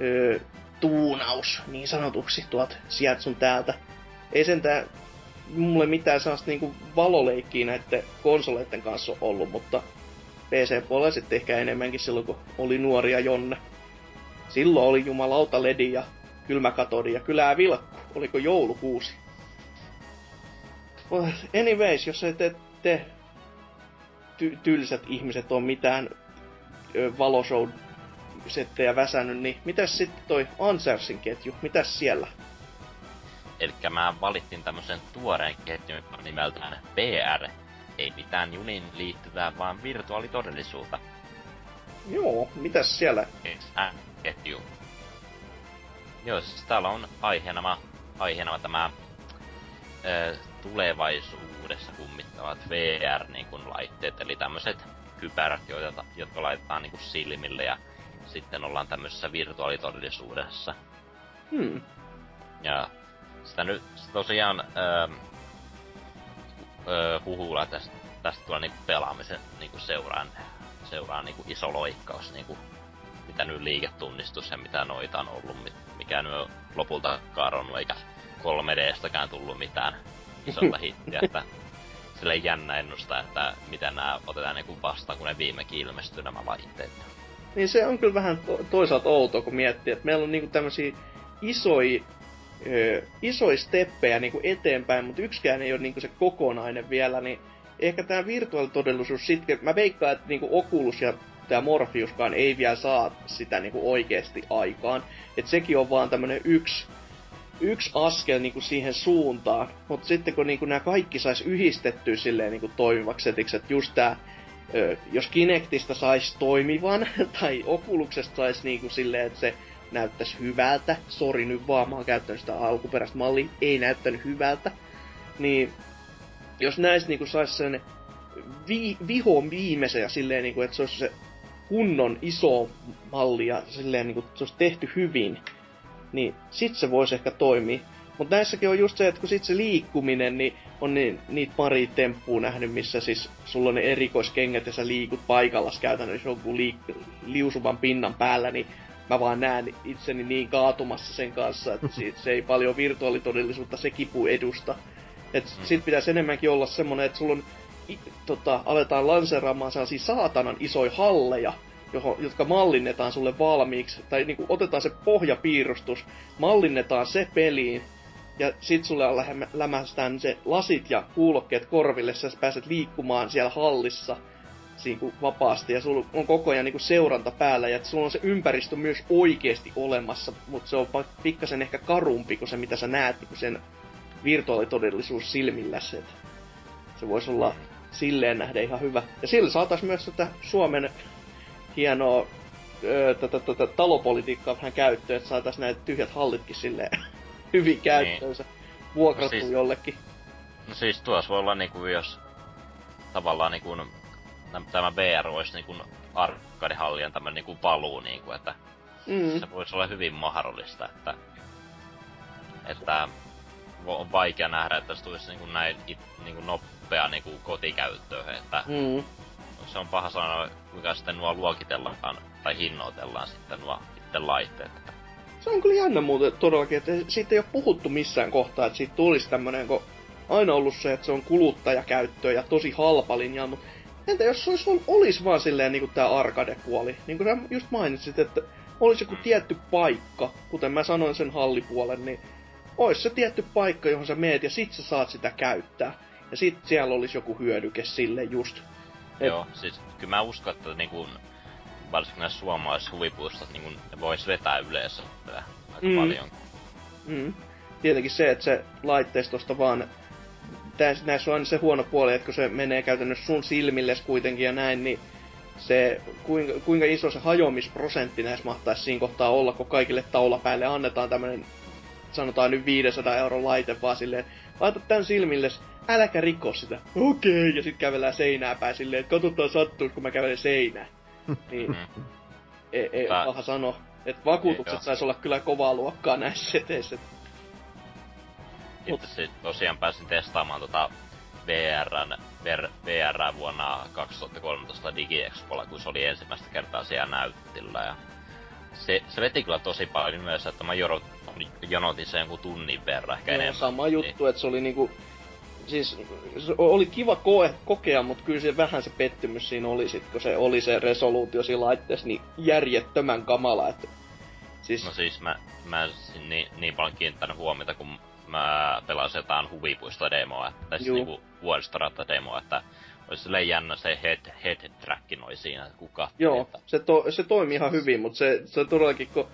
öö, tuunaus niin sanotuksi tuot sieltä sun täältä. Ei sentään mulle mitään sellaista niinku valoleikkiä näiden konsoleiden kanssa ollut, mutta PC-puolella sitten ehkä enemmänkin silloin, kun oli nuoria Jonne. Silloin oli jumalauta ledi ja kylmäkatodi ja kylää vilkku. Oliko joulukuusi? Anyways, jos te, te ty- tylsät ihmiset on mitään valoshow settejä väsännyt, niin mitäs sitten toi Answersin ketju, mitäs siellä? Eli mä valittin tämmösen tuoreen ketjun nimeltään PR. Ei mitään junin liittyvää, vaan virtuaalitodellisuutta. Joo, mitäs siellä? ketju. Joo, siis täällä on aiheena, aiheena tämä ö, tulevaisuudessa kummittavat VR-laitteet, niin eli tämmöiset kypärät, joita, jotka laitetaan niin silmille ja sitten ollaan tämmöisessä virtuaalitodellisuudessa. Hmm. Ja sitä nyt tosiaan öö, öö, huhulla tästä, tästä tulee niinku pelaamisen niinku seuraan, seuraan niinku iso loikkaus, niinku, mitä nyt liiketunnistus ja mitä noita on ollut, mikä nyt on lopulta karonnut, eikä 3Dstäkään tullut mitään isolla hittiä, että sille jännä ennustaa, että miten nämä otetaan niinku vastaan, kun ne viimekin ilmestyy nämä laitteet. Niin se on kyllä vähän to- toisaalta outoa, kun miettii, että meillä on niinku tämmöisiä isoja isoja steppejä niinku eteenpäin, mutta yksikään ei ole niinku se kokonainen vielä, niin ehkä tämä virtuaalitodellisuus sitten, mä veikkaan, että niinku Oculus ja tämä Morpheuskaan ei vielä saa sitä niinku oikeasti aikaan. että sekin on vaan tämmönen yksi, yksi askel niinku siihen suuntaan. Mutta sitten kun niinku nämä kaikki sais yhdistettyä silleen niinku toimivaksi että just tää jos Kinectista saisi toimivan, tai Oculuksesta saisi niinku silleen, että se näyttäisi hyvältä, sori nyt vaan, mä oon käyttänyt sitä alkuperäistä mallia, ei näyttänyt hyvältä, niin jos näistä niinku saisi sen vi, vihon viimeisen ja silleen, niinku, että se olisi se kunnon iso malli ja silleen, niinku, se olisi tehty hyvin, niin sit se voisi ehkä toimia. Mutta näissäkin on just se, että kun sit se liikkuminen, niin on niin, niitä pari temppua nähnyt, missä siis sulla on ne erikoiskengät ja sä liikut paikallas käytännössä jonkun liik- liusuvan pinnan päällä, niin mä vaan näen itseni niin kaatumassa sen kanssa, että siitä, se ei paljon virtuaalitodellisuutta se kipu edusta. Et mm. sit pitäisi enemmänkin olla semmonen, että sulla on, i, tota, aletaan lanseeraamaan sellaisia saatanan isoja halleja, johon, jotka mallinnetaan sulle valmiiksi, tai niinku otetaan se pohjapiirustus, mallinnetaan se peliin, ja sit sulle lämästään se lasit ja kuulokkeet korville, sä pääset liikkumaan siellä hallissa niinku vapaasti, ja sulla on koko ajan niinku seuranta päällä, ja sulla on se ympäristö myös oikeasti olemassa, mutta se on pikkasen ehkä karumpi kuin se, mitä sä näet niinku sen virtuaalitodellisuus silmilläsi. Se voisi olla silleen nähdä ihan hyvä. Ja sillä saataisiin myös tätä Suomen hienoa tätä, tätä talopolitiikkaa vähän käyttöön, että saataisiin näitä tyhjät hallitkin silleen hyvin niin. käyttöönsä. Niin. Vuokrattu no siis, jollekin. No siis tuossa voi olla niinku, jos tavallaan niinku, tämä VR olisi niinku arkadihallien tämmönen niinku paluu, niinku, että mm. se voisi olla hyvin mahdollista, että, että on vaikea nähdä, että se tulisi niinku näin niinku nopea niinku kotikäyttöön, että mm. se on paha sanoa, kuinka sitten nuo luokitellaan tai hinnoitellaan sitten nuo itse laitteet. Se on kyllä jännä muuten todellakin, että siitä ei ole puhuttu missään kohtaa, että siitä tulisi tämmönen, kun aina ollut se, että se on kuluttajakäyttöä ja tosi halpa linja, mutta entä jos se olisi, olisi vaan silleen niin kuin tää arcade-puoli, niin kuin sä just mainitsit, että olisi joku tietty paikka, kuten mä sanoin sen hallipuolen, niin olisi se tietty paikka, johon sä meet ja sit sä saat sitä käyttää. Ja sit siellä olisi joku hyödyke sille just. Et... Joo, siis kyllä mä uskon, että niinku, varsinkin näissä suomalaisissa huvipuistot niinku, ne vois vetää yleensä aika mm. paljon. Mm. Tietenkin se, että se laitteistosta vaan näissä on aina se huono puoli, että kun se menee käytännössä sun silmilles kuitenkin ja näin, niin se, kuinka, kuinka iso se hajoamisprosentti näissä mahtaisi siinä kohtaa olla, kun kaikille taulapäälle annetaan tämmöinen sanotaan nyt 500 euron laite vaan silleen, laita tän silmille, äläkä rikko sitä. Okei, okay. ja sit kävellään seinää päin silleen, että katsotaan sattuus, kun mä kävelen seinään. niin, ei, ei Tää... paha sano. Että vakuutukset saisi olla kyllä kovaa luokkaa näissä seteissä. Itse siis tosiaan pääsin testaamaan tota VRn, VR, VR vuonna 2013 DigiExpolla, kun se oli ensimmäistä kertaa siellä näyttillä. Ja se, se veti kyllä tosi paljon myös, että mä jorot, jonotin sen jonkun tunnin verran ehkä enemmän. sama juttu, niin. että se oli niinku... Siis oli kiva koe, kokea, mutta kyllä se vähän se pettymys siinä oli sit, kun se oli se resoluutio siinä laitteessa niin järjettömän kamala, että... Siis... No siis mä, mä niin, niin paljon kiinnittänyt huomiota, kun mä pelasin jotain huvipuisto-demoa, tai siis niinku vuoristoratta-demoa, että olisi silleen jännä se head, head track noin siinä, kuka. Joo, se, to, se toimii ihan hyvin, mutta se, se todellakin, kun...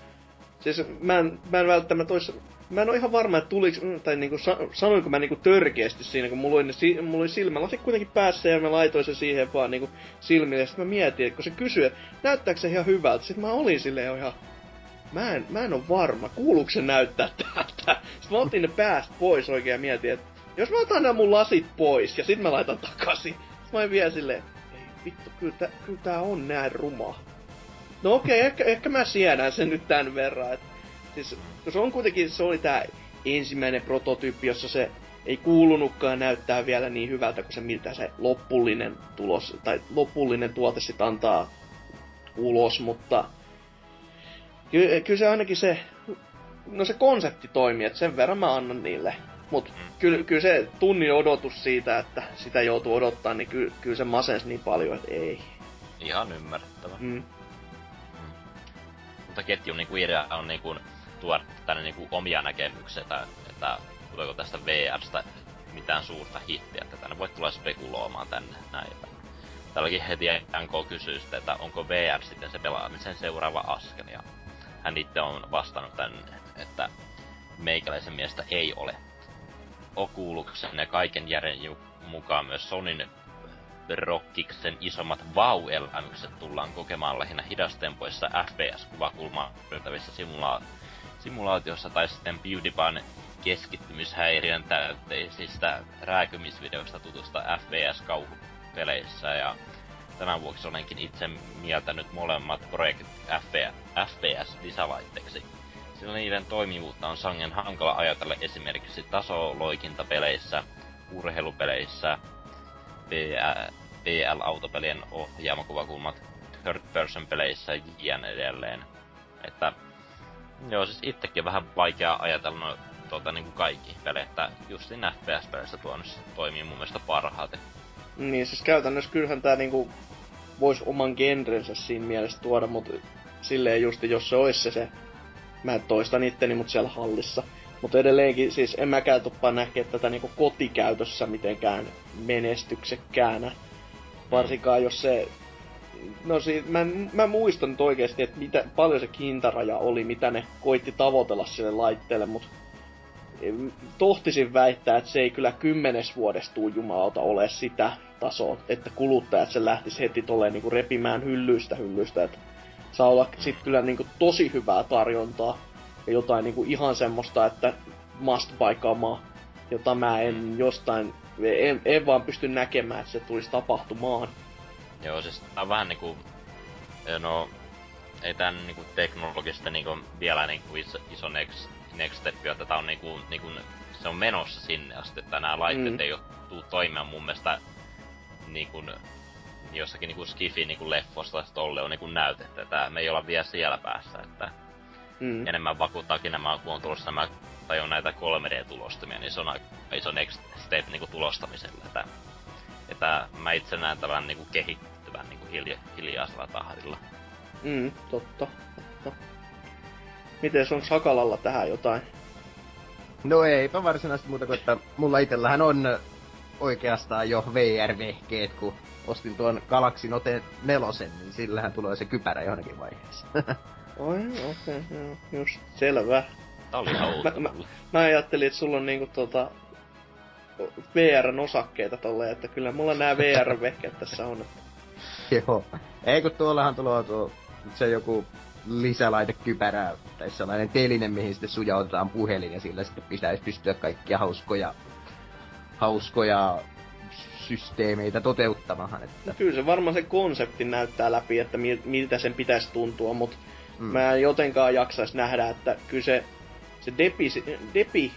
Siis mä en, mä en välttämättä ois, Mä en ole ihan varma, että tuliks, tai niinku, sanoinko mä niinku törkeästi siinä, kun mulla oli, ne, mulla oli kuitenkin päässä ja mä laitoin se siihen vaan niinku silmille. Ja sitten mä mietin, että kun se kysyi, että näyttääkö se ihan hyvältä, sitten mä olin silleen ihan, mä en, mä en ole varma, kuuluuko se näyttää täältä. Sitten mä otin ne päästä pois oikein ja mietin, että jos mä otan nämä mun lasit pois ja sitten mä laitan takaisin, mä olin vielä silleen, ei vittu, kyllä tää, kyllä tää on näin ruma. No okei, okay, ehkä, ehkä mä siedän sen nyt tän verran. Et, siis, se on kuitenkin, se oli tää ensimmäinen prototyyppi, jossa se ei kuulunutkaan näyttää vielä niin hyvältä kuin se, miltä se loppullinen tulos, tai loppullinen tuote sit antaa ulos, mutta kyllä, kyllä se ainakin se, no se konsepti toimii, että sen verran mä annan niille Mut kyllä, kyllä se tunnin odotus siitä, että sitä joutuu odottaa, niin kyllä, kyllä se masens niin paljon, että ei. Ihan ymmärrettävä. Mm. Mm. Mutta ketjun niinku idea on niinku tuoda tänne niinku omia näkemyksiä, että, että tuleeko tästä VRstä mitään suurta hittiä, että tänne voi tulla spekuloimaan tänne näin. Tälläkin heti NK kysyy sitten, että onko VR sitten se pelaamisen seuraava askel, ja hän itse on vastannut tänne, että meikäläisen mielestä ei ole Oculusen ja kaiken järjen mukaan myös Sonin Rockiksen isommat vau-elämykset tullaan kokemaan lähinnä hidastempoissa FPS-kuvakulmaa yltävissä simula- simulaatiossa tai sitten PewDiePien keskittymishäiriön täytteisistä rääkymisvideoista tutusta FPS-kauhupeleissä ja tämän vuoksi olenkin itse mieltänyt molemmat projektit FPS-lisälaitteeksi sillä niiden toimivuutta on sangen hankala ajatella esimerkiksi tasoloikintapeleissä, urheilupeleissä, PL-autopelien ohjaamokuvakulmat, third person peleissä ja edelleen. Että joo, siis itsekin vähän vaikea ajatella no, tuota, niin kuin kaikki pelit, että justin FPS-peleissä tuo toimii mun mielestä parhaiten. Niin, siis käytännössä kyllähän tää niinku voisi oman genrensä siinä mielessä tuoda, mutta silleen just, jos se olisi se, se mä toistan itteni, mutta siellä hallissa. Mutta edelleenkin, siis en mäkään tuppaa näkee tätä niinku kotikäytössä mitenkään menestyksekkäänä. Varsinkaan jos se... No siis, mä, mä muistan nyt oikeesti, että mitä, paljon se hintaraja oli, mitä ne koitti tavoitella sille laitteelle, mutta tohtisin väittää, että se ei kyllä kymmenes vuodesta tuu jumalauta ole sitä tasoa, että kuluttajat sen lähtis heti tolleen niinku repimään hyllyistä hyllyistä, että saa olla sit kyllä niinku tosi hyvää tarjontaa ja jotain niinku ihan semmoista, että must buy kamaa, jota mä en jostain, en, en vaan pysty näkemään, että se tulisi tapahtumaan. Joo, siis tää on vähän niinku, no, ei tän niinku teknologista niinku vielä niinku iso, iso next, next step, että tää on niinku, niinku, se on menossa sinne asti, että nämä laitteet mm. ei oo tuu toimimaan mun mielestä niinku, jossakin niinku skifi niinku leffosta tolle on niinku näytetty, että me ei olla vielä siellä päässä, että mm. enemmän vakuuttaakin nämä, kun on tulossa nämä, tai on näitä 3D-tulostamia, niin se on aika iso next step niinku tulostamiselle, että, että mä itse näen tämän niinku kehittyvän niinku hilja, hiljaisella tahdilla. Mm, totta, totta. Miten on Sakalalla tähän jotain? No eipä varsinaisesti muuta kuin, että mulla itsellähän on oikeastaan jo VR-vehkeet, kun ostin tuon Galaxy Note 4, niin sillähän tulee se kypärä johonkin vaiheessa. Oi, okei, okay, joo, just selvä. Tää oli mä, mä, mä, ajattelin, että sulla on niinku tota VRn osakkeita tolleen, että kyllä mulla nämä VR-vehkeet tässä on. Joo. Ei kun tuollahan tulee tuo, se joku lisälaite kypärää, tai sellainen teline, mihin sitten sujautetaan puhelin, ja sillä sitten pitäisi pystyä kaikkia hauskoja, hauskoja systeemeitä toteuttamaan. Että... Kyllä se varmaan se konsepti näyttää läpi, että miltä sen pitäisi tuntua, mutta mm. mä en jotenkaan jaksaisi nähdä, että kyllä se, se depi, depi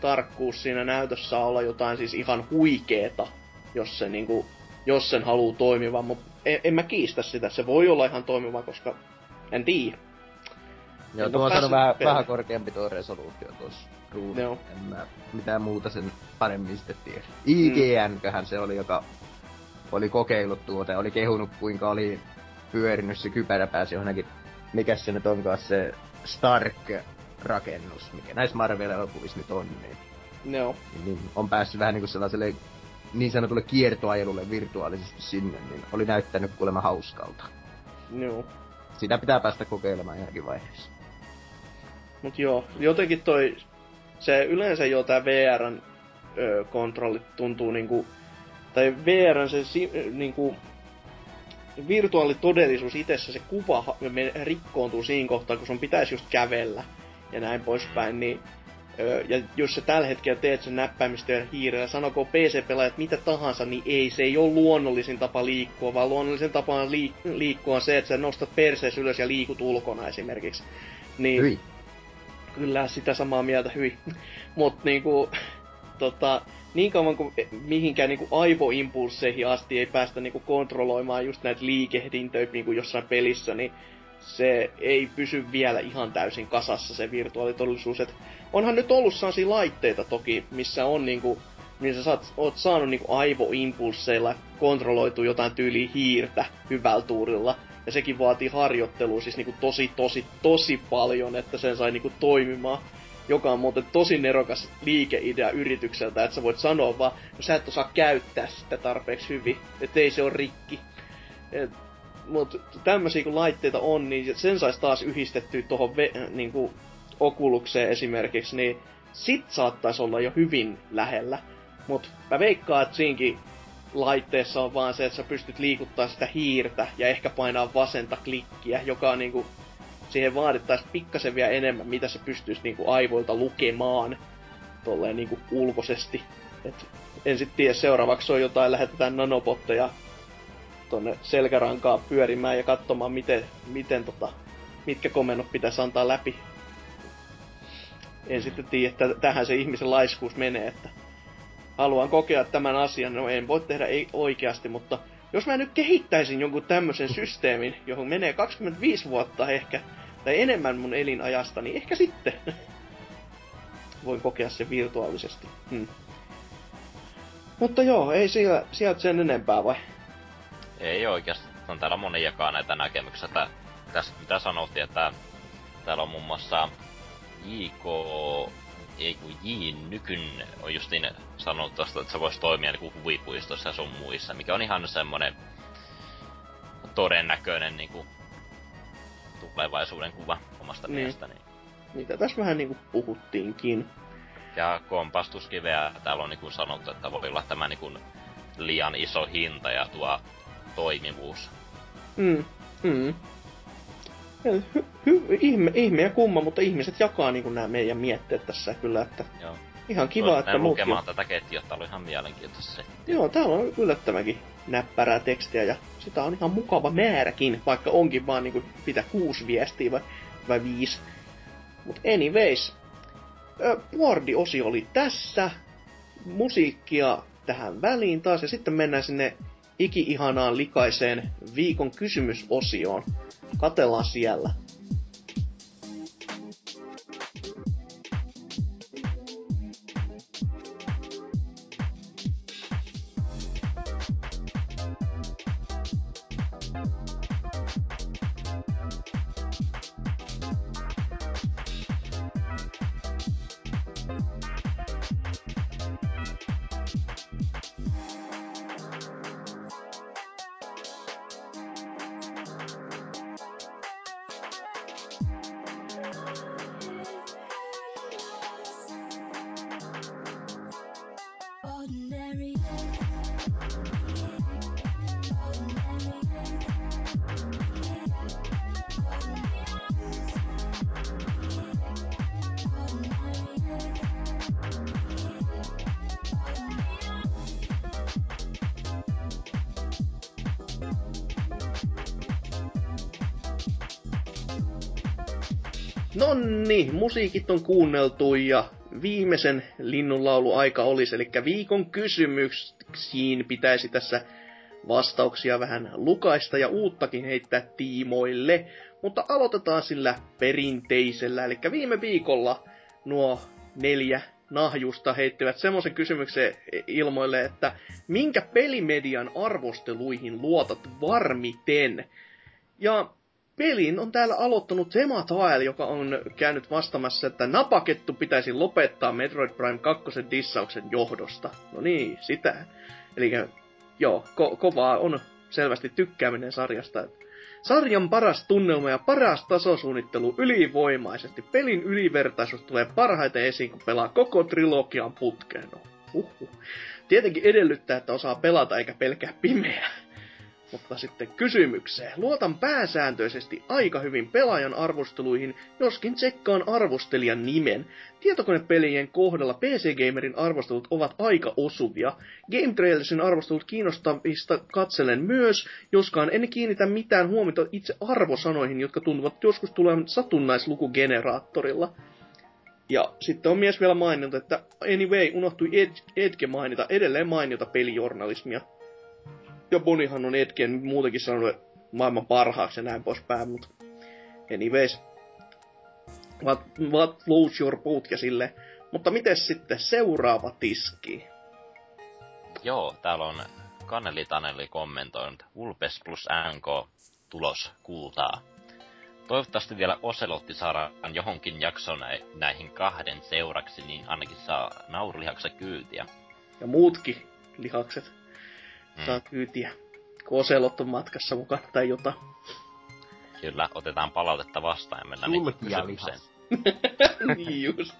tarkkuus siinä näytössä olla jotain siis ihan huikeeta, jos, se niinku, jos sen haluu toimiva, mutta en, en mä kiistä sitä. Se voi olla ihan toimiva, koska en tiedä. Joo, tuo on vähän, vähän korkeampi tuo resoluutio tuossa. Joo. En mä mitään muuta sen paremmin sitten tiedä. IGN, mm. se oli, joka oli kokeillut tuota oli kehunut kuinka oli pyörinyt se kypärä pääsi johonkin, mikä se nyt onkaan se Stark-rakennus, mikä näissä Marvel-elokuvissa nyt on, niin, no. niin, niin on päässyt vähän niinku sellaiselle niin sanotulle kiertoajelulle virtuaalisesti sinne, niin oli näyttänyt kuulemma hauskalta. Joo. Sitä pitää päästä kokeilemaan johonkin vaiheessa. Mut joo, jotenkin toi, se yleensä jo tää VRn ö, kontrolli tuntuu niinku, tai VRn se si, niinku, virtuaalitodellisuus itsessä, se kuva rikkoontuu siinä kohtaa, kun sun pitäisi just kävellä ja näin poispäin, niin ja jos sä tällä hetkellä teet sen näppäimistöön hiirellä, sanoko PC-pelaajat mitä tahansa, niin ei, se ei ole luonnollisin tapa liikkua, vaan luonnollisen tapa liik- liikkua on se, että sä nostat persees ylös ja liikut ulkona esimerkiksi. Niin, hyi. Kyllä, sitä samaa mieltä, hyi. Mutta niinku, tota, niin kauan kuin mihinkään niinku aivoimpulseihin asti ei päästä niinku kontrolloimaan just näitä liikehdintöjä niinku jossain pelissä, niin se ei pysy vielä ihan täysin kasassa se virtuaalitodellisuus. Et onhan nyt ollut sellaisia laitteita toki, missä on niinku, missä sä oot, saanut niinku aivoimpulseilla kontrolloitu jotain tyyliä hiirtä hyvällä tuurilla. Ja sekin vaatii harjoittelua siis niinku tosi tosi tosi paljon, että sen sai niinku toimimaan. Joka on muuten tosi nerokas liikeidea yritykseltä, että sä voit sanoa vaan, no sä et osaa käyttää sitä tarpeeksi hyvin, että ei se ole rikki. Et mutta tämmöisiä kun laitteita on, niin sen saisi taas yhdistettyä tuohon niinku, okulukseen esimerkiksi, niin sit saattaisi olla jo hyvin lähellä. Mutta mä veikkaan, että siinkin laitteessa on vaan se, että sä pystyt liikuttaa sitä hiirtä ja ehkä painaa vasenta klikkiä, joka on niinku, siihen vaadittaisiin pikkasen vielä enemmän, mitä se pystyisi niinku aivoilta lukemaan tolleen niinku ulkoisesti. Et en sit tiedä, seuraavaksi on jotain, lähetetään nanobotteja tonne selkärankaan pyörimään ja katsomaan, miten, miten tota, mitkä komennot pitäisi antaa läpi. En sitten tiedä, että tähän se ihmisen laiskuus menee, että haluan kokea tämän asian, no en voi tehdä ei oikeasti, mutta jos mä nyt kehittäisin jonkun tämmöisen systeemin, johon menee 25 vuotta ehkä, tai enemmän mun elinajasta, niin ehkä sitten voin kokea sen virtuaalisesti. Hmm. Mutta joo, ei siellä, sieltä sen enempää vai? Ei oikeasti. vastaan täällä moni jakaa näitä näkemyksiä, että tässä mitä sanottiin, että täällä on muun muassa JK, ei kun J Nykyn on justiin sanonut tosta, että se voisi toimia niinku huvipuistossa ja sun muissa, mikä on ihan semmonen todennäköinen niinku tulevaisuuden kuva omasta niin. mielestäni. Mitä tässä vähän niinku puhuttiinkin. Ja kompastuskiveä täällä on niinku sanottu, että voi olla tämä niinku liian iso hinta ja tuo toimivuus. Mm, mm. Hy, hy, ihme, ihme ja kumma, mutta ihmiset jakaa niin nämä meidän mietteet tässä kyllä, että Joo. ihan kiva, Voin että muutkin... lukemaan tätä ketjua, tää oli ihan mielenkiintoista se. Joo, täällä on yllättävänkin näppärää tekstiä ja sitä on ihan mukava määräkin, vaikka onkin vaan niinku pitää kuusi viestiä vai, vai viisi. Mut anyways, Boardi-osio oli tässä, musiikkia tähän väliin taas ja sitten mennään sinne iki-ihanaan likaiseen viikon kysymysosioon. Katellaan siellä. Musiikit on kuunneltu ja viimeisen linnunlaulu aika olisi, eli viikon kysymyksiin pitäisi tässä vastauksia vähän lukaista ja uuttakin heittää tiimoille. Mutta aloitetaan sillä perinteisellä, eli viime viikolla nuo neljä nahjusta heittivät semmoisen kysymyksen ilmoille, että minkä pelimedian arvosteluihin luotat varmiten? Ja pelin on täällä aloittanut Tematael, joka on käynyt vastamassa, että napakettu pitäisi lopettaa Metroid Prime 2 dissauksen johdosta. No niin, sitä. Eli joo, ko- kovaa on selvästi tykkääminen sarjasta. Sarjan paras tunnelma ja paras tasosuunnittelu ylivoimaisesti. Pelin ylivertaisuus tulee parhaiten esiin, kun pelaa koko trilogian putkeen. No, uhuh. Tietenkin edellyttää, että osaa pelata eikä pelkää pimeää. Mutta sitten kysymykseen. Luotan pääsääntöisesti aika hyvin pelaajan arvosteluihin, joskin tsekkaan arvostelijan nimen. Tietokonepelien kohdalla PC Gamerin arvostelut ovat aika osuvia. Game Trailsin arvostelut kiinnostavista katselen myös, joskaan en kiinnitä mitään huomiota itse arvosanoihin, jotka tuntuvat joskus tulevan satunnaislukugeneraattorilla. Ja sitten on mies vielä maininnut, että anyway, unohtui Edge mainita, edelleen mainita pelijournalismia ja Bonihan on Etken muutenkin sanonut maailman parhaaksi ja näin poispäin, mutta anyways. What, what flows your boat ja sille. Mutta miten sitten seuraava tiski? Joo, täällä on Kanneli Taneli kommentoinut Ulpes plus NK tulos kultaa. Toivottavasti vielä Oselotti saadaan johonkin jaksoon näihin kahden seuraksi, niin ainakin saa naurulihaksen kyytiä. Ja muutkin lihakset mm. saa kyytiä, kun Oselot on matkassa mukaan tai jotain. Kyllä, otetaan palautetta vastaan ja mennään kysymykseen. niin just.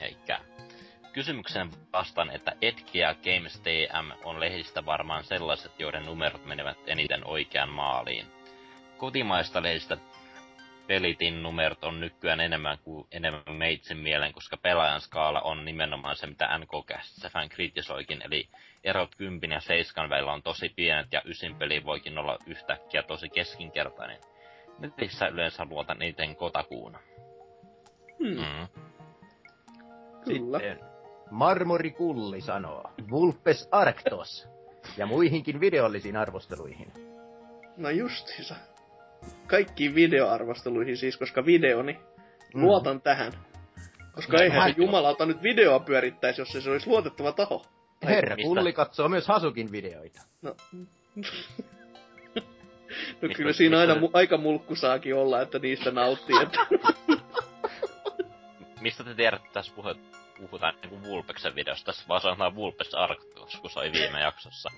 Eikä. Kysymykseen vastaan, että Edge ja Games TM on lehdistä varmaan sellaiset, joiden numerot menevät eniten oikeaan maaliin. Kotimaista lehdistä pelitin numerot on nykyään enemmän kuin enemmän meitsin mielen, koska pelaajan skaala on nimenomaan se, mitä NK fan kritisoikin, eli erot 10 ja 7 välillä on tosi pienet ja ysin peli voikin olla yhtäkkiä tosi keskinkertainen. Netissä yleensä luota niiden kotakuuna. Hmm. Mm. Kyllä. Sitten Marmori Kulli sanoo, Vulpes Arctos ja muihinkin videollisiin arvosteluihin. No justiinsa. Kaikkiin videoarvosteluihin siis, koska videoni, mm. luotan tähän. Koska no, eihän jumalauta nyt videoa pyörittäisi, jos se olisi luotettava taho. Herra Kulli katsoo myös Hasukin videoita. No. No Mistä- kyllä siinä mistä- aina mu- aika mulkku saakin olla, että niistä nauttii. Että... Mistä te tiedätte, että tässä puhut, puhutaan niinku Vulpeksen videosta? Tässä vaan sanotaan Vulpes Arctos, kun se oli viime jaksossa.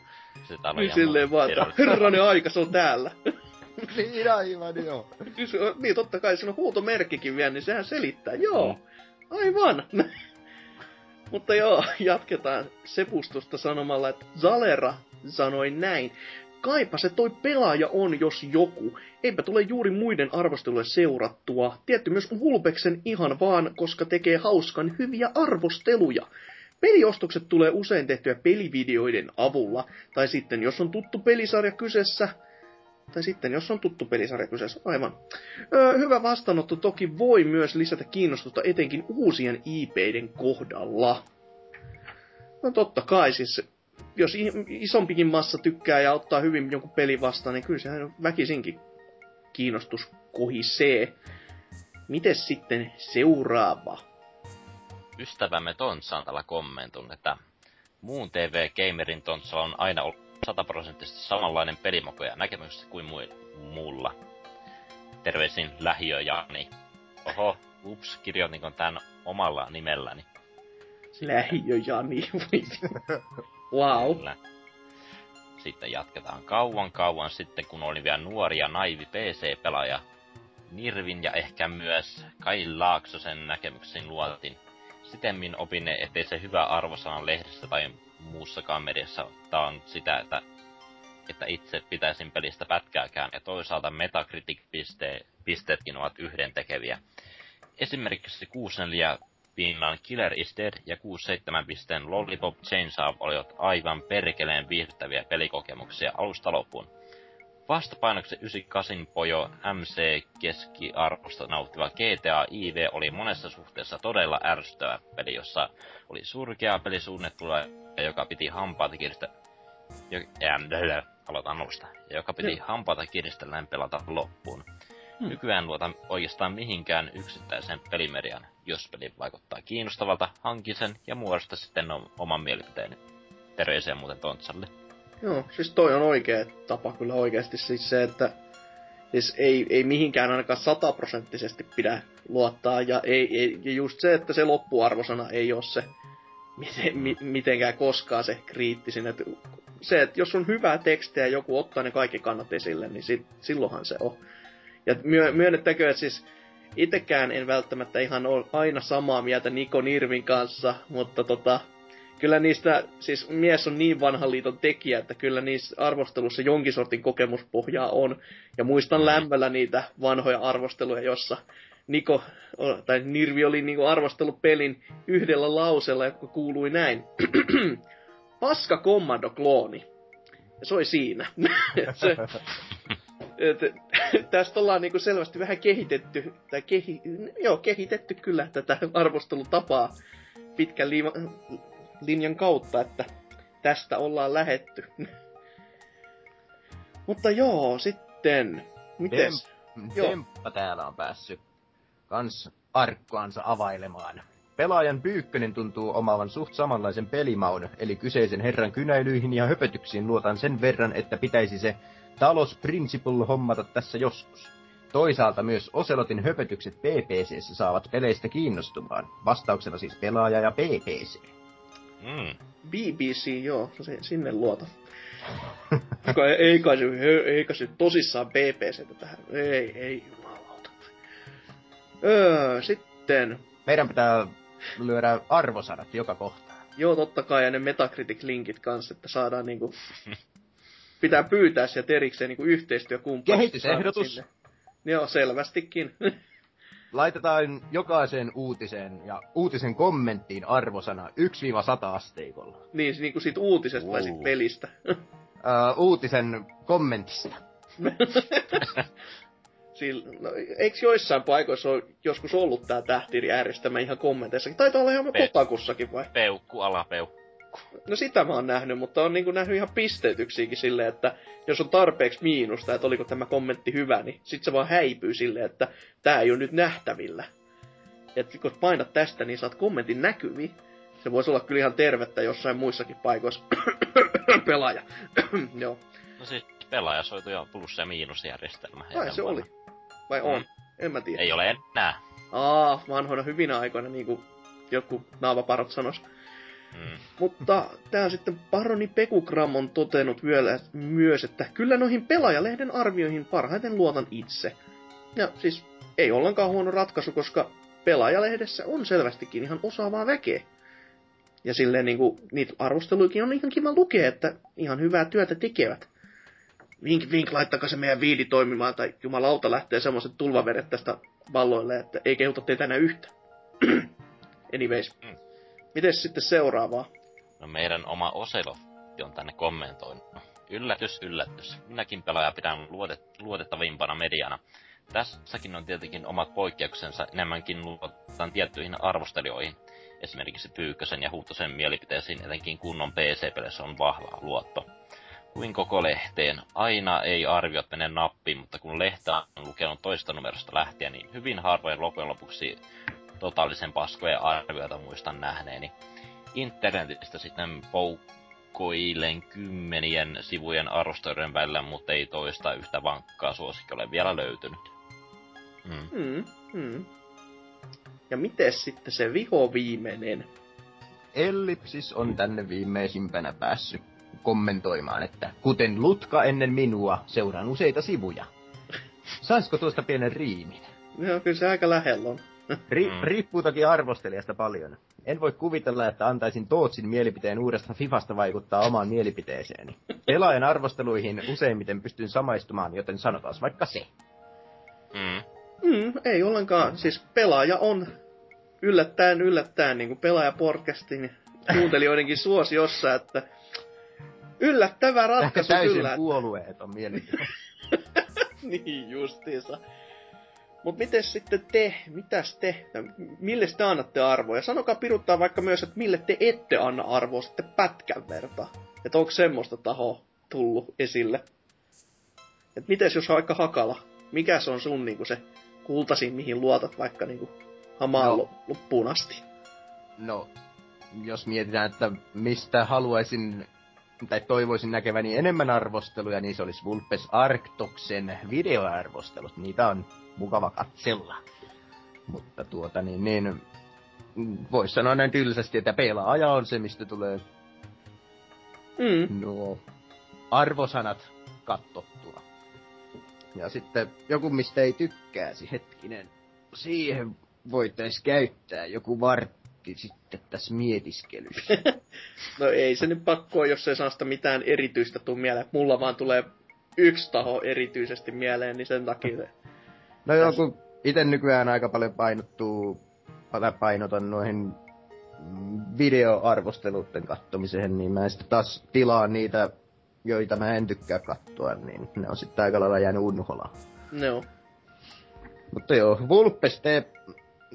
Sitä oli Niin silleen vaan, että herranen aika, se on täällä. niin aivan joo. Niin Niin totta kai siinä on huutomerkkikin vielä, niin sehän selittää. Joo, aivan. Mutta joo, jatketaan sepustusta sanomalla, että Zalera sanoi näin. Kaipa se toi pelaaja on, jos joku. Eipä tule juuri muiden arvostelujen seurattua. Tietty myös Vulpeksen ihan vaan, koska tekee hauskan hyviä arvosteluja. Peliostokset tulee usein tehtyä pelivideoiden avulla, tai sitten jos on tuttu pelisarja kyseessä, tai sitten jos on tuttu pelisarja kyseessä, aivan. Öö, hyvä vastaanotto toki voi myös lisätä kiinnostusta etenkin uusien IPiden kohdalla. No totta kai siis, jos isompikin massa tykkää ja ottaa hyvin jonkun peli vastaan, niin kyllä sehän väkisinkin kiinnostus kohisee. Mites sitten seuraava? Ystävämme Tontsa on täällä kommentoinut, että muun TV-gamerin Tontsalla on aina ollut sataprosenttisesti samanlainen pelimoko ja näkemys kuin mui- muulla. Terveisin lähiö Jani. Oho, ups, kirjoitinko tän omalla nimelläni. Lähiö Jani. wow. Kyllä. Sitten jatketaan kauan kauan sitten, kun olin vielä nuori ja naivi PC-pelaaja. Nirvin ja ehkä myös Kai Laaksosen näkemyksiin luotin. Sitemmin opin, ettei se hyvä arvosana lehdessä tai muussakaan mediassa taannut sitä, että, että itse pitäisin pelistä pätkääkään, ja toisaalta Metacritic-pisteetkin ovat yhdentekeviä. Esimerkiksi 64 pinnan Killer is Dead ja 67 pisteen Lollipop Chainsaw olivat aivan perkeleen viihdyttäviä pelikokemuksia alusta loppuun. Vastapainoksi 98 pojo MC keskiarvosta nauttiva GTA IV oli monessa suhteessa todella ärsyttävä peli, jossa oli surkea pelisuunnittelua, ja joka piti hampaata kiristä... Jo, ähm, aloitan alusta. Ja joka piti Joo. hampaata kiristellään pelata loppuun. Hmm. Nykyään luotan oikeastaan mihinkään yksittäiseen pelimedian. Jos peli vaikuttaa kiinnostavalta, hankin sen ja muodosta sitten oman mielipiteeni. Terveisiä muuten Tontsalle. Joo, siis toi on oikea tapa kyllä oikeasti siis se, että siis ei, ei mihinkään ainakaan sataprosenttisesti pidä luottaa, ja, ei, ei, ja just se, että se loppuarvosana ei ole se miten, mi, mitenkään koskaan se kriittisin. Et se, että jos on hyvää tekstiä ja joku ottaa ne kaikki kannat esille, niin sit, silloinhan se on. Ja myö, myönnettäkö, että siis itekään en välttämättä ihan ole aina samaa mieltä Niko Nirvin kanssa, mutta tota, kyllä niistä, siis mies on niin vanhan liiton tekijä, että kyllä niissä arvostelussa jonkin sortin kokemuspohjaa on. Ja muistan lämmöllä niitä vanhoja arvosteluja, jossa Niko, tai Nirvi oli niinku arvostellut pelin yhdellä lauseella, joka kuului näin. Paska kommando-klooni. Ja se oli siinä. se, et, tästä ollaan niinku selvästi vähän kehitetty, tai kehi, joo, kehitetty kyllä tätä arvostelutapaa pitkän liima, linjan kautta, että tästä ollaan lähetty. Mutta joo, sitten, mites? Joo. Temppa täällä on päässyt kans arkkuansa availemaan. Pelaajan Pyykkönen tuntuu omaavan suht samanlaisen pelimaun, eli kyseisen herran kynäilyihin ja höpötyksiin luotan sen verran, että pitäisi se Talos Principle hommata tässä joskus. Toisaalta myös Oselotin höpötykset PPCssä saavat peleistä kiinnostumaan. Vastauksena siis pelaaja ja PPC. Mm. BBC, joo, se, sinne luota. Ei, ei kai se, ei kai se tosissaan BBCtä tähän. Ei, ei. Öö, sitten, Meidän pitää lyödä arvosanat joka kohtaan. joo totta kai, ja ne Metacritic-linkit kanssa, että saadaan niinku... Pitää pyytää sieltä erikseen niinku yhteistyökumppanista. Kehitysehdotus. Joo, selvästikin. Laitetaan jokaiseen uutiseen ja uutisen kommenttiin arvosana 1-100 asteikolla. niin, niinku siitä uutisesta tai siitä Wow. pelistä. Uh, uutisen kommentista. Sillä, no, eikö joissain paikoissa ole joskus ollut tää tähtiri ääristämä ihan kommenteissakin? Taitaa olla ihan Pe- kotakussakin vai? Peukku, alapeukku. No sitä mä oon nähnyt, mutta on niinku nähnyt ihan pisteytyksiäkin silleen, että jos on tarpeeksi miinusta, että oliko tämä kommentti hyvä, niin sit se vaan häipyy silleen, että tää ei ole nyt nähtävillä. Et kun painat tästä, niin saat kommentin näkyviin. Se voisi olla kyllä ihan tervettä jossain muissakin paikoissa. Pelaaja. Joo. No siis pelaajasoitu ja plus- ja miinusjärjestelmä. Ennen se oli. Vai on? Mm. En mä tiedä. Ei ole enää. Aa, vanhoina hyvinä aikoina, niin kuin joku naavaparot sanois. Mm. Mutta tää sitten Paroni Pekukram on totenut vielä myös, että kyllä noihin pelaajalehden arvioihin parhaiten luotan itse. Ja siis ei ollenkaan huono ratkaisu, koska pelaajalehdessä on selvästikin ihan osaavaa väkeä. Ja silleen niinku, niitä arvosteluikin on ihan kiva lukea, että ihan hyvää työtä tekevät. Vink vink, laittakaa se meidän viidi toimimaan, tai jumalauta lähtee semmoiset tulvavedet tästä valloille, että ei kehuta teitä enää yhtä. Anyways. Mm. Mites sitten seuraavaa? No meidän oma Oselo on tänne kommentoinut. Yllätys, yllätys. Minäkin pelaaja pidän luotet, luotettavimpana mediana. Tässäkin on tietenkin omat poikkeuksensa, enemmänkin luotetaan tiettyihin arvostelijoihin. Esimerkiksi Pyykkösen ja Huhtosen mielipiteisiin etenkin kunnon PC-peleissä on vahva luotto. Kuin koko lehteen. Aina ei arviot mene nappiin, mutta kun lehteä on lukenut toista numerosta lähtien, niin hyvin harvoin loppujen lopuksi totaalisen paskoja arvioita muistan nähneeni. Internetistä sitten poukkoilen kymmenien sivujen arvostelujen välillä, mutta ei toista yhtä vankkaa suosikki ole vielä löytynyt. Mm. Hmm, hmm. Ja mites sitten se viho viimeinen? Ellipsis on tänne viimeisimpänä päässyt kommentoimaan, että kuten Lutka ennen minua, seuraan useita sivuja. Saisiko tuosta pienen riimin? No, kyllä se aika lähellä on. Ri- Mm. Riippuu toki arvostelijasta paljon. En voi kuvitella, että antaisin Tootsin mielipiteen uudesta Fifasta vaikuttaa omaan mielipiteeseeni. Pelaajan arvosteluihin useimmiten pystyn samaistumaan, joten sanotaan vaikka se. Mm. Mm, ei ollenkaan. Siis pelaaja on yllättäen yllättäen niin kuin pelaaja-podcastin kuuntelijoidenkin suosiossa, että yllättävä Ehkä ratkaisu täysin kyllä. puolueeton mielipide. niin justiinsa. Mut miten sitten te, mitäs te, mille te annatte arvoa? Ja sanokaa piruttaa vaikka myös, että mille te ette anna arvoa sitten pätkän verta. Että onko semmoista tahoa tullut esille? Et mites jos on vaikka Hakala? Mikä se on sun niinku se kultasin, mihin luotat vaikka niinku hamaan no. loppuun asti? No, jos mietitään, että mistä haluaisin tai toivoisin näkeväni enemmän arvosteluja, niin se olisi Vulpes Arktoksen videoarvostelut. Niitä on mukava katsella. Mutta tuota niin, niin voisi sanoa näin tylsästi, että pelaaja on se, mistä tulee Mm. nuo arvosanat kattottua. Ja sitten joku, mistä ei tykkääsi, hetkinen. Siihen voitais käyttää joku sitten tässä mietiskelyssä. No ei se nyt pakko ole, jos ei saa sitä mitään erityistä tuu mieleen. Mulla vaan tulee yksi taho erityisesti mieleen, niin sen takia se... No joo, kun itse nykyään aika paljon painottuu, tai painotan noihin videoarvosteluiden kattomiseen, niin mä sitten taas tilaan niitä, joita mä en tykkää katsoa, niin ne on sitten aika lailla jäänyt unholaan. No. Mutta joo, Vulpes tee,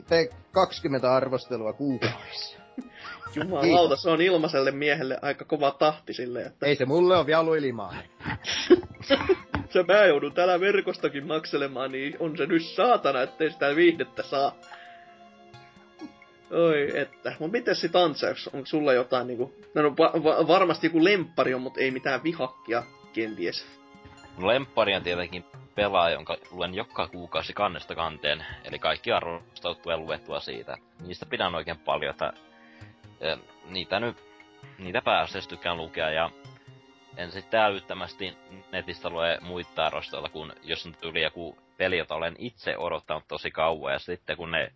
tee 20 arvostelua kuukaudessa. Jumalauta, se on ilmaiselle miehelle aika kova tahti silleen, että Ei se mulle ole vielä ilmaa. se mä joudun täällä verkostakin makselemaan, niin on se nyt saatana, ettei sitä viihdettä saa. Oi että. Mut miten sit Antsers? Onko sulla jotain niinku... No, no va- va- varmasti joku lemppari on, mut ei mitään vihakkia kenties. No lemppari on tietenkin pelaaja, jonka luen joka kuukausi kannesta kanteen, eli kaikki arvostelut tulee luettua siitä. Niistä pidän oikein paljon, että eh, niitä nyt, niitä pääasiassa tykkään lukea. Ja en sitten älyttömästi netistä lue muita arvosteluita, kun jos nyt tuli joku peli, jota olen itse odottanut tosi kauan, ja sitten kun ne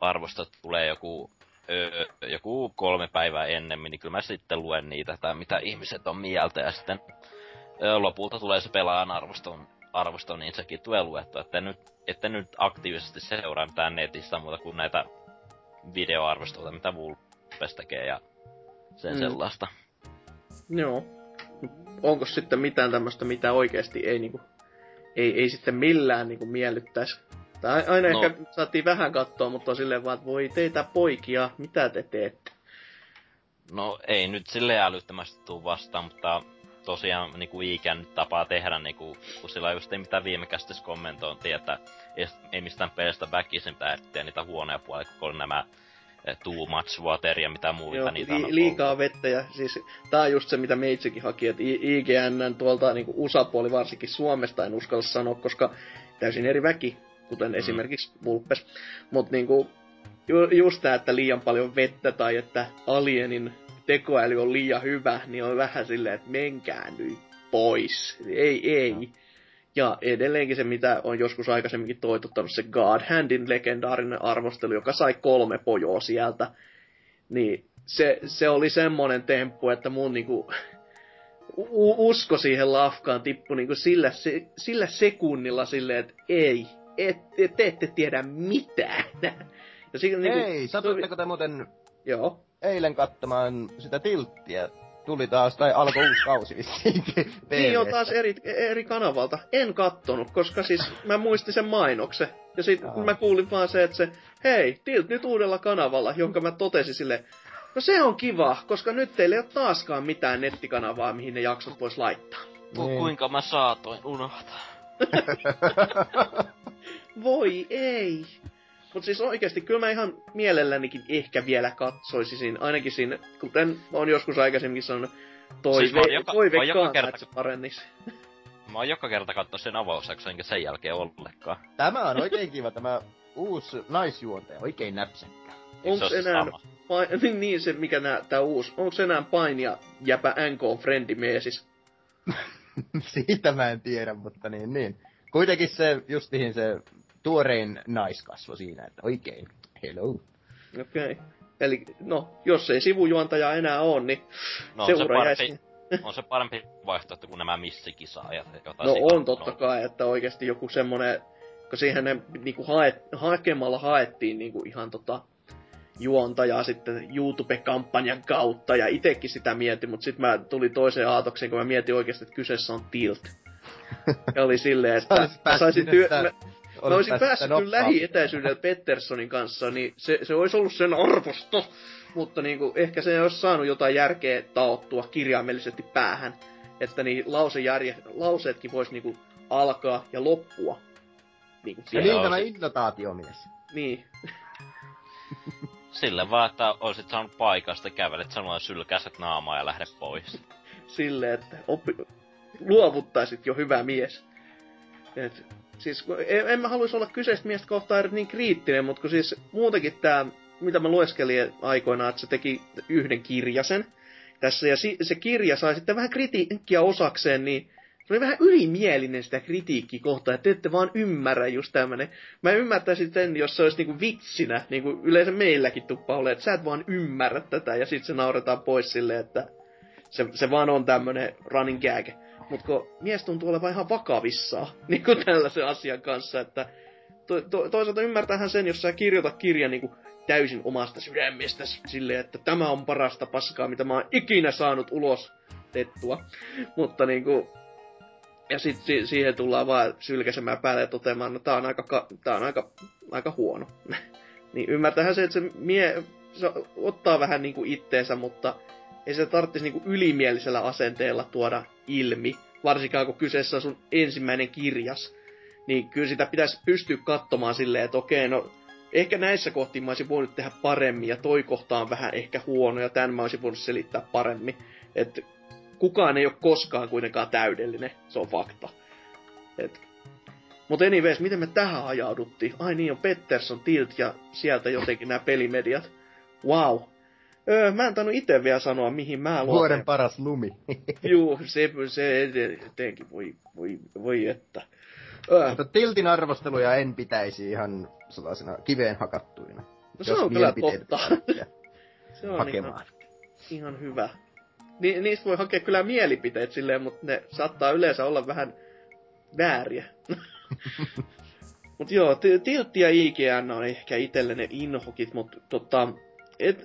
arvostot tulee joku, öö, joku kolme päivää ennemmin, niin kyllä mä sitten luen niitä, tai mitä ihmiset on mieltä, ja sitten öö, lopulta tulee se pelaajan arvoston, arvoston, niin sekin tulee luettua, että nyt, että nyt aktiivisesti seuraa mitään netistä muuta kuin näitä videoarvosteluita, mitä Vulpes tekee ja sen Mm. sellaista. Joo. Onko sitten mitään tämmöistä, mitä oikeasti ei niinku... Ei, ei sitten millään niinku miellyttäisi? Tai aina No. ehkä saatiin vähän katsoa, mutta on silleen vaan, että voi teitä poikia, mitä te teette? No ei nyt sille älyttömästi tuu vastaan, mutta tosiaan niinku Iikän nyt tapaa tehdä niinku, kun sillä just ei mitään viime käsitys kommentointia, että ei, ei mistään pelistä väkisin pitää etsiä niitä huonoja puolia, kun oli nämä eh, too much water ja mitä muita Joo, niitä on li- liikaa ollut. vettä ja siis tää on just se, mitä meitsekin haki, että IGN tuolta niinku USA-puoli varsinkin Suomesta en uskalla sanoa, koska täysin eri väki, kuten mm. esimerkiksi Vulpes. Mut niinku, ju- just tää, että liian paljon vettä tai että alienin tekoäly on liian hyvä, niin on vähän silleen, että menkää nyt pois. Ei, ei. No. Ja edelleenkin se, mitä on joskus aikaisemminkin toitottanut, se God Handin legendaarinen arvostelu, joka sai kolme pojoa sieltä. Niin se, se oli semmonen temppu, että mun niinku, u- usko siihen lafkaan tippui niinku sillä, se, sillä sekunnilla silleen, että ei, et, et, te ette tiedä mitään. Ja siinä, niinku, Hei, satuitteko te muuten Joo. eilen katsomaan sitä tilttiä? Tuli taas, tai alkoi uusi kausi vissiin Niin on taas eri, eri kanavalta. En kattonut, koska siis mä muistin sen mainoksen. Ja sit Aa. mä kuulin vaan se, että se, hei, Tilt nyt uudella kanavalla, jonka mä totesin sille, no se on kiva, koska nyt teillä ei ole taaskaan mitään nettikanavaa, mihin ne jaksot vois laittaa. Ku- Niin. kuinka mä saatoin unohtaa. Voi ei. Mut siis oikeesti, kyllä mä ihan mielellänikin ehkä vielä katsoisin siinä, ainakin siinä, kuten on joskus aikaisemminkin sanonut, toive, Siis joka- oon joka kerta- että se. Mä oon joka kerta katsoa sen avausjakson, enkä sen jälkeen ollenkaan. Tämä on oikein kiva, tämä uusi naisjuontaja, oikein näpsäkkä. Onks se se enää, sama? Pain, niin, niin se, mikä nää, tää uusi. Onko enää painia jäpä NK Friendi Meesis? Siitä mä en tiedä, mutta niin, niin. Kuitenkin se, justiin se tuorein naiskasvo siinä, että oikein, hello. Okei. Okay. Eli, no, jos ei sivujuontaja enää on, niin No on se, parempi, on se parempi vaihtoehto kuin nämä missikisaajat. No on totta kai, että oikeasti joku semmonen, kun siihen ne niinku haet, hakemalla haettiin niinku ihan tota juontajaa sitten YouTube-kampanjan kautta ja itekin sitä mietin, mutta sitten mä tulin toiseen aatokseen, kun mä mietin oikeasti, että kyseessä on Tilt. Ja oli silleen, että mä saisin työ... Mä, Mä olisin päässyt kyllä lähietäisyydellä Petterssonin kanssa, niin se, se olisi ollut sen arvosto. Mutta niinku, ehkä se olisi saanut jotain järkeä taottua kirjaimellisesti päähän. Että niin lausejärje, lauseetkin vois niinku alkaa ja loppua. Ja niin on tämä se- innotaatiomies. Niin. Sille vaan, että olisit saanut paikasta kävelet sanoa sylkäset naamaa ja lähde pois. Silleen, että oppi, luovuttaisit jo hyvä mies. Et, siis en, en mä haluaisi olla kyseistä miestä kohtaan niin kriittinen, mutta kun siis muutenkin tää, mitä mä lueskelin aikoinaan, että se teki yhden kirjasen tässä, ja si, se kirja sai sitten vähän kritiikkiä osakseen, niin se oli vähän ylimielinen sitä kritiikkiä kohtaan, että te ette vaan ymmärrä just tämmönen. Mä ymmärtäisin sen, jos se olisi niinku vitsinä, niinku yleensä meilläkin tuppa ole, että sä et vaan ymmärrä tätä, ja sitten se nauretaan pois silleen, että se, se vaan on tämmönen running gag. Mut kun mies tuntuu olevan ihan vakavissaan, niin kuin tällaisen asian kanssa, että to, to, toisaalta ymmärtähän sen, jos sä kirjoitat kirjan niin täysin omasta sydämestä silleen, että tämä on parasta paskaa, mitä mä oon ikinä saanut ulos tettua. Mutta niinku, ja sit si- siihen tullaan vaan sylkäsemään päälle ja toteamaan, no tää on aika, ka- tää on aika, aika huono. niin ymmärtähän se, että se mie se ottaa vähän niinku itteensä, mutta ei se tarvitsisi niinku ylimielisellä asenteella tuoda ilmi, varsinkaan kun kyseessä on sun ensimmäinen kirjas. Niin kyllä sitä pitäisi pystyä katsomaan silleen, että okei, no ehkä näissä kohtiin mä olisin voinut tehdä paremmin, ja toi kohta on vähän ehkä huono, ja tämän mä olisin voinut selittää paremmin. Että kukaan ei ole koskaan kuitenkaan täydellinen, se on fakta. Et. Mutta anyways, miten me tähän ajauduttiin? Ai niin, on Pettersson, Tilt ja sieltä jotenkin nämä pelimediat. Wow. Öö, mä en tainnut itse vielä sanoa, mihin mä luotan. Vuoden paras lumi. Juu, se, se etenkin, voi, voi, voi että. Öö, Mutta Tiltin arvosteluja en pitäisi ihan sellaisena kiveen hakattuina. no se on kyllä totta. Se on ihan, hakemaan. ihan hyvä. Ni, niistä voi hakea kyllä mielipiteet silleen, mutta ne saattaa yleensä olla vähän vääriä. Mut joo, Tiltti ja IGN on ehkä itselle ne inhokit, mut tota, et,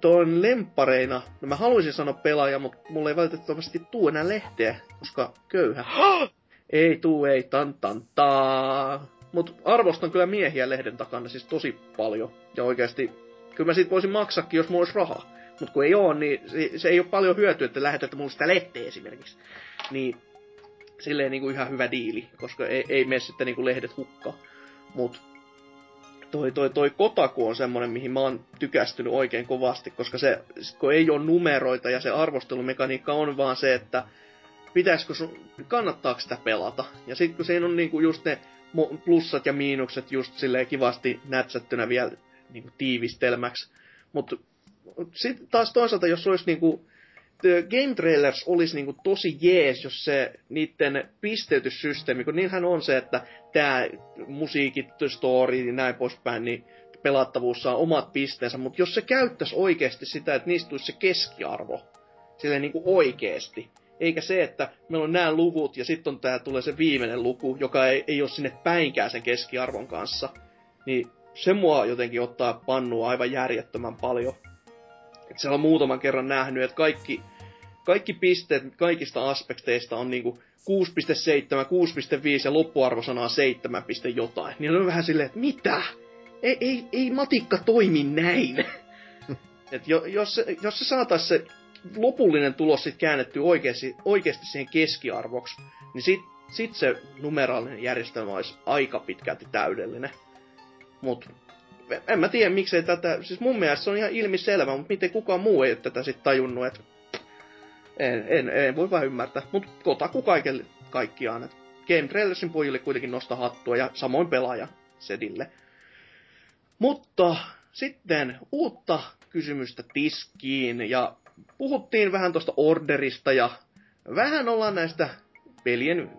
tuon lempareina, no mä haluaisin sanoa pelaaja, mutta mulla ei valitettavasti tuu enää lehteä, koska köyhä. ei tuu, ei, tan tan taa. Mut arvostan kyllä miehiä lehden takana siis tosi paljon. Ja oikeasti, kyllä mä siitä voisin maksakin, jos mulla olisi rahaa. Mut kun ei oo, niin se, se ei ole paljon hyötyä, että lähetätte mulle sitä lehteä esimerkiksi. Niin silleen niinku ihan hyvä diili, koska ei, ei mene sitten niinku lehdet hukkaan. Mut toi, toi, toi Kotaku on semmonen, mihin mä oon tykästynyt oikein kovasti, koska se, kun ei ole numeroita ja se arvostelumekaniikka on vaan se, että pitäisikö sun, kannattaako sitä pelata. Ja sitten kun siinä on niinku just ne plussat ja miinukset just silleen kivasti nätsättynä vielä niinku tiivistelmäksi. Mutta sitten taas toisaalta, jos olisi niinku, Game Trailers olisi niinku tosi jees, jos se niiden pisteytyssysteemi, kun niinhän on se, että tämä musiikit, story ja näin poispäin, niin pelattavuus saa omat pisteensä, mutta jos se käyttäisi oikeasti sitä, että niistä tulisi se keskiarvo, silleen niinku oikeesti, eikä se, että meillä on nämä luvut ja sitten on tää tulee se viimeinen luku, joka ei, ei ole sinne päinkään sen keskiarvon kanssa, niin se mua jotenkin ottaa pannua aivan järjettömän paljon. Et siellä on muutaman kerran nähnyt, että kaikki, kaikki pisteet kaikista aspekteista on niinku 6.7, 6.5 ja loppuarvosanaa 7. jotain. Niin on vähän silleen, että mitä? Ei, ei, ei matikka toimi näin. Et jo, jos, se, jos se saatais se lopullinen tulos sit käännetty oikeasti, oikeasti siihen keskiarvoksi, niin sit, sit se numeraalinen järjestelmä olisi aika pitkälti täydellinen. Mut en mä tiedä miksei tätä, siis mun mielestä se on ihan ilmiselvä, mutta miten kukaan muu ei ole tätä sit tajunnut, että en, en, en voi vaan ymmärtää. Mutta Kotaku kaikille, kaikkiaan. Et Game Trailersin pojille kuitenkin nosta hattua ja samoin pelaaja Sedille. Mutta sitten uutta kysymystä tiskiin ja puhuttiin vähän tuosta orderista ja vähän ollaan näistä pelien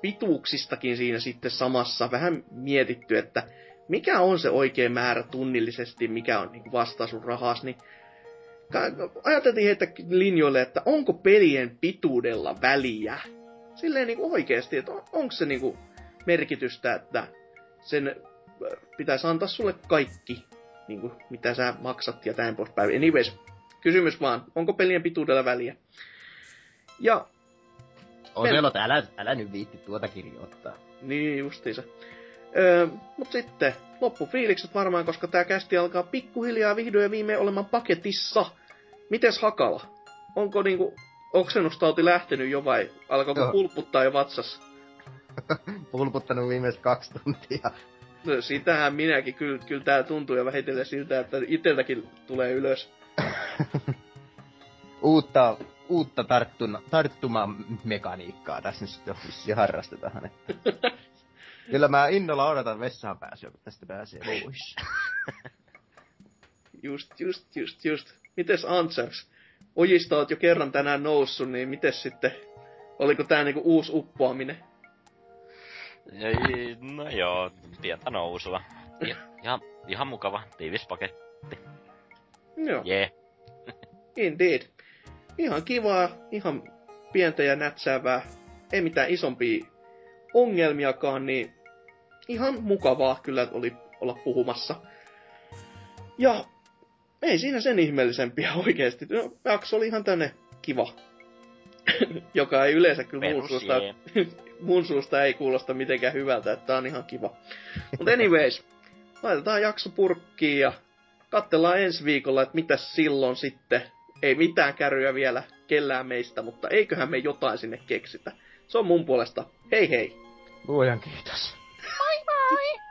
pituuksistakin siinä sitten samassa vähän mietitty, että mikä on se oikea määrä tunnillisesti, mikä on niin vastaa sun rahas, niin ajateltiin heitä linjoille, että onko pelien pituudella väliä? Silleen niin oikeasti, että on, onko se niin kuin merkitystä, että sen pitäisi antaa sulle kaikki, niin kuin, mitä sä maksat ja näin poispäin. Anyways, kysymys vaan, onko pelien pituudella väliä? Ja... Oselot, pel- älä, älä nyt viitti tuota kirjoittaa. Niin, justiinsa. Öö, mut sitten loppufiilikset varmaan, koska tää kästi alkaa pikkuhiljaa vihdoin ja viimein olemaan paketissa. Mites Hakala? Onko niinku oksennustauti lähtenyt jo vai alkaako Joo. pulputtaa jo vatsas? Pulputtanut viimeiset kaksi tuntia. No sitähän minäkin, kyllä, kyllä tää tuntuu jo vähitellen siltä, että iteltäkin tulee ylös. uutta, uutta tarttuna, tarttumamekaniikkaa tässä nyt sitten harrastetaan. Että. Kyllä mä innolla odotan vessaan pääsyä, kun tästä pääsee pois. just, just, just, just. Mites Ansers? Ojista oot jo kerran tänään noussut, niin mites sitten, oliko tää niinku uusi uppoaminen? Ei, no joo, pientä nousua. Ja, ihan, ihan mukava, tiivis paketti. Joo. Yeah. Indeed. Ihan kivaa, ihan pientä ja nätsäävää. Ei mitään isompia ongelmiakaan, niin ihan mukavaa kyllä oli olla puhumassa. Ja ei siinä sen ihmeellisempiä oikeesti. No, jakso oli ihan tänne kiva. Joka ei yleensä kyllä mun suusta, mun suusta ei kuulosta mitenkään hyvältä, että tää on ihan kiva. Mutta anyways, laitetaan jakso purkkiin ja katsellaan ensi viikolla, että mitä silloin sitten. Ei mitään kärryä vielä kellään meistä, mutta eiköhän me jotain sinne keksitä. Se on mun puolesta. Hei hei! Luojan kiitos. sorry.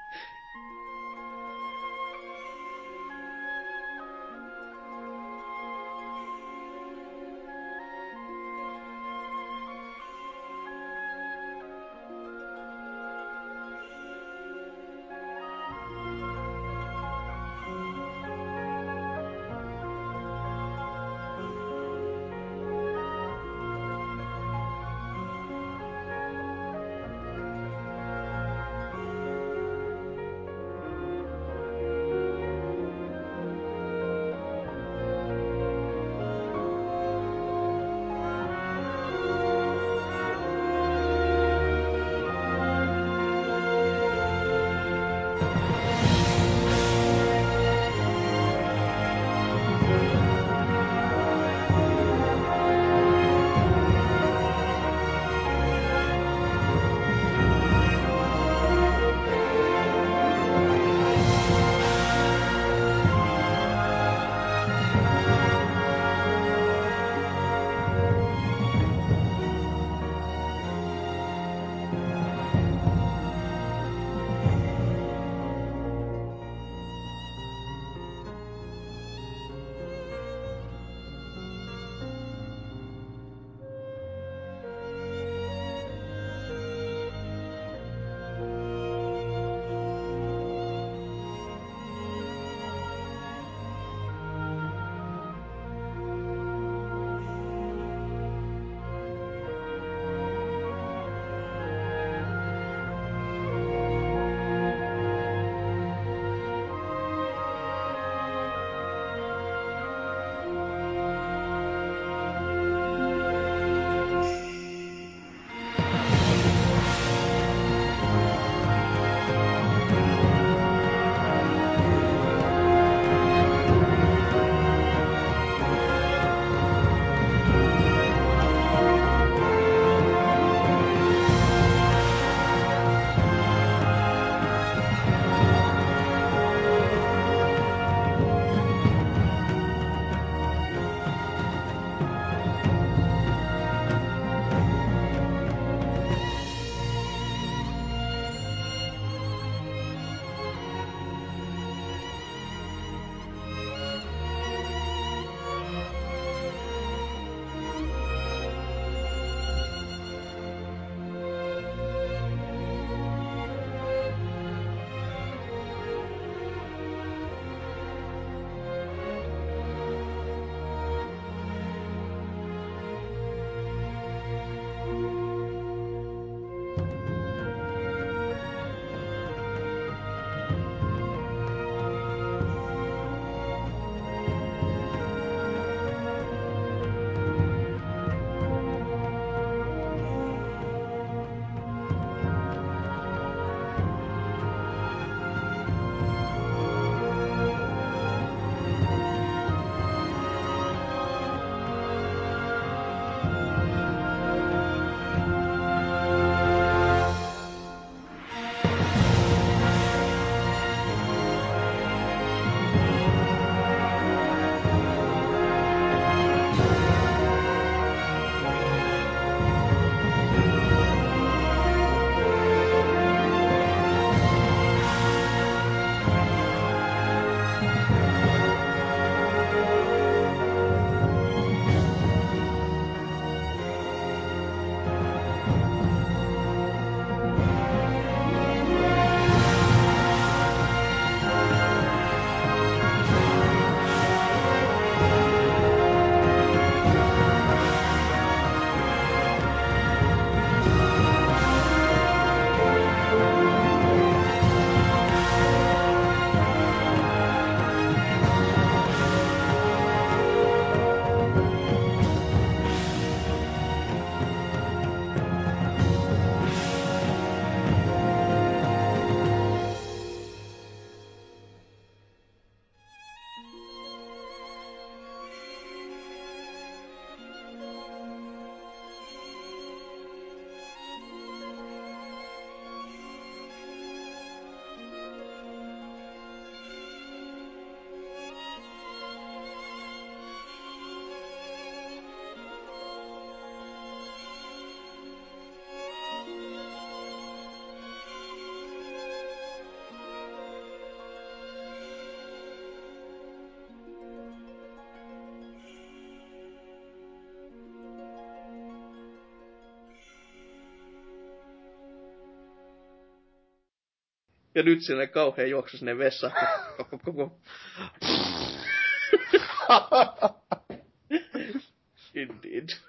Ja nyt sinne kauhean juoksu sinne vessaan.